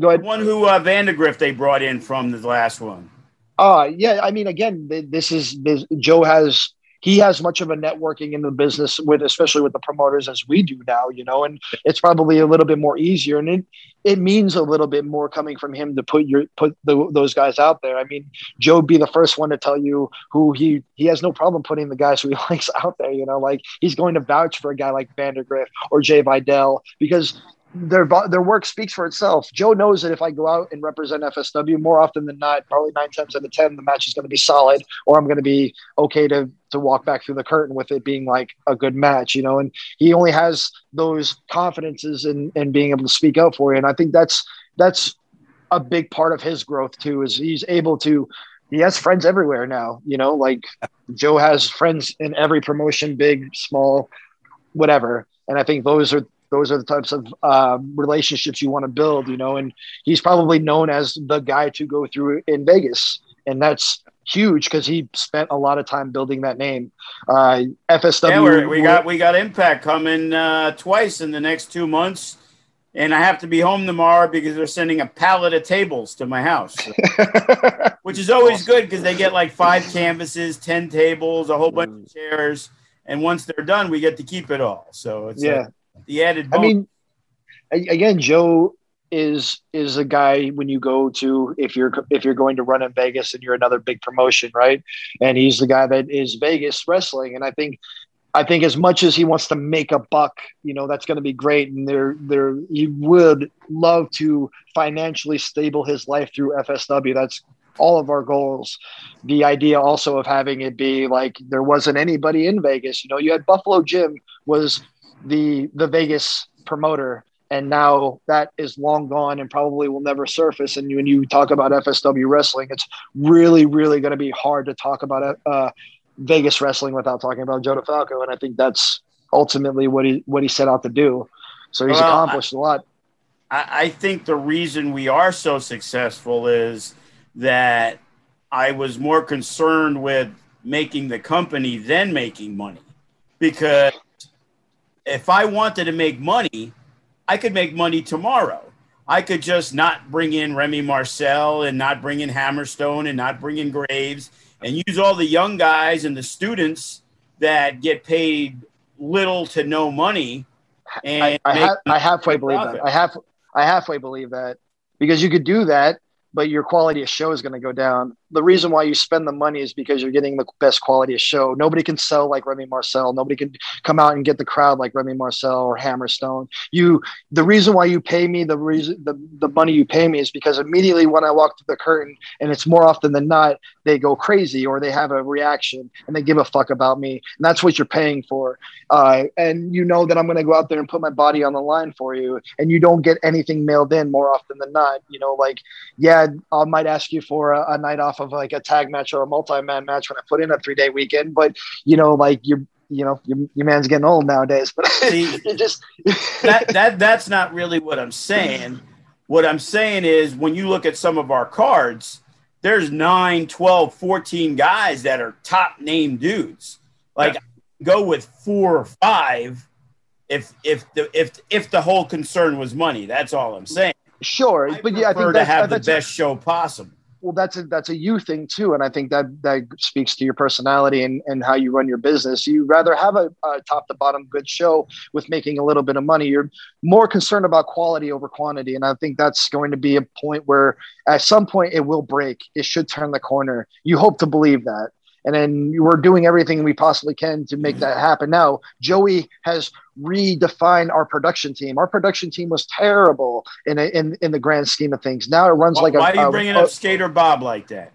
Go ahead. The one who uh, Vandagriff they brought in from the last one. Uh yeah. I mean, again, this is this, Joe has he has much of a networking in the business with especially with the promoters as we do now you know and it's probably a little bit more easier. And it it means a little bit more coming from him to put your put the, those guys out there. I mean joe be the first one to tell you who he he has no problem putting the guys who he likes out there you know like he's going to vouch for a guy like Vandagriff or jay vidal because their their work speaks for itself. Joe knows that if I go out and represent FSW more often than not, probably nine times out of ten, the match is going to be solid, or I'm going to be okay to to walk back through the curtain with it being like a good match, you know. And he only has those confidences in in being able to speak out for you, and I think that's that's a big part of his growth too. Is he's able to he has friends everywhere now, you know. Like Joe has friends in every promotion, big, small, whatever. And I think those are those are the types of uh, relationships you want to build, you know. And he's probably known as the guy to go through in Vegas, and that's huge because he spent a lot of time building that name. Uh, FSW. Yeah, we got we got Impact coming uh, twice in the next two months, and I have to be home tomorrow because they're sending a pallet of tables to my house, which is always good because they get like five canvases, ten tables, a whole bunch of chairs, and once they're done, we get to keep it all. So it's yeah. A, the added. I mean, again, Joe is is a guy when you go to if you're if you're going to run in Vegas and you're another big promotion, right? And he's the guy that is Vegas wrestling, and I think I think as much as he wants to make a buck, you know, that's going to be great. And there, there, he would love to financially stable his life through FSW. That's all of our goals. The idea also of having it be like there wasn't anybody in Vegas. You know, you had Buffalo Jim was the the Vegas promoter, and now that is long gone and probably will never surface. And when you talk about FSW wrestling, it's really, really going to be hard to talk about uh, Vegas wrestling without talking about Joe DeFalco. And I think that's ultimately what he what he set out to do. So he's well, accomplished I, a lot. I think the reason we are so successful is that I was more concerned with making the company than making money because if I wanted to make money, I could make money tomorrow. I could just not bring in Remy Marcel and not bring in Hammerstone and not bring in Graves and use all the young guys and the students that get paid little to no money. And I, I, ha- I halfway believe profit. that. I have I halfway believe that because you could do that, but your quality of show is going to go down the reason why you spend the money is because you're getting the best quality of show. Nobody can sell like Remy Marcel. Nobody can come out and get the crowd like Remy Marcel or Hammerstone. You, the reason why you pay me the reason the, the money you pay me is because immediately when I walk through the curtain, and it's more often than not, they go crazy or they have a reaction and they give a fuck about me, and that's what you're paying for. Uh, and you know that I'm going to go out there and put my body on the line for you, and you don't get anything mailed in more often than not. You know, like yeah, I might ask you for a, a night off of like a tag match or a multi-man match when I put in a three-day weekend. But you know, like you're you know, your, your man's getting old nowadays. But See, just that that that's not really what I'm saying. What I'm saying is when you look at some of our cards, there's 9, 12, 14 guys that are top name dudes. Like yeah. go with four or five if if the if if the whole concern was money. That's all I'm saying. Sure, I but yeah, I think to have the best show possible well that's a that's a you thing too. And i think that that speaks to your personality and and how you run your business. You rather have a, a, top to bottom good show with making a little bit of money. You're more concerned about quality over quantity. And i think that's going to be a point where at some point it will break. It should turn the corner. You hope to believe that and then we're doing everything we possibly can to make mm-hmm. that happen. Now, Joey has redefined our production team. Our production team was terrible in a, in in the grand scheme of things. Now it runs well, like why a. Are you bringing up Skater Bob like that?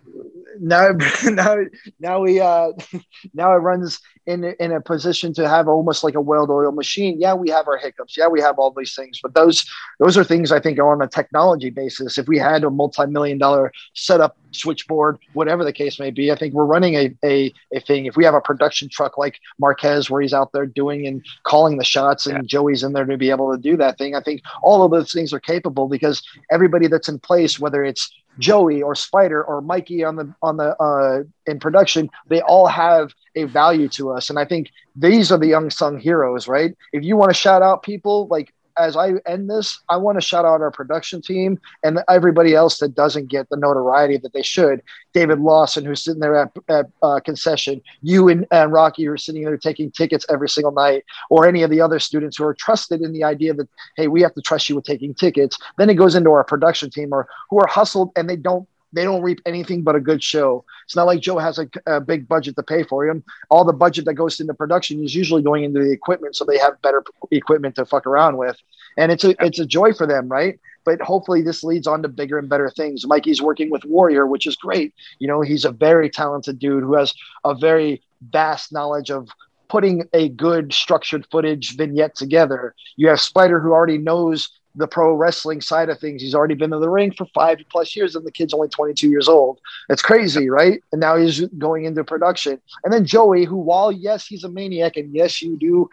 now now now we uh now it runs in in a position to have almost like a world oil machine. Yeah we have our hiccups. Yeah we have all these things but those those are things i think are on a technology basis. If we had a multi-million dollar setup switchboard whatever the case may be i think we're running a, a, a thing. If we have a production truck like marquez where he's out there doing and calling the shots and yeah. joey's in there to be able to do that thing i think all of those things are capable because everybody that's in place whether it's Joey or Spider or Mikey on the on the uh, in production, they all have a value to us, and I think these are the unsung heroes, right? If you want to shout out people like as I end this, I want to shout out our production team and everybody else that doesn't get the notoriety that they should. David Lawson, who's sitting there at, at uh, concession, you and, and Rocky who are sitting there taking tickets every single night, or any of the other students who are trusted in the idea that, hey, we have to trust you with taking tickets. Then it goes into our production team or who are hustled and they don't they don't reap anything but a good show. It's not like Joe has a, a, big budget to pay for him. All the budget that goes into production is usually going into the equipment, so they have better equipment to fuck around with, and it's a it's a joy for them, right? But hopefully, this leads on to bigger and better things. Mikey's working with Warrior, which is great. You know, he's a very talented dude who has a very vast knowledge of putting a good structured footage vignette together. You have Spider, who already knows the pro wrestling side of things. He's already been in the ring for five plus years, and the kid's only 22 years old. It's crazy, right? And now he's going into production. And then Joey, who, while yes, he's a maniac, and yes, you do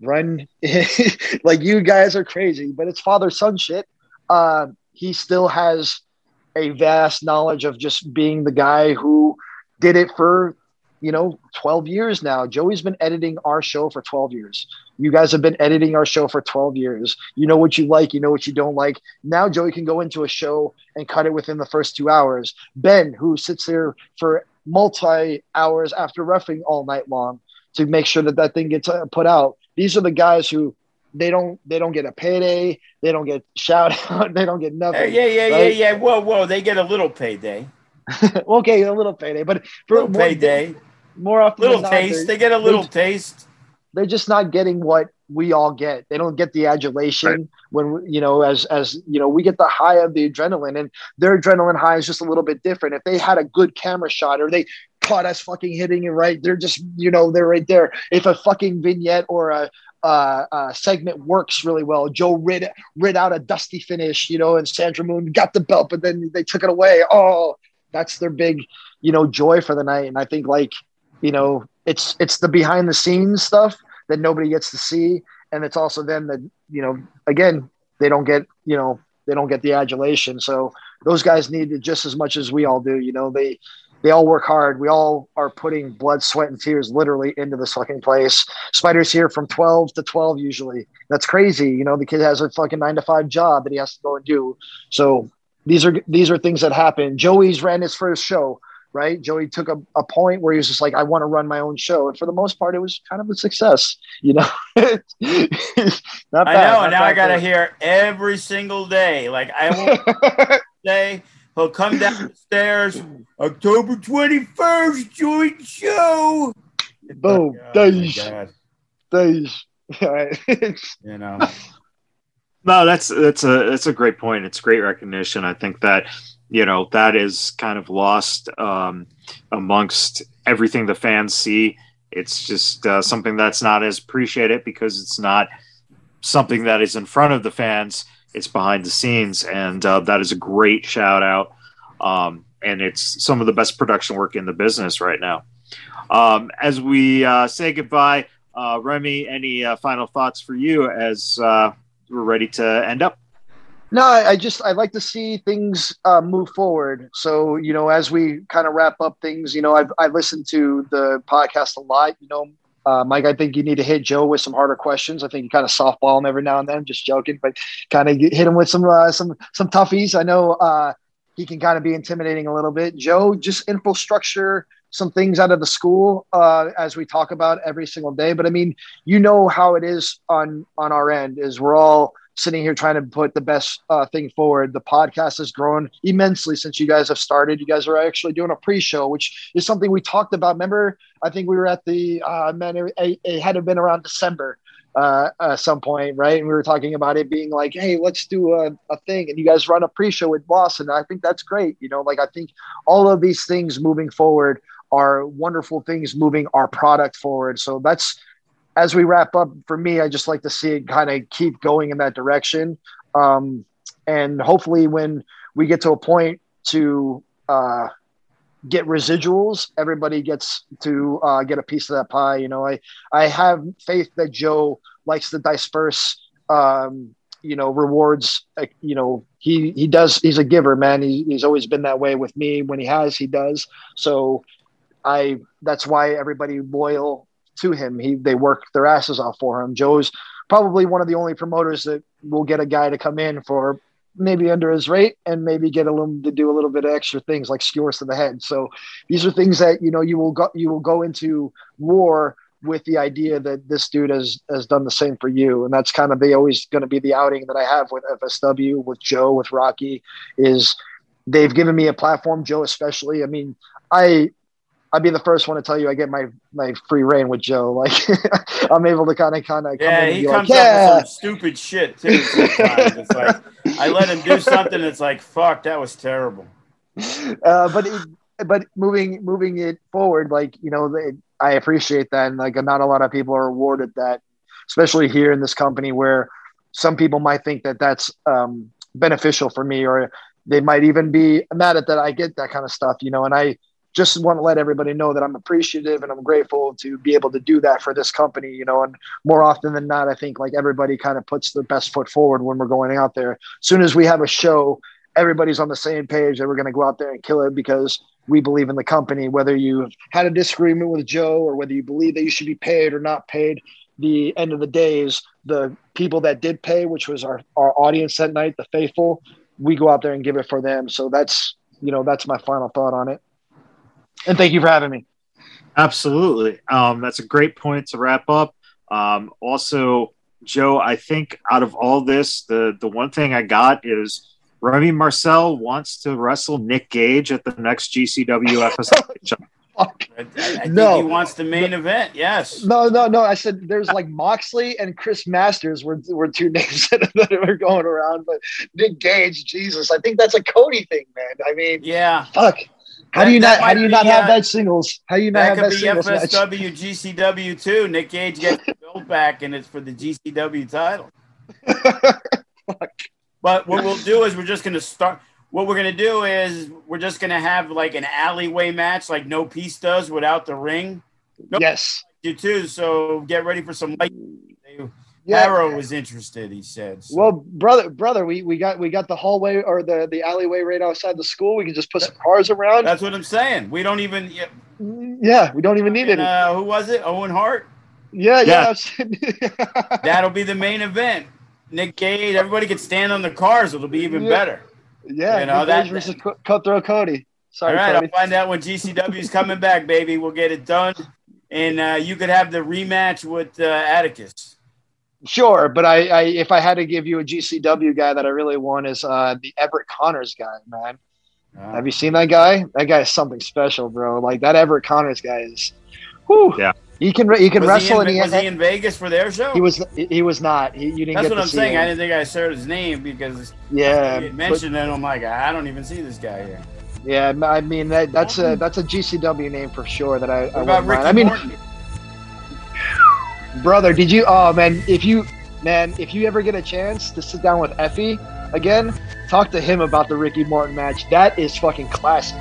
run like you guys are crazy, but it's father son shit. Uh, he still has a vast knowledge of just being the guy who did it for you know 12 years now joey's been editing our show for 12 years you guys have been editing our show for 12 years you know what you like you know what you don't like now joey can go into a show and cut it within the first two hours ben who sits there for multi hours after roughing all night long to make sure that that thing gets uh, put out these are the guys who they don't they don't get a payday they don't get shout out they don't get nothing yeah yeah right? yeah yeah whoa whoa they get a little payday okay a little payday but for little payday more often little taste. They get a little taste. They're just not getting what we all get. They don't get the adulation right. when you know, as as you know, we get the high of the adrenaline, and their adrenaline high is just a little bit different. If they had a good camera shot, or they caught us fucking hitting it right, they're just you know they're right there. If a fucking vignette or a uh, uh, segment works really well. Joe rid rid out a dusty finish, you know, and Sandra Moon got the belt, but then they took it away. Oh, that's their big, you know, joy for the night. And I think like you know, it's it's the behind the scenes stuff that nobody gets to see, and it's also them that you know, again, they don't get you know they don't get the adulation. So those guys need it just as much as we all do. You know, they they all work hard. We all are putting blood, sweat, and tears literally into this fucking place. Spider's here from 12 to 12 usually. That's crazy. You know, the kid has a fucking nine to five job that he has to go and do. So these are these are things that happen. Joey's ran his first show right? Joey took a, a point where he was just like, I want to run my own show. And for the most part, it was kind of a success, you know? not bad, I know. And now I got to hear every single day. Like, I will say, he'll come down the stairs October 21st, joint show. Boom. Like, oh days. Days. you know. No, that's that's a that's a great point. It's great recognition. I think that you know that is kind of lost um, amongst everything the fans see. It's just uh, something that's not as appreciated because it's not something that is in front of the fans. It's behind the scenes, and uh, that is a great shout out. Um, and it's some of the best production work in the business right now. Um, as we uh, say goodbye, Uh, Remy, any uh, final thoughts for you as uh, we're ready to end up? No, I just I like to see things uh, move forward. So you know, as we kind of wrap up things, you know, I've I listened to the podcast a lot. You know, uh, Mike, I think you need to hit Joe with some harder questions. I think you kind of softball him every now and then. I'm Just joking, but kind of hit him with some uh, some some toughies. I know uh, he can kind of be intimidating a little bit. Joe, just infrastructure some things out of the school uh, as we talk about every single day. But I mean, you know how it is on on our end is we're all sitting here trying to put the best uh, thing forward. The podcast has grown immensely since you guys have started. You guys are actually doing a pre-show, which is something we talked about. Remember, I think we were at the uh, man. It, it had to have been around December uh, at some point, right? And we were talking about it being like, hey, let's do a, a thing. And you guys run a pre-show with Boston. I think that's great. You know, like I think all of these things moving forward are wonderful things moving our product forward. So that's as we wrap up, for me, I just like to see it kind of keep going in that direction. Um, and hopefully, when we get to a point to uh, get residuals, everybody gets to uh, get a piece of that pie. You know, I I have faith that Joe likes to disperse. Um, you know, rewards. You know, he he does. He's a giver, man. He, he's always been that way with me. When he has, he does. So I that's why everybody loyal to him. He they work their asses off for him. Joe's probably one of the only promoters that will get a guy to come in for maybe under his rate and maybe get little to do a little bit of extra things like skewers to the head. So these are things that you know you will go you will go into war with the idea that this dude has has done the same for you, and that's kind of the always going to be the outing that I have with FSW, with Joe, with Rocky, is they've given me a platform. Joe especially. I mean, I I'd be the first one to tell you I get my my free reign with Joe. Like I'm able to kind of kind of yeah. he comes like, yeah. up with some stupid shit too. Sometimes it's like I let him do something. It's like fuck, that was terrible. Uh, but it, but moving moving it forward, like you know, they, I appreciate that, and like not a lot of people are awarded that, especially here in this company where some people might think that that's um, beneficial for me, or they might even be mad at that I get that kind of stuff, you know, and I just want to let everybody know that I'm appreciative and I'm grateful to be able to do that for this company, you know, and more often than not, I think like everybody kind of puts their best foot forward when we're going out there. As soon as we have a show, everybody's on the same page that we're going to go out there and kill it because we believe in the company, whether you had a disagreement with Joe or whether you believe that you should be paid or not paid. The end of the day is the people that did pay, which was our, our audience that night, the faithful, we go out there and give it for them. So that's, you know, that's my final thought on it. And thank you for having me. Absolutely. Um, that's a great point to wrap up. Um, also, Joe, I think out of all this, the the one thing I got is Remy Marcel wants to wrestle Nick Gage at the next GCW episode. I, I no, he wants the main no, event. Yes. No, no, no. I said there's like Moxley and Chris Masters were were two names that, that were going around, but Nick Gage, Jesus, I think that's a Cody thing, man. I mean, yeah, fuck. How do you not? How do you not have uh, that singles? How do you not have that singles? That could be FSW GCW too. Nick Gage gets the belt back, and it's for the GCW title. but what we'll do is we're just going to start. What we're going to do is we're just going to have like an alleyway match, like No Peace does, without the ring. No yes, you too. So get ready for some light yeah. Arrow was interested. He said. So. Well, brother, brother, we, we got we got the hallway or the the alleyway right outside the school. We can just put some cars around. That's what I'm saying. We don't even. Yeah, yeah we don't even need it. Uh, who was it? Owen Hart. Yeah, yeah. yeah. That'll be the main event. Nick Gage. Everybody can stand on the cars. It'll be even yeah. better. Yeah, you know Nick that versus Cutthroat Cody. Sorry, All right, Cody. I'll find out when GCW's coming back, baby. We'll get it done, and uh, you could have the rematch with uh, Atticus. Sure, but I, I, if I had to give you a GCW guy that I really want is uh, the Everett Connors guy, man. Uh, Have you seen that guy? That guy is something special, bro. Like that Everett Connors guy is. Whew, yeah. He can he can was wrestle. He in, and he was he in Vegas for their show? He was he was not. He, you didn't. That's what I'm saying. Him. I didn't think I shared his name because yeah, he mentioned but, it. I'm like, I don't even see this guy here. Yeah, I mean that, that's a that's a GCW name for sure. That I, what I about Ricky I mean, Morton? Brother, did you? Oh man, if you man, if you ever get a chance to sit down with Effy again, talk to him about the Ricky Morton match. That is fucking classic.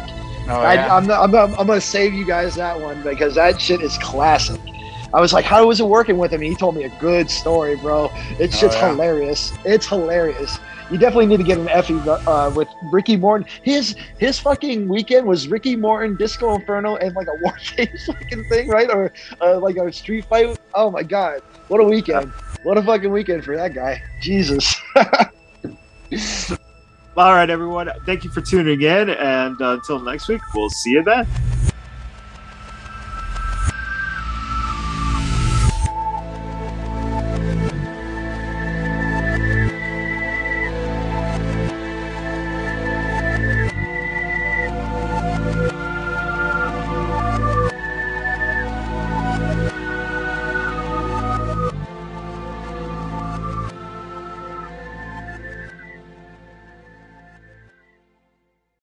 Oh, yeah. I, am I'm, I'm, I'm gonna save you guys that one because that shit is classic. I was like, "How was it working with him?" And he told me a good story, bro. It's Oh, just yeah. hilarious. It's hilarious. You definitely need to get an Effy uh, with Ricky Morton. His his fucking weekend was Ricky Morton, Disco Inferno, and like a War Games fucking thing, right? Or uh, like a street fight. Oh my god, what a weekend! What a fucking weekend for that guy. Jesus. All right, everyone. Thank you for tuning in, and uh, until next week, we'll see you then.